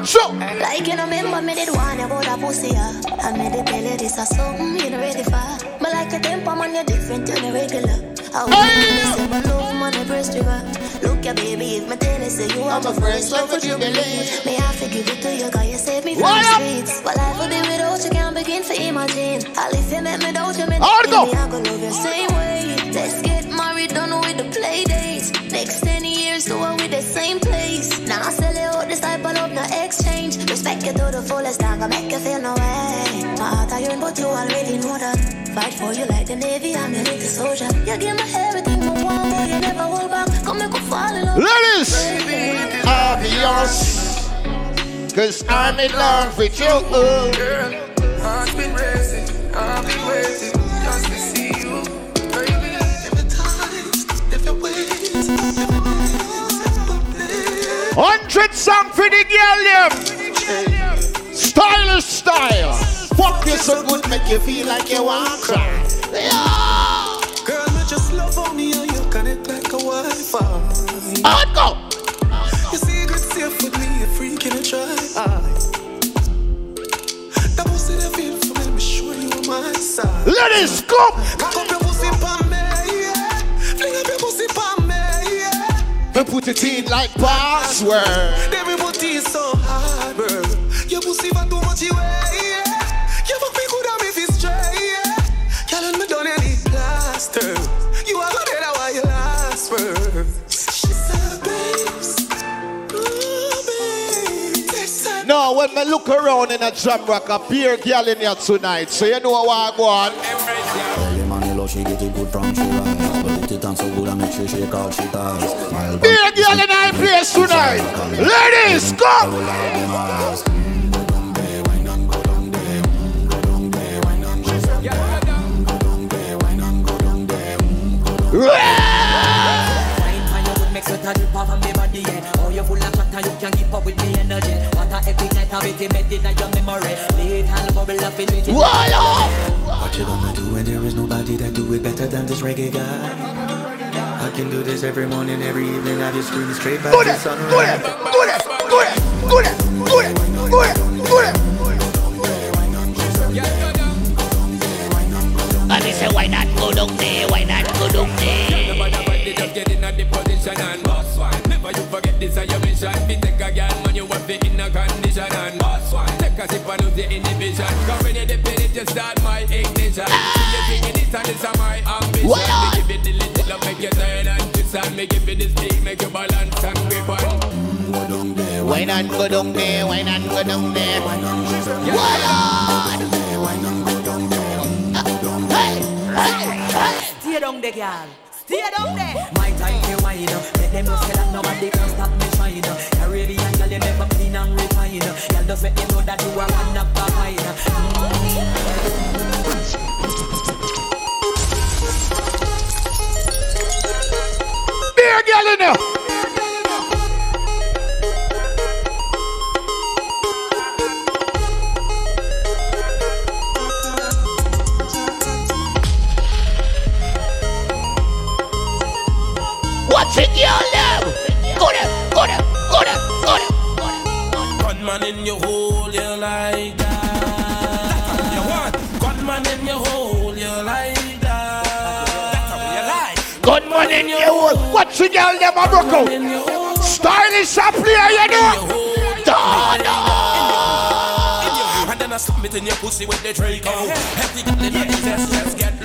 Show. Like you know, remember me did one about a pussy, yeah. I made it tell you this is something you know ready for. But like your temper, man, you're different the regular. I want to say my love, man, a breast trigger. Look, ya baby, if my you say you are my first love, would you believe? May I forgive it to you, cause you saved me from What the streets. But life would be without you, can't begin to imagine. I'll if you make me doubt you, go. me, I go love you same way. Let's get married, done with the play dates. Next 10 years, do it with the same place. Now I sell you out this type of love, no exchange. Respect you to the fullest, I'm gonna make you feel no way. My heart I yearn, but you already know that. Fight for you like the Navy, I'm your little soldier. You give me everything I want, but you never hold back. Come make me fall in love. Ladies, I'll be yours. Cause I'm in love with you. Girl, heart been racing, I've been waiting Hundred song for the girl them. Stylish style. Fuck you so good, make you feel like you want to cry. Yeah. Girl, me just love on me and you connect like a Wi-Fi. On go. Your secret safe with me, a freak in a try. That pussy that feel for me, me sure you on my side. Ladies, go. We put it in like password. Then we put it so hard, bro. Your pussy for too much away, yeah. Your fuck me good me if it's straight, yeah. Girl, and me done any plaster. You are gonna tell why you last, bro. No, when I look around in a drum rock, a beer girl in here tonight. So you know what I go on. Tell him I love she get it good from Chula rise. But it on so good, I make sure she call she ties. Smile Beer girl in our place tonight. Ladies, come. Make sweat a drip off of me body, yeah. Oh, you full of chatter, you can keep up with me energy. What a epic night of it, embedded in your memory. Little bubble up in it. Uh? What you gonna do when there is nobody that do it better than this reggae guy? I can do this every morning, every evening. I just scream straight back to sunrise. Do it, do it, do it, do it, do it, do it, do it. And they say, why not go down there? Why not go down there? Just get in at the position and boss one. Never you forget this is your mission. Be take a girl man, you want to in a condition and boss one. Take a sip and lose the inhibition. Cause when you dip in it, you start my ignition. See you singing it and this is my ambition. Me give it the little love, make you turn and twist and me give it the speed, make you balance and grip on. Why not go down there? Why not go down there? Why Stay down there, girl. Stay down mm. there. My time to wine up. Let them know say that nobody can stop me shine. Caribbean girl, they make me clean and refine up. Girl, just let them know that you are one of a kind. Beer girl in there. It, girl? Now? Go there, go there, go there, go there. Gunman in your hole, you like that. Gunman in your hole, you like that. Good money in your hole. What's the girl a broke out? Stylish a player, you know. And then I submit in your pussy with the Draco. Girl in the zest just get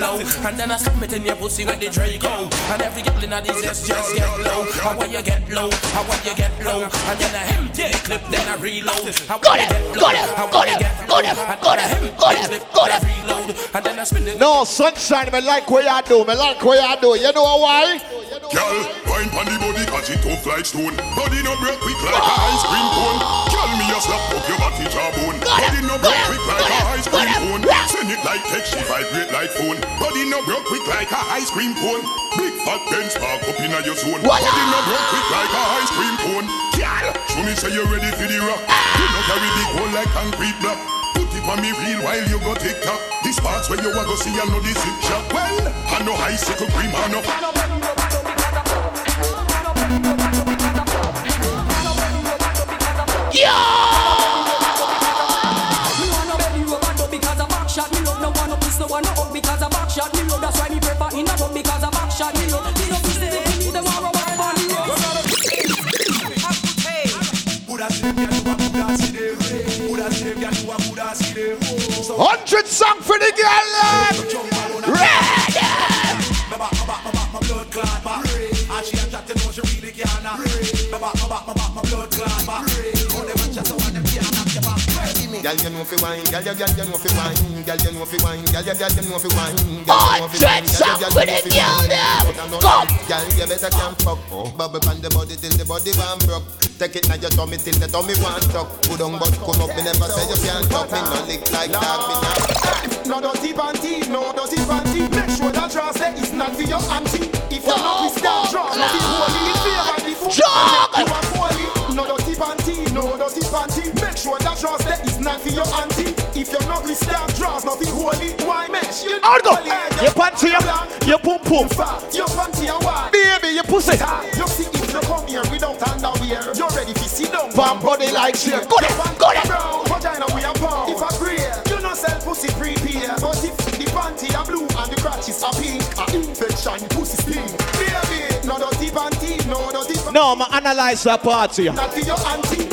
low. And then I submit in your pussy with the Draco. And every girl in the zest just get low. How will you get low? How will you get low? And then I empty the clip, then I reload. How will you get low? How will you get low? And then I empty the clip, then I reload. And then I spin it. No, sunshine, me like what you do. Me like what you do. You know why? Girl, wine pon the body cause it tough like stone Body no break quick like a ice cream cone Girl, me a slap up your body jawbone Body no break quick like a ice cream cone Send it like text, she vibrate like phone Body no break quick like a ice cream cone. Big fat Benz park up inna your zone. Body no break quick like a ice cream cone. Girl, show me say you ready for the rock. You no carry big hole like concrete block. Put it on me real while you go tick tock This parts where you a go see I know the zip shop Well, I know icicle cream I know Hundred song for the girl. Ready. Girl, you know fi wine, girl, you girl, you know fi wine, girl, you know fi wine, girl, you girl, you know fi wine. Hundred song for the girl now. Come. Girl, you better can't fuck. Oh, bubble on the body till the body one broke. Take it now your tummy till the tummy one tuck. Put on butt, come up, me never say you can't talk. Me no lick like that, me No nah. dirty panty, no dirty panty. Make sure that dress there is not for your auntie. If you're not with that dress, no be holy. In favor of the food, you are holy. No dirty panty, no dirty panty. Make sure that is not for your auntie. If you're not with that dress, no be holy. Why mesh? You go. Your panty, your, your pum pum. Your panty and what? Baby, your pussy. You see if you come here without underwear, you're ready to sit down. Bam body like shit. Go there, go there. Vagina we are pound. If I pray, you know sell pussy prepare. But if the panty are blue and the crotches are pink, a infection the pussy stink. Baby, no dirty panty, no dirty panty. No, I analyze the party. Not for your auntie.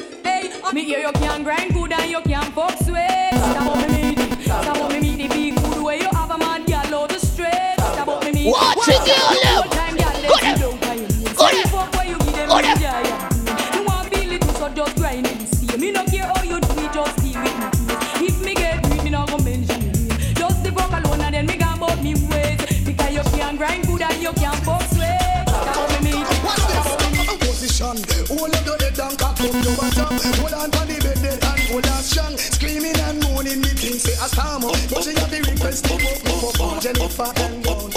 Me hear you can grind good and you can fuck sweet. Stop up me meet it. Stop up me meet the big good way you have a man girl out the straight. Stop up me meet Watch it, girl, them. Go them. Go them. Where you give them Go them. You want feel it so just grind it. See me move and down.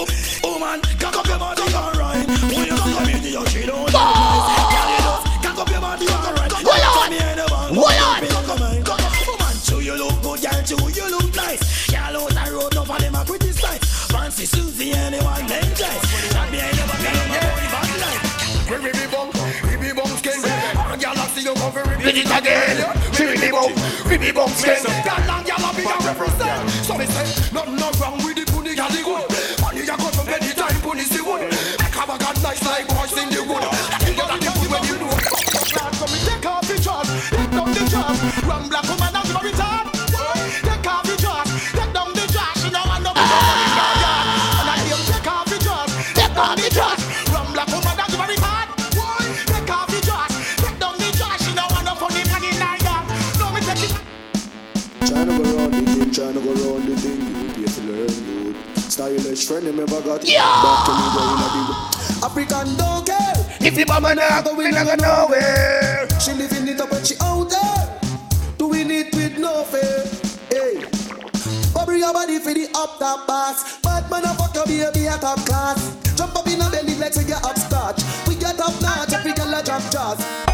Oh man, cock up your body, alright. When you come in, you she don't look nice. Girl, you just cock up your body, alright. Hold on. Come here, the man. Hold on. Come on, come on. Oh man, you look good, girl, too you look nice. Girl out the road, enough of them a criticize. Fancy Susie, anyone them guys. Not behind your back, I'm a boy, bad life. Ribby bum, ribby bum skin. Girl, I see you come for ribby Did it again. Ribby bum, ribby bum skin. Girl, and girl, I be a represent. Like boys in the wood. You got the pony when you know. So me take off the dress, take down the dress. Run black woman and give her return. Take off the dress, take down the dress. She know I know me so funny, girl, yeah. And I hear take off the dress, take down the dress. Run black woman and give her return. Take off the dress, take down the dress. She know I know funny, funny, nah, yeah. No, me take it. Tryna go round the thing, tryna go round the thing. You pay to learn, dude. Stylish friend, them ever got Yeah. back to me going If the mama nah go, we nah go nowhere. She living it up when she out there. Doing it with no fear. Hey. Bubble your body for the up top boss. Bad man, a fuck your baby a top class. Jump up in a belly say you upscotch. We get up notch, every girl a drop jaws.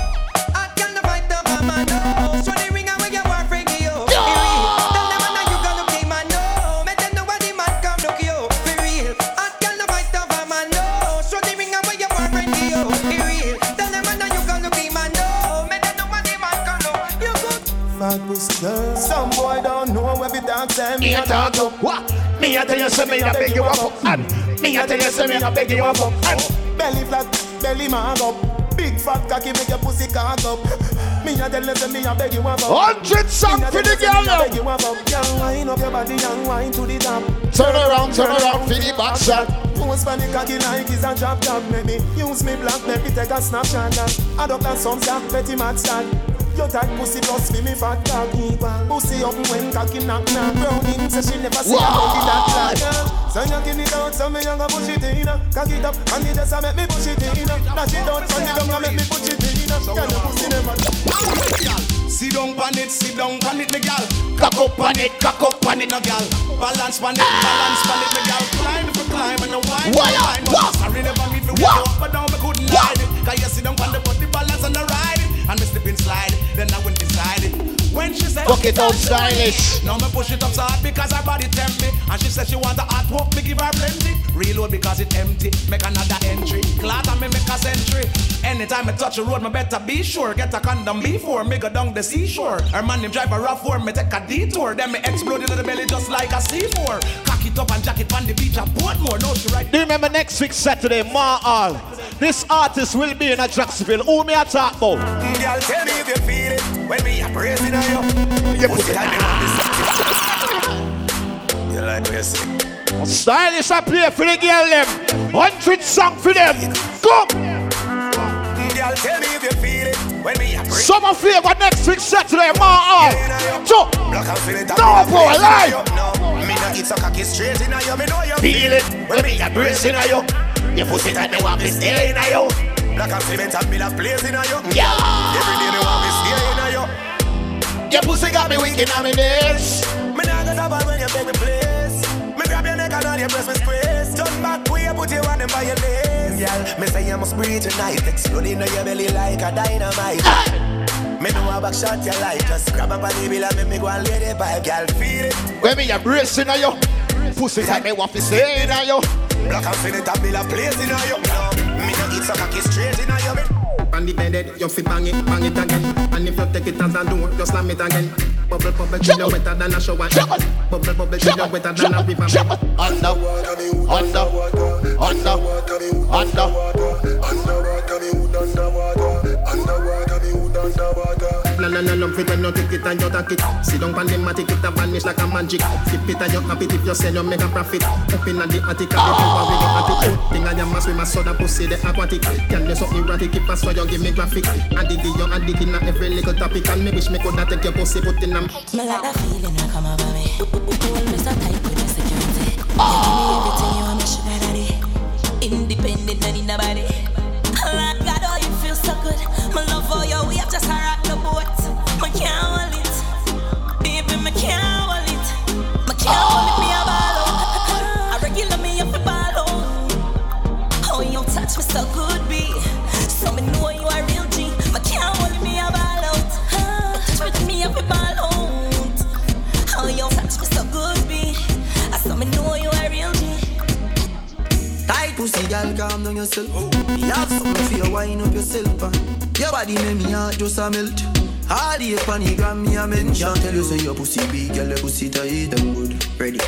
Me a tell you, say me a beg you up. And me a tell you, say me a beg you up. And Belly flat, belly mag up. Big fat cocky make your pussy cock up. Me a tell you, say me a beg you up. Hundred song a for the girl a now. beg you up. Girl, wind up your body and wind to the top. Turn around, turn around for the back shot. Post for the cocky like it's a drop top. Make me use me black, make me take a snapshot. up that some sack, petty mad start. Your tight pussy plus for me fat cocky. Pussy up when cocky knock knock. Browning say she never see a body that black. So you give it out, so me young push it in. Cock it up, and it just a make me push it in. Dash it out, turn it down, and make me push it in. Girl, your pussy never. Sit down on it, sit down on it, me gal. Cock up on it, cock up on it. no gal. Balance on it, balance on it, me gal. Climb if you climb and no wine, Why no wine. Sorry, never me for up, but down me couldn't What? it. Cause you sit down on the body Fuck it out, stylish. Now me push it up so hard because her body tempt me. And she said she want a hot walk, me give her plenty. Reload because it empty, make another entry. And me make a century. Anytime I touch a road, me better be sure. Get a condom before me go down the seashore. Her man him drive a rough for me take a detour. Then me explode into the belly just like a C4. Cock it up and jack it on the beach at Portmore. No, she right Do you remember next week Saturday, Ma? This artist will be in a Jacksonville. Who me a talk about? Girl, tell me if you feel it when we are praising on you. You Pussy like me want this. You like what you say? Stylish I play for the girl them. Hundred song for them. Go. Girl, tell me if you feel it when we are praising. Summer flavor next week Saturday, Ma ah. Hall. Go. Black and feel it. No, boy. No, me not so cocky straight in you. Me know you Feel it when me a bracing on you. Your pussy tight, me want me stay in you. Black and cement and me a place in you. Yeah. Every day me want me stay you. Your pussy got me winking on me nails. Me nah go double when you beg me place. Me grab your neck and all your breast me squeeze. Turn back way you put your hand by your legs. Girl, me say you must breathe tonight. Exploding in your belly like a dynamite. Me know a back shot you like. Just grab up on the bill and make me go and lay the pipe. Girl, feel it. When me a bracing on you. Pussy tight, me want me stay in you. Black and feel it and build a place in you. No, me no eat so cocky straight in you. Me On the bed, you fi bang it, bang it again. And if you take it as a door, just slam it again. Bubble, bubble, till you wetter than a shower. Bubble, bubble, till you wetter than a river. Under, under, under, under. No, no, no, no, fit when you take it and you take it. Sit down on the matic, it a vanish like a magic. Flip it and you happy if you sell, you make a profit. Up in the attic, and you power with your attitude. Thing I am mass with my soda pussy, the aquatic. Can you so erratic, if I saw you give me graphic. Addict, you addict in every little topic. And me wish me coulda take your pussy, put in a... Me like that feeling that come over me. Hold me so tight with your security. You give me everything My love for you, we have just a rock the boat. Me can't hold it, baby, me can't hold it. Me can't hold me a ball out. A regular me up a ball out. Oh, you touch me so. So me know you are real G. Me can't hold me a ball out. Touch me up a ball out. Oh, you touch me so good, B. So me know you are real G. Tight pussy, girl, calm down yourself. Me have something for you, wind up yourself. uh. Your body make me heart just a melt. All the funny gram me a mention. Tell you say your pussy big, girl, your pussy tight and good. Ready?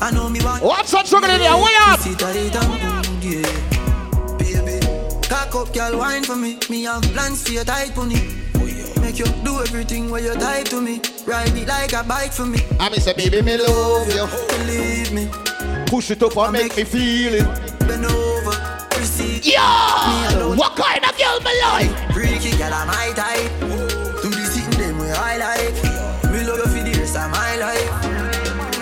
I know me want. What's that sugar in there? Way up! Pussy tight and good, yeah. Baby, cock up, girl, wine for me. Me have plans for your tight pony. Oh, make you do everything where you tight to me. Ride it like a bike for me. I me say, baby, me love you. Believe me. Push it up and make me feel it. Bend over, receive. Yeah! What kind of girl me? Freaky girl, I'm my type. Do the sitting them where I like. Me love you for the rest of my life.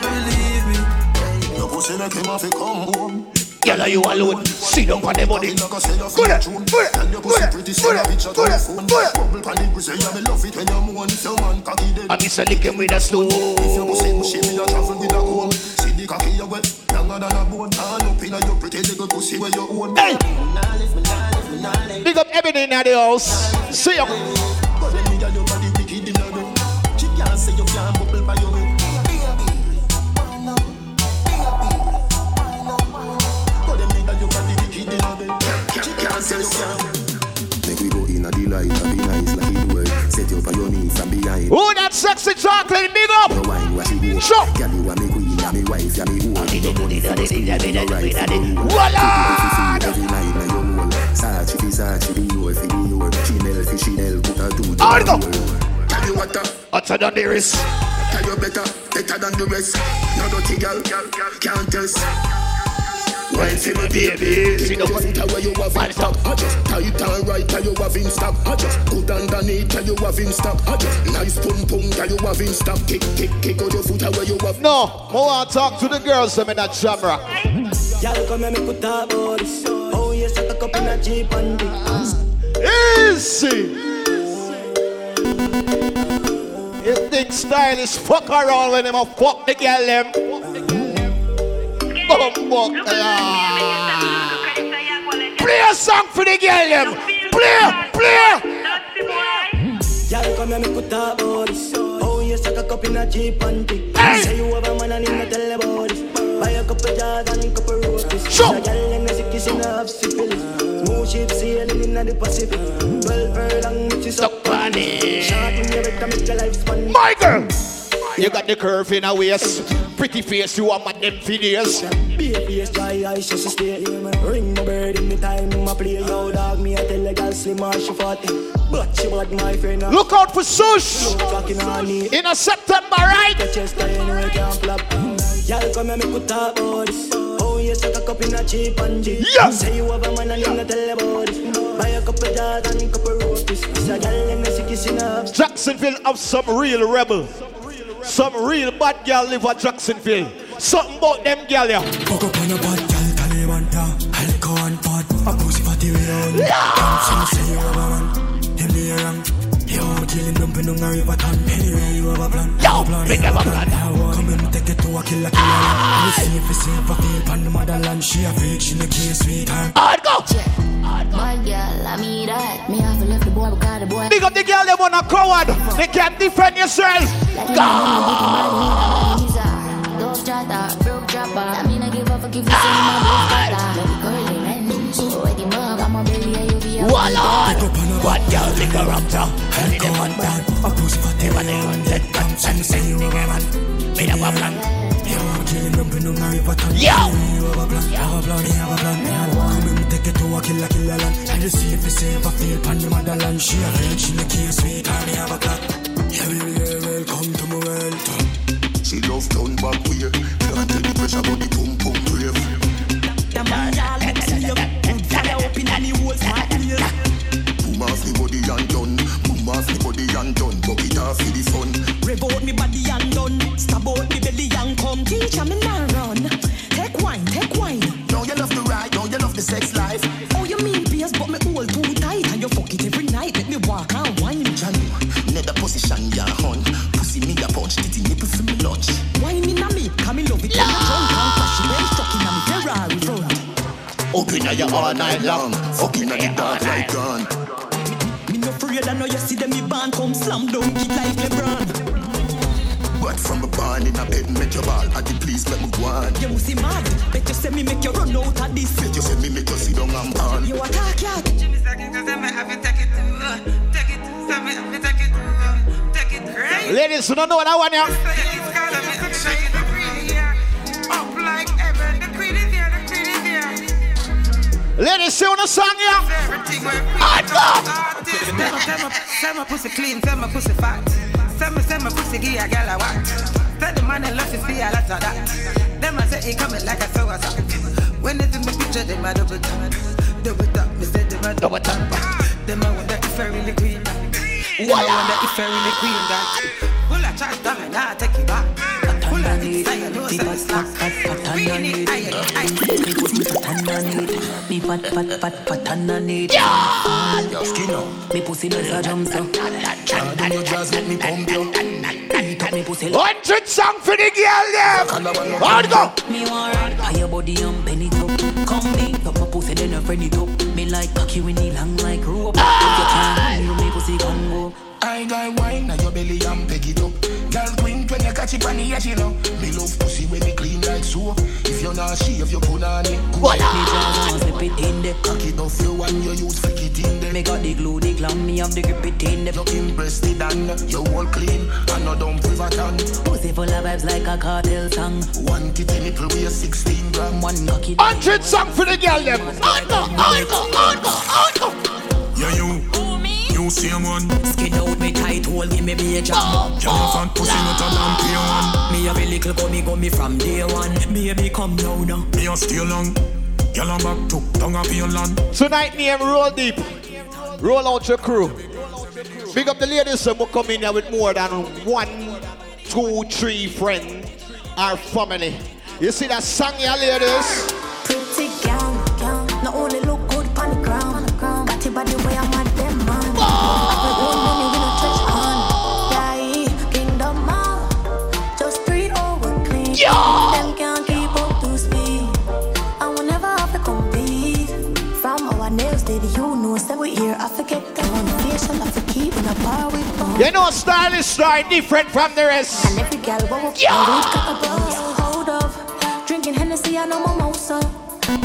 Believe me. Your pussy make him have to come home. Girl, are you alone? Sit down on the body. Go there, go there, Tell your pussy pretty, send a picture to your phone. Bubble pan the grizzly, yeah, love it when you moan. If your man cocky dead. I miss a lick him with a slow. If your pussy mushy, me a travel with a comb. See the cocky you wet, younger than a bone. Turn up inna your pretty little pussy where you own. Hey! Big up Ebony in the house. See ya. But then me a your body wicked in a bed. She can't say you can't bubble by your head. But then me a your body wicked in a bed. She can't say you can't. Make we go in a delight and be nice like it work. Set you for your knees from behind. Who that sexy chocolate? Big up. Your wine, what you do? Sure. Girl, you a me queen, ya me wife, ya me hoe. Your money for the school, you no right for the rule. Voila! Every night fi be your. Chanel Chanel, put her two. Go. Tell you what, Hotter than the wrist. tell you better, better than the rest. No dirty girl, can't test. My baby. See the foot where you have in. I just tight and right, tell you have in. I just good underneath, tell you have in. I just nice pum pum, tell you have in. Kick, kick, kick out your foot where you have. No, to talk to the girls them in that camera. Yes, I took up in a jeep and the Easy. You think stylish fuck around when them a fuck the girl them. Clock. Play a song for the girl them. Play, play. Y'all come here, me put up bodies. Oh yes, I took up in a jeep and the Say you have a man and him not tell about it. Buy a couple jars and a couple roses. Sure. A girl and a sick in half syphilis. Ship sailing in the Pacific. Twelve furlong, which is up on it. Short in your better make your life span. My girl. You got the curve in a waist. Pretty face, you are my them videos. Baby, dry eyes just to stay Ring my bird in the time I play. Yo dog, me I tell a girl slim or she fat But she bad my friend uh. Look out for Sush. It in a September, right? The chest I can't flap Y'all come here make we talk about this. Oh yes, I cock up in a cheap and cheap Yes. Say you have a man and you not tell about this. Buy a couple jars and a couple roses a girl and a sick kissing up Jacksonville have some real rebel. Some real bad girl live at Jacksonville. Something about them girl yeah. Fuck up on a bad girl, Taliban, yeah Alcohol and pot, a pussy fatty way on say you have a man, them they wrong Yo, killing dumping on a river town. Anyway, you have a plan, Yo, big have a plan. Come and take it to a killer, killer land see if you see if I feel on the motherland She a fake, she no care, sweetheart Hard go. Bad girl, I mean that. Me have to left the boy because the boy. Big up the girl them on a coward. They can't defend yourself. God. Dove chatter, broke chopper. I mean, I give up, I give you some of my and you be a Voila. Bad girl lick her up down. Hell in the man down. A pussy fatty Never they gun dead. Come some say you have a man. Made up a plan. Yo, on a a a a Come and take it to a killer, killer land And you the safest ever feel on the motherland. She a real, she make you sweet, and me have a clock. Yeah, baby girl, welcome to my world. She love turn back weird. Can't take the pressure, but the pum pum brave. Buck it for the fun. Rev out me body and done. Stab out me belly and come. Teach me now run. Take wine, take wine. Now you love the ride, now you love the sex life. Oh, you mean pierce, but me hold too tight. And you fuck it every night. Let me walk and wine. Johnny, nether position ya hun. Pussy me a punch, titty nipple for me lunch. Wine in a me, come me love it. When you drunk and crash it, then struck in a me Ferrari front. Open ya all night long. Fucking at the dark like gun. Me no afraid, I know you see them me band come slam dunk it like LeBron. But from a barn in a bed, make your ball. At the please let me go on. You must see mad. Bet you say me make you run out of this. Bet you say me make you sit down and burn. You attack cat. Ladies, you don't know what I want now. Ladies, you want a song here? I Say my pussy clean, say my pussy fat. Say me, say my pussy give a girl a what. Say the man in love to see a lot of that. Them I say he coming like a suicide. When they do my picture, they my double tap. Double tap, me say they my double tap. Them I wonder if I really queen that. Them I wonder if I really queen that. Pull a chat down and I take it back. Pull a dick, say you know say it's slack. We need iron, iron. Me pussy fat underneath. Me fat, fat, fat, fat underneath. Your skin out. Me pussy does a jump so. Then you just let me pump you. Eat up me pussy. Hundred song for the girl them. On go. Me want ride by your body and bend it up. Come me up my pussy then you friend it up. Me like cocky when he long like rope. If go. I got wine now your belly and peg it up. Girl queen when you catch it on the edge, you know. Me love pussy when it clean like soap. If you're not shave, you put on it. Me just want slip it in there. Cock it off you and you use flick it in there. Me got the glue, the glam, me have the grip it in there. You impressed it and you all clean and no dumb pivot on. Pussy full of vibes like a cartel song. One titty nipple weigh 16 gram. One cocky. Hundred song for the girl them. On go, on go, same one. Skin out me tight hole, give me major. Can't fat pussy not a damn pay one. Me have a little gummy gummy from day one. Baby, come now now. Me a stay long. Girl, I'm back to tongue up your land. Tonight name roll deep. Roll out your crew. Big up the ladies who come in here with more than one, two, three friends Our family. You see that song, yeah, ladies? Pretty girl, girl, not only look good on the ground, got your body where I'm I forget down. Facial, I keep in a bar with bone. You know, style is style different from the rest. And every gal walk yeah. got a buzz. Hold up, drinking Hennessy and no mimosa.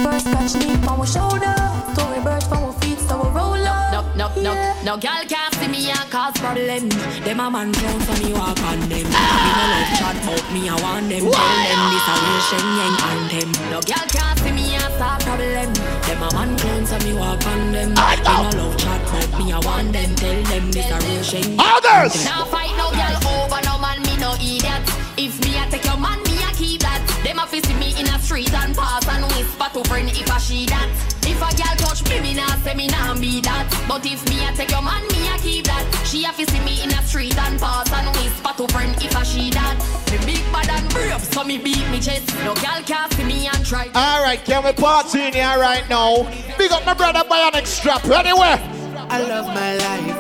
First scratch knee on our shoulder. Tory bird from our feet, so we roll up. No, no, no, no girl can't see me and cause problem. Them a man clown so me walk on them. Ah! Me no love chat but me I want them. Tell them this a real Shen Yeng anthem. No girl can't see me and start problem. Them a man clown so me walk on them. Me no love chat but me I want them. Tell them this a real Shen Yeng Others! Now fight no girl over no man me no idiot. If me I take your man me I keep. Them a fi see me in a street and pass and whisper to friend if I she that. If a girl touch me, me nah say me nah be that. But if me I take your man, me I keep that. She a fi see me in a street and pass and whisper to friend if I she that. Me big bad and brave, so me beat me chest. No girl can see me and try. All right, can we party in here right now? Big up my brother Bionic Strap. Anywhere. I love my life.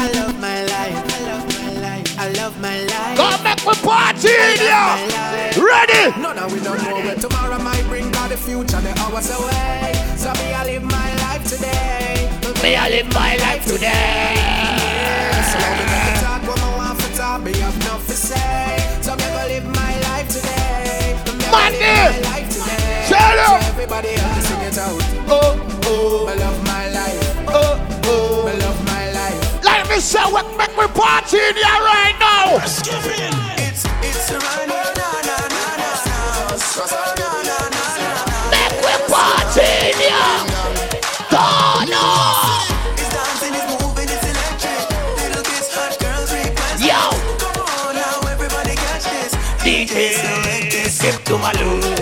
I love my life. I love my life. I love my. Go make me party in here. Ready? No, no, we don't know where tomorrow might bring God the future, the hours away. So me, I live my life today. Me, I live my life today. So me make the talk what I want for talk, me have nothing to say. So me go live my life today. Me I Money. live my life today. Shut. So everybody to sing out. Oh, oh, say, what make me party in here right now? It's, it's right. Make we party in here. now, everybody catch this, DJ, skip to my loop.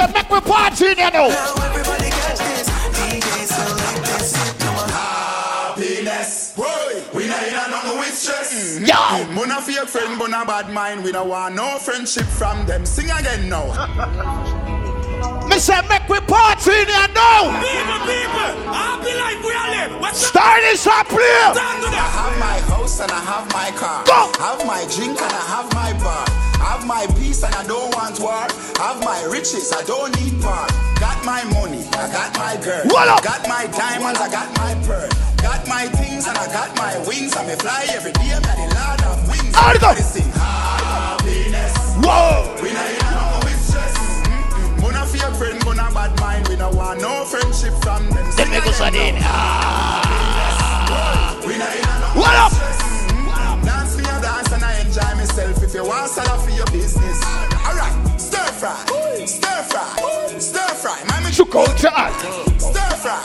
Girl. Let me say, make me party in here now. Now everybody catch this. DJ select this. Come on. Happiness. Boy, we not in a nothing with stress. Mm, yo. Mm, we not fake friend, but not bad mind. We don't want no friendship from them. Sing again now. Me say, make we party in here now. People, people, happy life we are live. What's Start this up, play. I have my house and I have my car. Go. Have my drink and I have my bar. Have my peace and I don't want war. Have my riches, I don't need part. Got my money, I got my girl. Got my diamonds, I got my pearl. Got my things and I got my wings. I may fly every day, I'm the lord of wings. Out of Everybody sing happiness. Whoa. We not in a no stress. Mm-mm. We not fake friend, not bad mind. We not want no friendship from them. Then me go sardine. We not in a no What up? Want sell for your business. Alright, stir fry, stir fry, stir fry. My me Shook out your. Stir fry,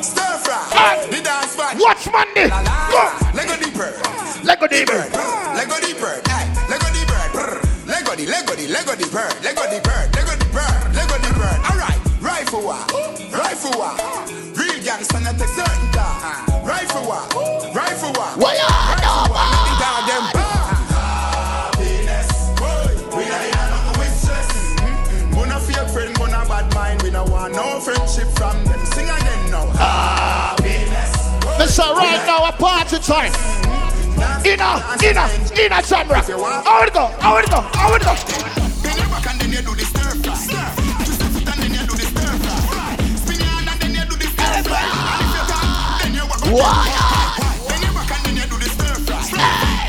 stir fry. The dance fry. Watch Monday. Go. Lego deeper, Lego deeper. Lego deeper. Lego deeper, Lego the Lego the Lego the bird, Lego the bird, Lego the bird, Lego the bird. Alright, rifle war, rifle war. Real gangsta not take certain time. Rifle war, rifle war. What time. Inna, inna, inna genre. How it go? How it go? It go? Bend your back and then you do the stir fry. Twist your foot and then you do the stir fry. Spin your hand and then you do the stir fry. And if you turn, then you walk up. Bend your back and then you do the stir fry.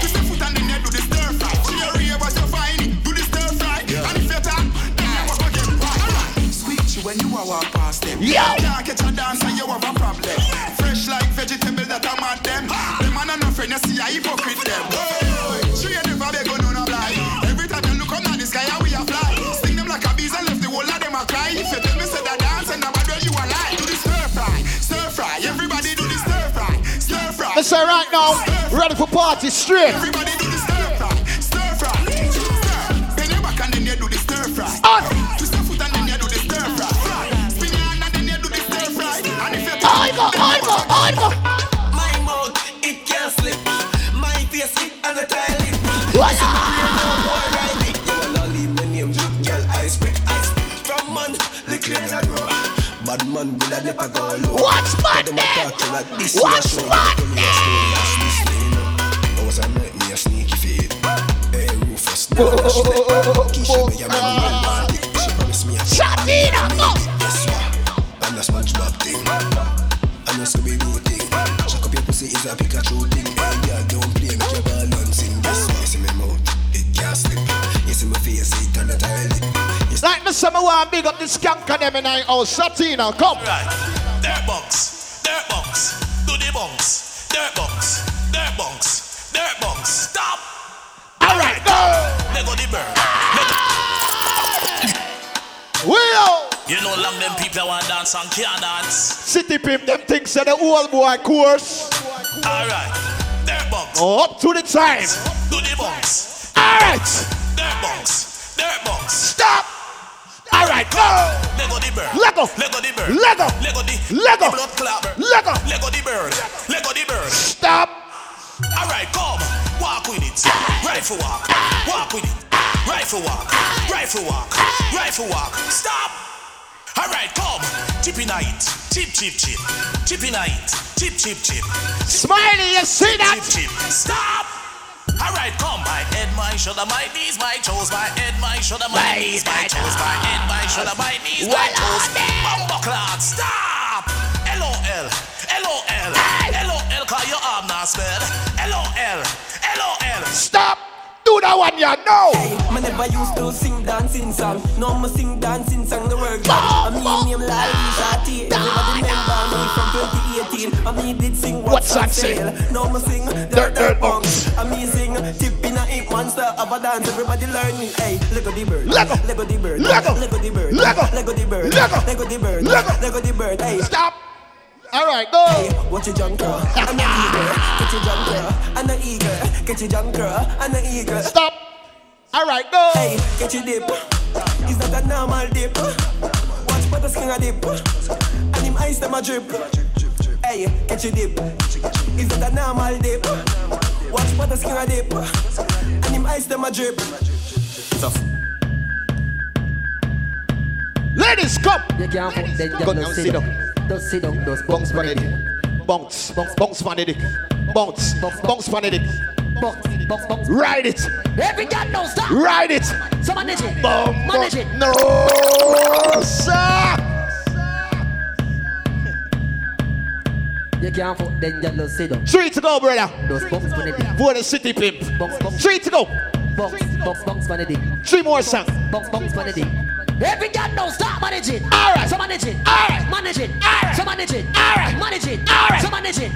Twist your foot and then you do the stir fry. Cherry, what you find? Do the stir fry. And if you turn, then you walk again. Alright. Squeak you when you walk past them. Yo. Can't catch a dance and you have a problem. Fresh like vegetable that I'm at them. Them man and no friend, you see a hypocrite them. She ain't never beg on no. Every time you look on the sky, we a fly. Sting them like a bees and left the whole of them a cry. If you tell me say that dance and nobody where you a lie. Do the stir fry, stir fry. Everybody do the stir fry, stir fry. Let me say right now, ready for party straight. Everybody do the stir fry, stir fry. Stir. Bend your back and then you do the stir fry. On. Twist your foot and then you do the stir fry. Spin your hand and then you do the stir fry. And if you How it go? Man, and grow. Bad man will I never go low. Watch Monday. Watch Monday. I was a night, me a sneaky feet. Hey, Rufus, now I should let Keisha, me a man, bad dick. She promised me a Shot in a go. Guess what? I'm a SpongeBob thing. I know Scooby-Doo thing. Chuck up your pussy is a Pikachu thing. Like me say want big up the skank and them in our house. Satina, come. Right. Dirt bunks, dirt bunks, do the bunks, dirt bunks, dirt bunks, dirt bunks. Stop. All right, go. Let go the bird. Will. You know, long them people want dance and can't dance. City pimp them things say the old boy course. All right. Dirt bunks, oh, Up to the time. do the bunks, All right. dirt bunks, dirt bunks. Stop. All right, go. Let go the bird. Let go. Let the bird. Let go. Let go the. Let go. the blood clot. Let go. Let go the bird. Let go the bird. Stop. All right, come. Walk with it. Rifle walk. Walk with it. Rifle walk. Rifle walk. Rifle walk. Stop. All right, come. Chip in it. Chip, chip, chip. Chip in it. Chip, chip, chip. Smiley, you see that? Chip, chip. Stop. All right, come. My head my shoulder, my knees, my toes, my head, my shoulder, my knees, my toes, my head, my shoulder, my knees, my toes. Bumbo clock, stop. L-O-L, L-O-L, L-O-L, call your arm now spell. L-O-L, L-O-L. Stop. Do that one, yeah, no. Hey, me never used to sing dancing song. No, me sing dancing song. The work. I mean, name Lali Shati. Everybody remember me from 2018. I mean, did sing What's what's on sale. No, me sing dirt dirt bunks. I mean, sing tip in a hip monster of a dance. Everybody learning. Hey, Lego the bird. Lego. Lego the bird. Lego. Lego the bird. Lego. Lego the bird. Lego. Lego the bird. Lego. Lego the bird. Hey, stop. All right, go. Hey, watch your junk girl and the eagle. Catch your junk girl and the eagle. Catch your junk girl and the eagle. Stop. All right, go. Hey, catch your dip. It's not a normal dip. Watch but the skin a dip. And him eyes them a drip. Hey, catch your dip. It's not a normal dip. Watch but the skin a dip. And him eyes them a drip. Tough. Ladies, come. You can't put then Go down, sit down. Just sit down, just Bounce on the dick. Bounce. Bounce on the dick. Bounce. Bounce on the dick. Bounce, bounce, bounce. Ride it. Every girl knows stop. Ride it. So manage it. Bum, Manage it. No, sir. You can't put then just sit down. Three to go, brother. Just bounce on the dick. For the city pimp. Bounce, bounce. Three to go. Bounce, bounce, bounce on the dick. Three more songs. Bounce, bounce on the dick. Every knows stop manage it. All right. So manage it. All right. Manage it. All right. So manage it. All right. Manage it. All right. So manage it.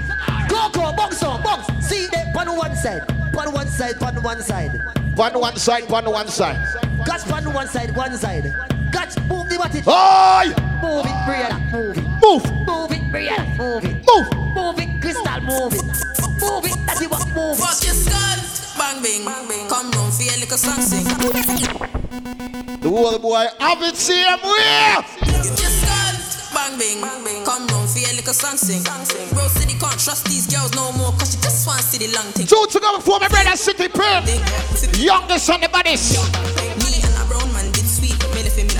Go, go, bounce on, bounce. See that on one side. On one side, on one side. One one side, one one side. Catch on one side, one side. Catch, move the body. Oi! Move it, Brianna. Move it. Move. Move it, Brianna. Move it. Move. Move it, Crystal. Move it. Move it, that's it. what Move Fuck your skull, bang bing. Come round for your little song sing. The whole boy have it same way. Your skull, bang bing. Come round for your little song sing. Real city can't trust these girls no more, cause she just want to see the long thing. Two to go before my brother City Pimp. Youngest on the bodies. Me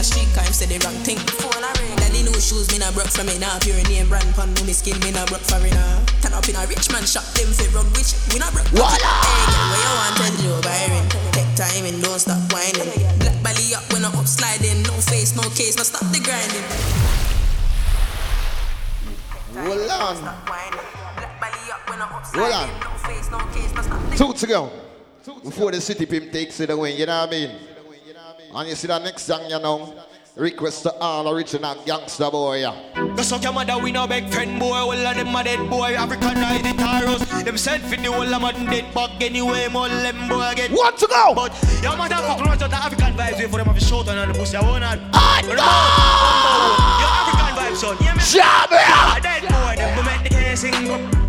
street car, him said the wrong thing. Phone a ring. Daddy new shoes, me nah broke from me now. Pure name brand pan, no me skin, me nah broke for me now. Turn up in a rich man shop, them fi run rich, we nah broke. Voila! Hey, girl, where you want tell Joe Byron? Take time and don't stop whining. Black belly up when I up sliding. No face, no case, no stop the grinding. Hold on. Black belly up when I up Hold on. No face, no case, no stop Two to go. Before the city pimp takes it away, you know what I mean? And you see that next song, you know? Request to all original gangster boy, yeah. Go suck your mother, we no beg friend boy. All of them a dead boy, Africanized the taros. Them sent for the whole of them dead bug anyway. More them boy get. What to go? But your mother fuck around to the Afrikan Vybz. Wait for them have a shot on the pussy. I want that. Ah, Your Afrikan Vybz, son. Yeah, me. Jab A dead boy, them go make the case sing.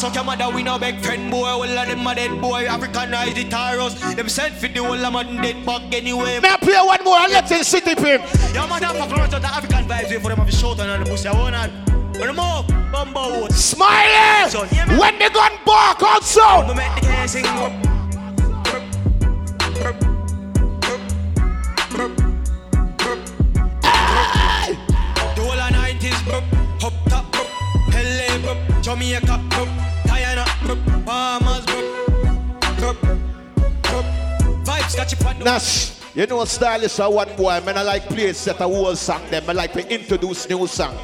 Suck your mother, we no beg friend boy. All of them a dead boy, Africanized the taros. Them sent for the whole of them dead bug anyway. May I play one more and let in city pimp? Your mother around to the Afrikan Vybz. Wait for them have a shot on the pussy. I want that. When more, bumbo. Smiley! When the gun bark out sound! Jamaica, brup, Diana, brup, Bahamas, brup, brup, brup. Vibes got you on the Nash, you know stylish are one boy, man I like play set a whole song them, I like to introduce new song.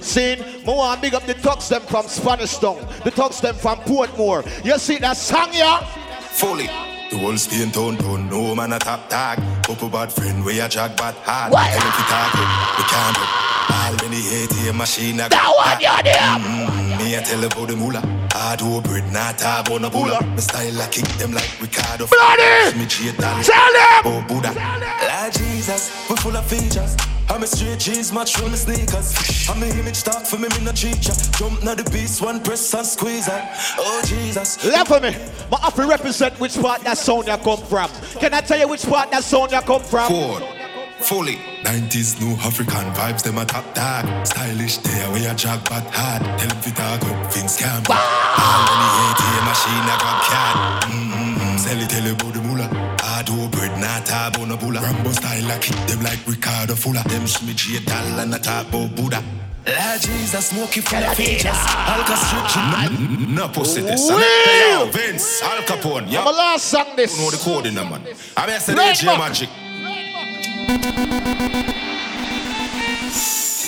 Seen, more want big up the talks them from Spanish Town, the talks them from Portmore. You see that song yeah? Fully. The whole Spain town town, no man a top tag. Couple bad friend, we a jack bad hard. What? Tell him to talk it, we can't do. All when he hate your machine, I That one you're there! Mm-hmm. Me a tell about the moolah. Hard over bread, not a bone a bulla. My style I kick them like Ricardo. Bloody! Me cheat down. Tell them! Oh Buddha. Like Jesus, we full of features. I'm a straight jeans, match from the sneakers. I'm a image talk for me, me no teacher. Jump na the beast, one press and squeeze her. Oh Jesus. Left for me. My have to represent which part that sound you come from. Can I tell you which part that sound you come from? Ford, fully. 90s new Afrikan Vybz, them a top dog. Stylish there, we a jog but hard. Tell them fi talk up, Vince Cam. All when he hate here, machine a grab card. Mm-hmm. Sell it, tell about the moolah. Hard bread, not a bone a. Rambo style, I kick them like Ricardo Fuller. Them shimmy J doll and a talk about Buddha. Lord Jesus, smoky full of features. Alka strip No pussy this. Vince, Al Capone. Yeah. I'm a last song this. You know the code in them, man. I mean, I said Right AJ back. Magic.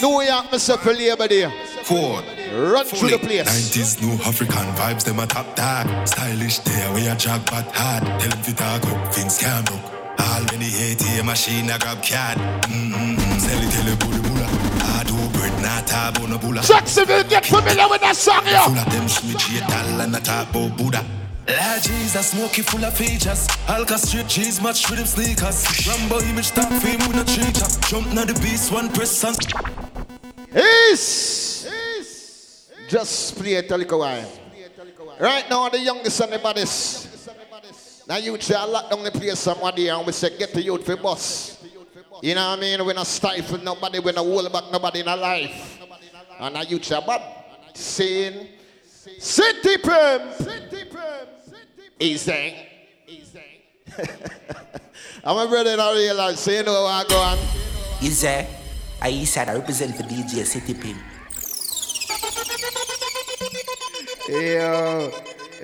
New York, myself, for Labor Day. Code. Run through the place. 90s new Afrikan Vybz, them a top dog. Stylish there, we a jog but hard. Tell them to talk up, Vince can broke. All when he hate here, machine a grab card. Mm-hmm. Sell it, tell it, bully bulla. I do bread, not a bulla. Jacksonville, get familiar with that song, yo. Full of them switch, yeah, tall and a top about Buddha. Lord Jesus, smoky full of features. Alka straight cheese match with them sneakers. Rambo image top fame with no cheater. Jump na the beast, one press and Is just play a little while. Right now, the youngest and the baddest. Now you try lock down the place somebody and we say get the youth for bus. You know what I mean? We're not stifle nobody, we're not hold back nobody in our life. And now you try bad saying City Pimp. Easy. I'm a brother that realize, so you know what I go on. Is there? I said I represent for DJ City Pimp. Yeah,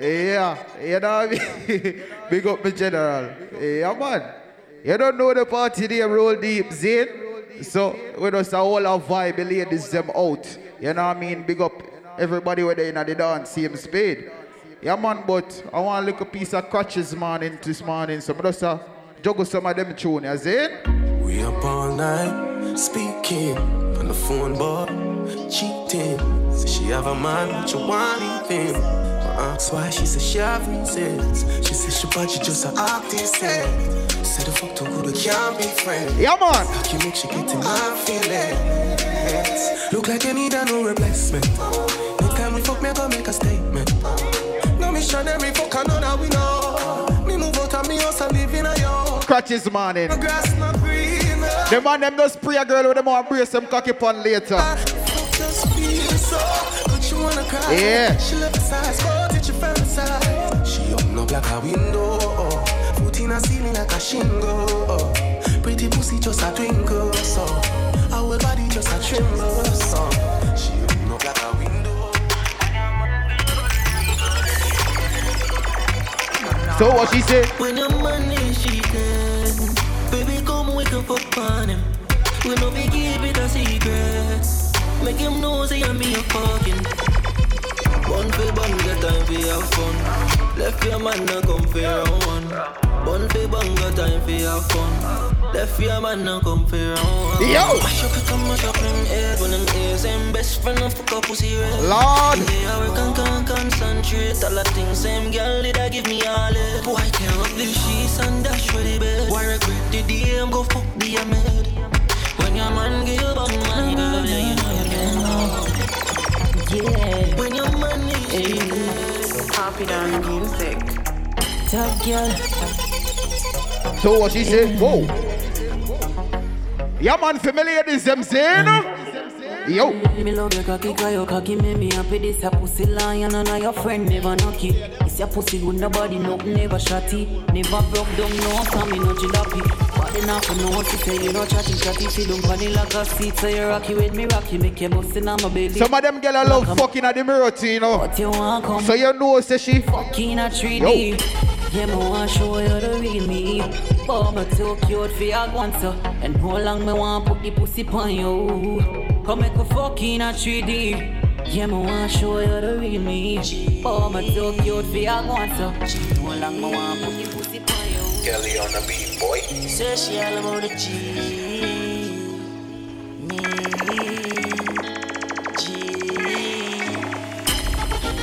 yeah, you know what I mean? Big up my general. Yeah, man. You don't know the party they roll deep, Zane. So we just a whole of vibe, the ladies them out. You know what I mean? Big up everybody where they in the dance, same speed. Yeah, man, but I want a little piece of crutches, man, in this morning. So just uh, juggle some of them tune, you Zane? We up all night, speaking on the phone, boy, cheating. She have a man, but you want anything. I ask why, she said she reasons. She said she she just a artist. Said the fuck too good, we can't be friends. Yeah, man. How can make she get in my feelings? Look like you need a new replacement. Next time we fuck, me I go make a statement. No mission, every fuck another we know. Me move out of me house and live in a yard. Crutches morning. The grass not green. The man them just spray a girl with them want brace them cocky pon later. Wanna cry. Yeah. She love the it's your fantasize. She open up like a window, foot in a ceiling like a shingle. Pretty pussy just a twinkle, so our body just a tremble, so she open up like a window. So what she say? When your money she can Baby come wake up up on him We no be keep it a secret Make him know say I'm me a fucking One for bang get time for have fun. Left your man now come for round one. One for bang get time for have fun. Left your man now come for round one. Yo! Mash up it and mash up him head When them ears them best friend and fuck up pussy red. Lord! Yeah, I work and can't concentrate. All the things same girl did I give me all it Boy, tear up the sheets and dash for the bed Why regret the day I'm go fuck the maid When your man give back my girl Yeah, you know you can know Yeah When your man is hey. Happy down music Top girl So what she say? Whoa. Yeah, man, familiar this them saying? Yo. Me love your cocky, cause your cocky make me happy. This a pussy lion and I your friend never knock it. It's your pussy good, nobody nothing never shotty. Never broke down, no, come me no jalopy. Body not for no, she say you know chatty chatty. Don't funny like a seat, so you rocky with me rocky. Make you bust in on my belly. Some of them girl love fucking at the mirror, too, you know. you want come? So you know, say she fucking a 3D. Yeah, me want show you the real me. But me too cute for your guanter. And how long me want put the pussy on you? Come make a fucking a 3D. Yeah, me want show you the real me. But me too cute for your guanter. How long me want put the pussy you? Kelly on the beat, boy. Say she all about the G. Me. G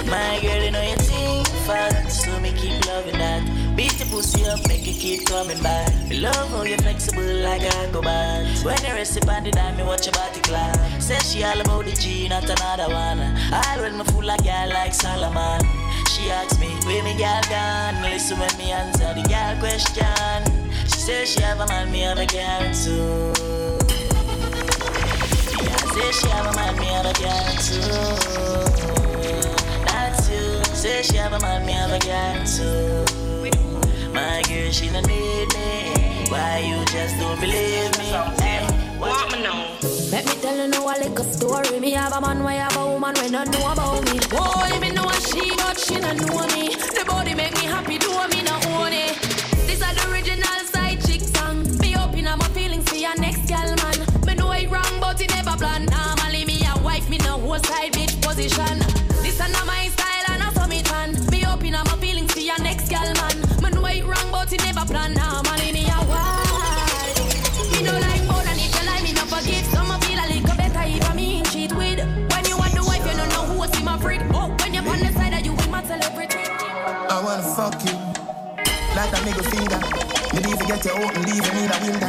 My girl, you know you think fast So me keep loving that. Beat the pussy up, make it keep coming back. Love how you're flexible like a go back When you rest upon the dime, me watch your body clap. Say she all about the G, not another one. I when me fool like girl like Solomon She asks me, where me girl gone? Listen when me answer the girl question She says she have a man, me have a girl too Yeah, say she have a man, me have a girl too That's you Say she have a man, me have a girl too My girl, she don't need me Why you just don't believe me? Hey, what me know? Tell you now a little story. Me have a man where have a woman when not know about me. Boy, me know she, but she not know me. The body make me happy, do me not own it. This is the original side chick song. Me open up my feelings for your next girl, man. Me know it wrong, but it never plan. Normally me a wife, me no whole side bitch position. This is not my style and I saw me tan. Me open up my feelings for your next girl, man. Me know it wrong, but it never plan. Get you out and leave you need a window.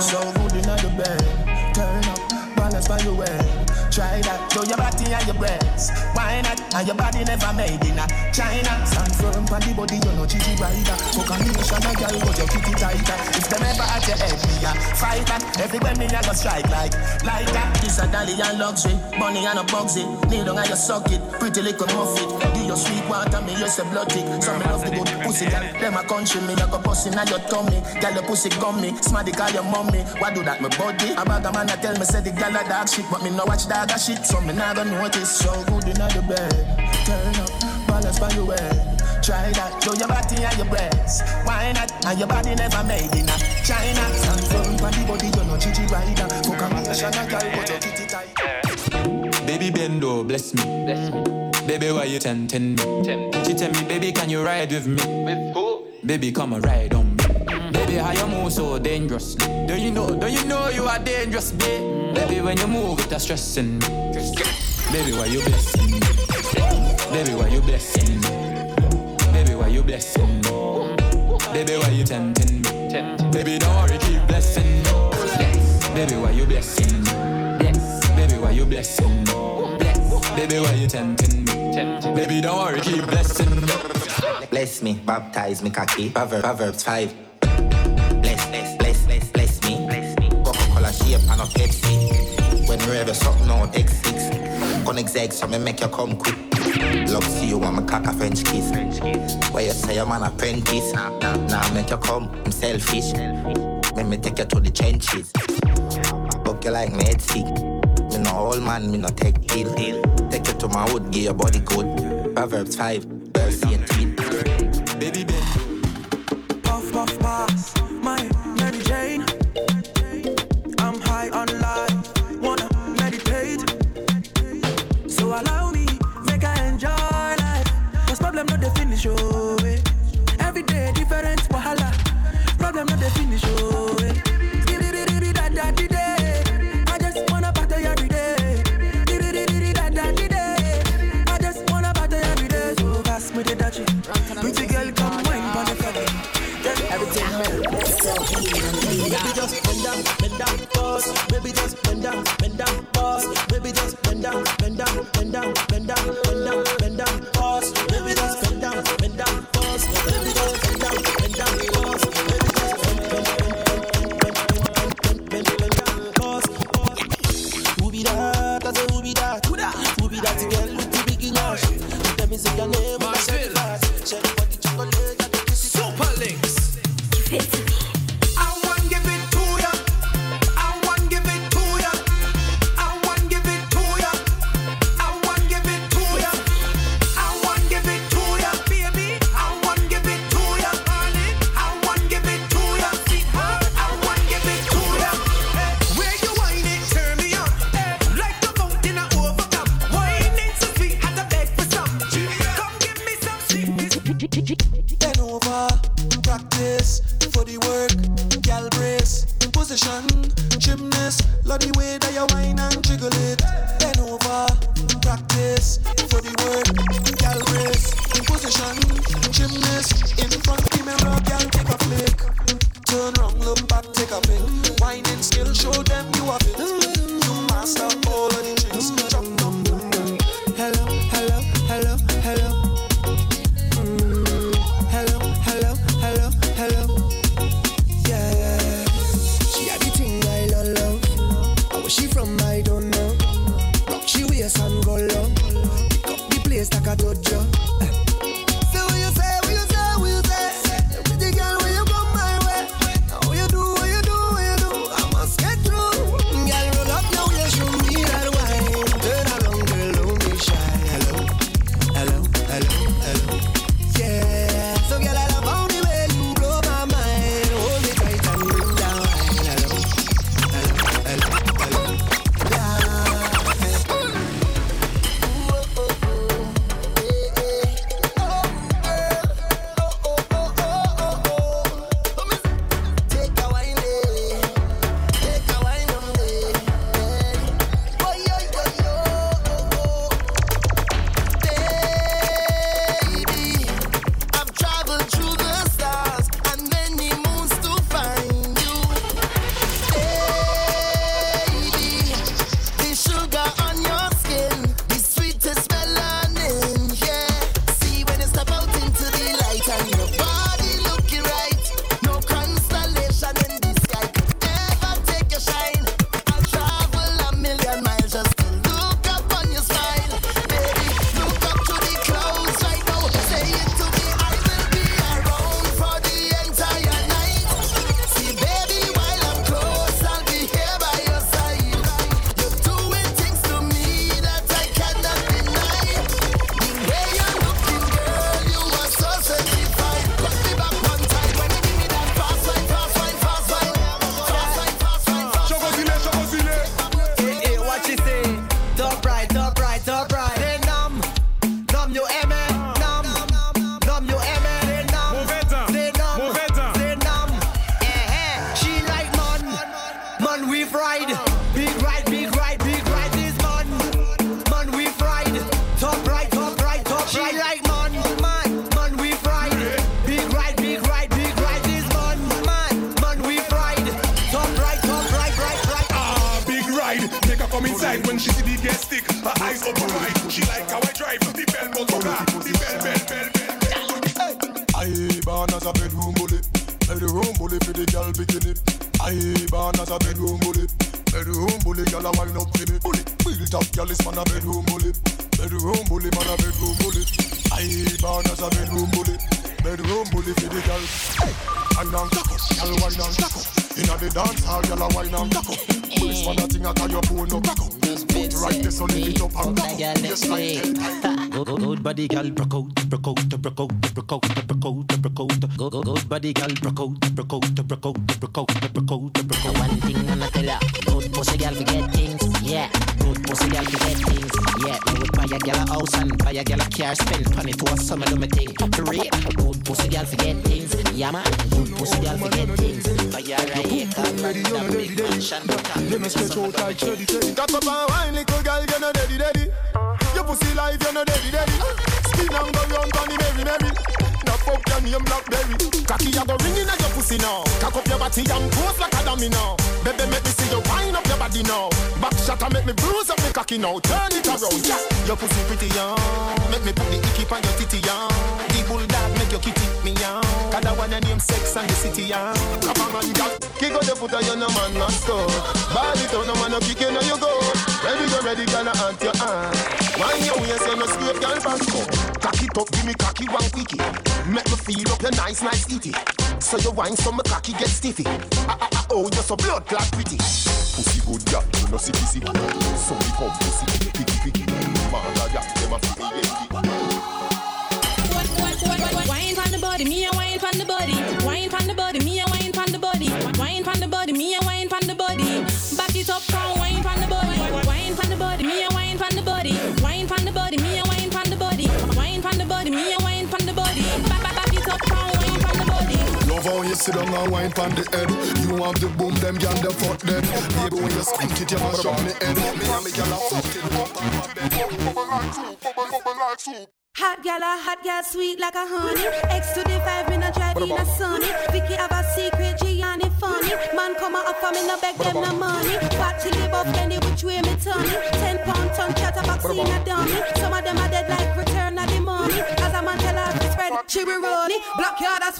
So good in the bed, turn up, balance by your way. Try that, show your body and your breasts. Why not? And your body never made in a China. Stand firm on the body, you know chichi rider. Fuck a nation, a girl, but you keep it tighter. If them ever at your head, me a fighter. Everywhere me a go strike like, like that. This a dolly and luxury, money and a bugsy. Kneel down and you suck it, pretty little muffin. Do your sweet water, me use a blood tick. So me love the good pussy, girl. Them a country, me a go bust in your tummy. Girl, your pussy gummy, smarty call your mommy. Why do that, my body? A bag of man a tell me say the girl a dog shit, but me no watch dog a shit, so me not gonna notice. So good in the bed, turn up, balance by your way. Try that, show your body and your breasts. Why not? And your body never made in a China. Stand firm on the body, you know chichi rider. Fuck a nation, a girl, but you keep it tight. Baby Bendo, bless me. Bless me. Baby, why you tempting me? She tell me, baby, can you ride with me? With who? Baby, come and ride on me. Baby, how you move so dangerous? Don't you know? Don't you know you are dangerous, babe? Baby, when you move, it's stressing me. Baby, why you blessing me? Baby, why you blessing me? Baby, why you blessing me? Baby, why you tempting me? Baby, don't worry, keep blessing me. Baby, why you blessing me? Baby, why you blessing me? Baby, why you tempting me? Baby, don't worry, keep blessing me. Bless me, baptize me, cocky. Proverbs, Proverbs 5. Bless, bless, bless, me. Coca-Cola shape and a Pepsi. When we ever something on X6. Gonna exeg so me make you come quick. Love see you want me cock a French kiss. Where you say I'm an apprentice. Nah, nah, nah, make you come. I'm selfish. Let me take you to the trenches. Book you like me sick. Me no old man, me no take deal. Take you to my wood, give your body good. Proverbs 5, verse pause. Baby just bend down, bend down, pause. Baby just bend down, bend down, bend down, bend down, bend down, position, gymnast, love the way that you whine and jiggle it. Bend over, practice for the work, gal brace, in position, gymnast, in front of the mirror, gal take a flick. Turn round, look back, take a pic. Whining skill, show them you have it. You master all of the stack a dojo.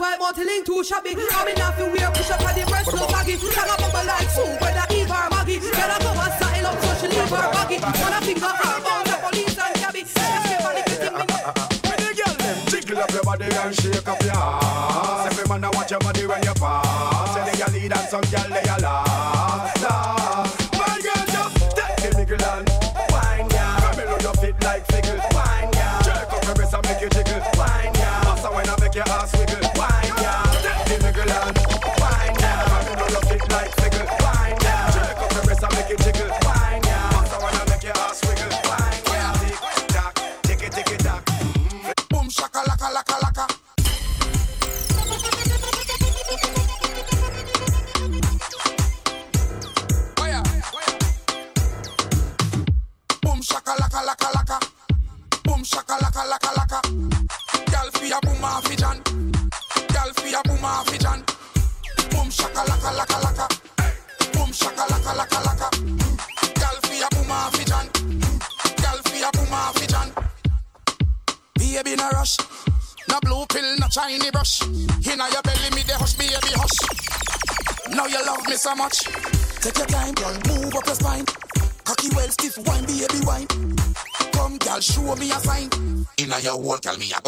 That's why to Link too shabby. I'm in half the push up on the breast, no baggy.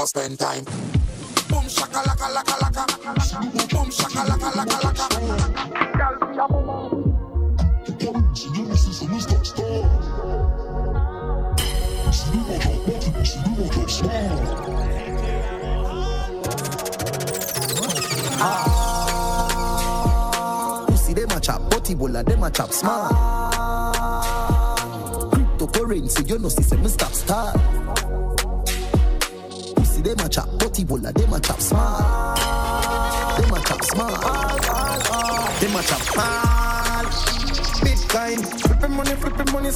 to spend time. Boom shaka laka laka laka. Boom shaka laka laka laka. Be a mama. Some smart. Ah, pussy dem a chop, body bola dem a chop smart. Cryptocurrency, you know, see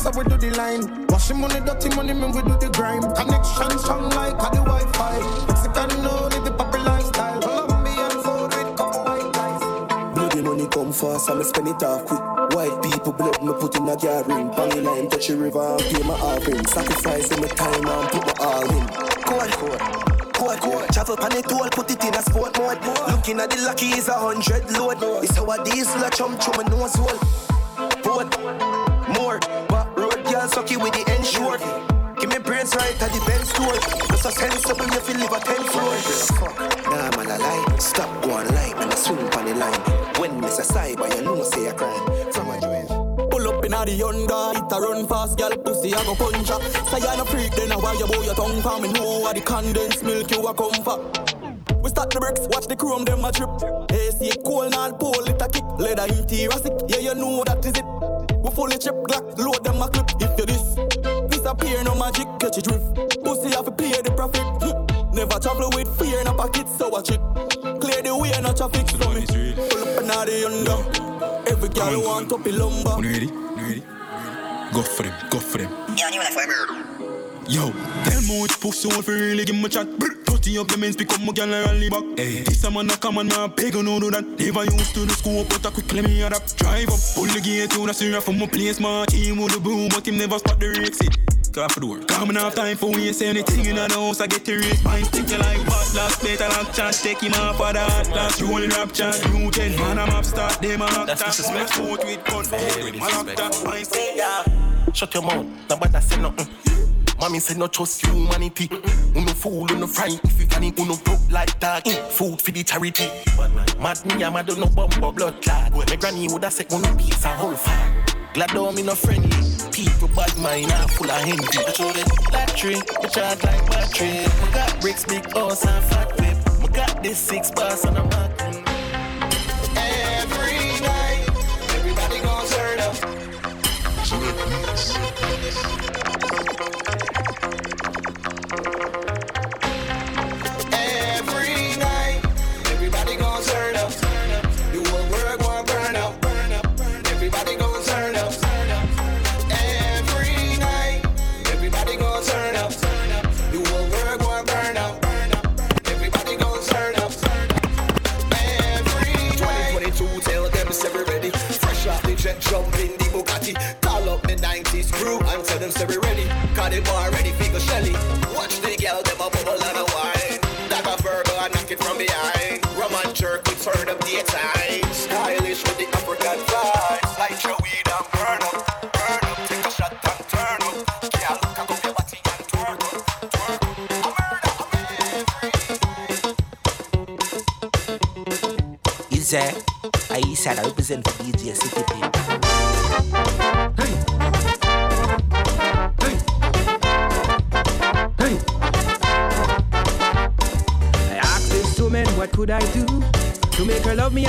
this we do the line. Washing money, dirty money, man, we do the grime. Connection strong like the Wi-Fi. Mexican know live the proper lifestyle. Colombian food with couple white guys. Bloody money come fast, I'ma spend it off quick. White people blood me put in a gathering. Bang line, touch the river and pay my offering. Sacrifice in my time and put my all in. Cool, cool court. court. Travel pan it all, put it in a sport mode. Looking at the lucky is a hundred load. It's how a diesel a chum through my nose hole. A sensible, you feel live a ten floor. Nah I lie. Stop going lie, man I swing on the line. When miss a cyber, you know say a crime. From a dream. Pull up in a the Honda, it a run fast, girl pussy I go punch ya. Say you no freak, then I why you bow your tongue for me know what the condensed milk you a come for. We start the bricks, watch the chrome them a trip. AC cold and pole it a kick, leather interior sick, yeah you know that is it. We fully chip Glock, load them a clip. If you this, disappear no magic, catch it drift. Never travel with fear in a pocket, so watch it. Clear the way, no traffic, so me. Pull up in a the under. Every girl want up in lumber. You ready? You ready? Go for them, go for them. Yo, tell me which pussy want for really give me chat. Brr, Dirty up the men's become my girl and rally back. Hey, this a man a come and man beg no do that. Never used to the school, but I quickly me adapt. Drive up, pull the gate to the syrup from my place. My team with the boom, but him never spot the exit. Car for the work. Coming off time for waste anything in the house. I get the race. Mine stick you like bad last later long chat. Take him off for that. Last rolling rap chat. You ten man, I'm up start. Them a act that. My foot with gun. My laptop. Mine stick Yeah. Shut your mouth, nobody say nothing. Mommy say no trust humanity. Uno fool, uno fright. If you can eat, uno broke like dog. Mm. Food for the charity. Mad me, I'm mad, no bumper blood clot. My granny woulda said uno piece a whole fat. Glad though me no friendly. People bad mind are full of envy. I show them battery, we charge like battery. We got bricks, big house and fat whip. We got this six bars on the mark. The bar ready, figure Shelly. Watch the girl, them a bubble and a wine. Dab a Virgo and knock it from behind. Rum and jerk, we turn up daytime. Stylish with the Afrikan Vybz. Light your weed and burn up. Take a shot and turn up. Up. Easy. I said I represent for DJ City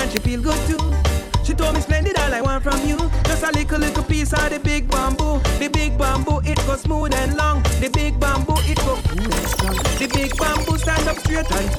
and she feel good too. She told me splendid all I want from you. Just a little little piece of the big bamboo. The big bamboo it go smooth and long. The big bamboo it go strong. The big bamboo stand up straight and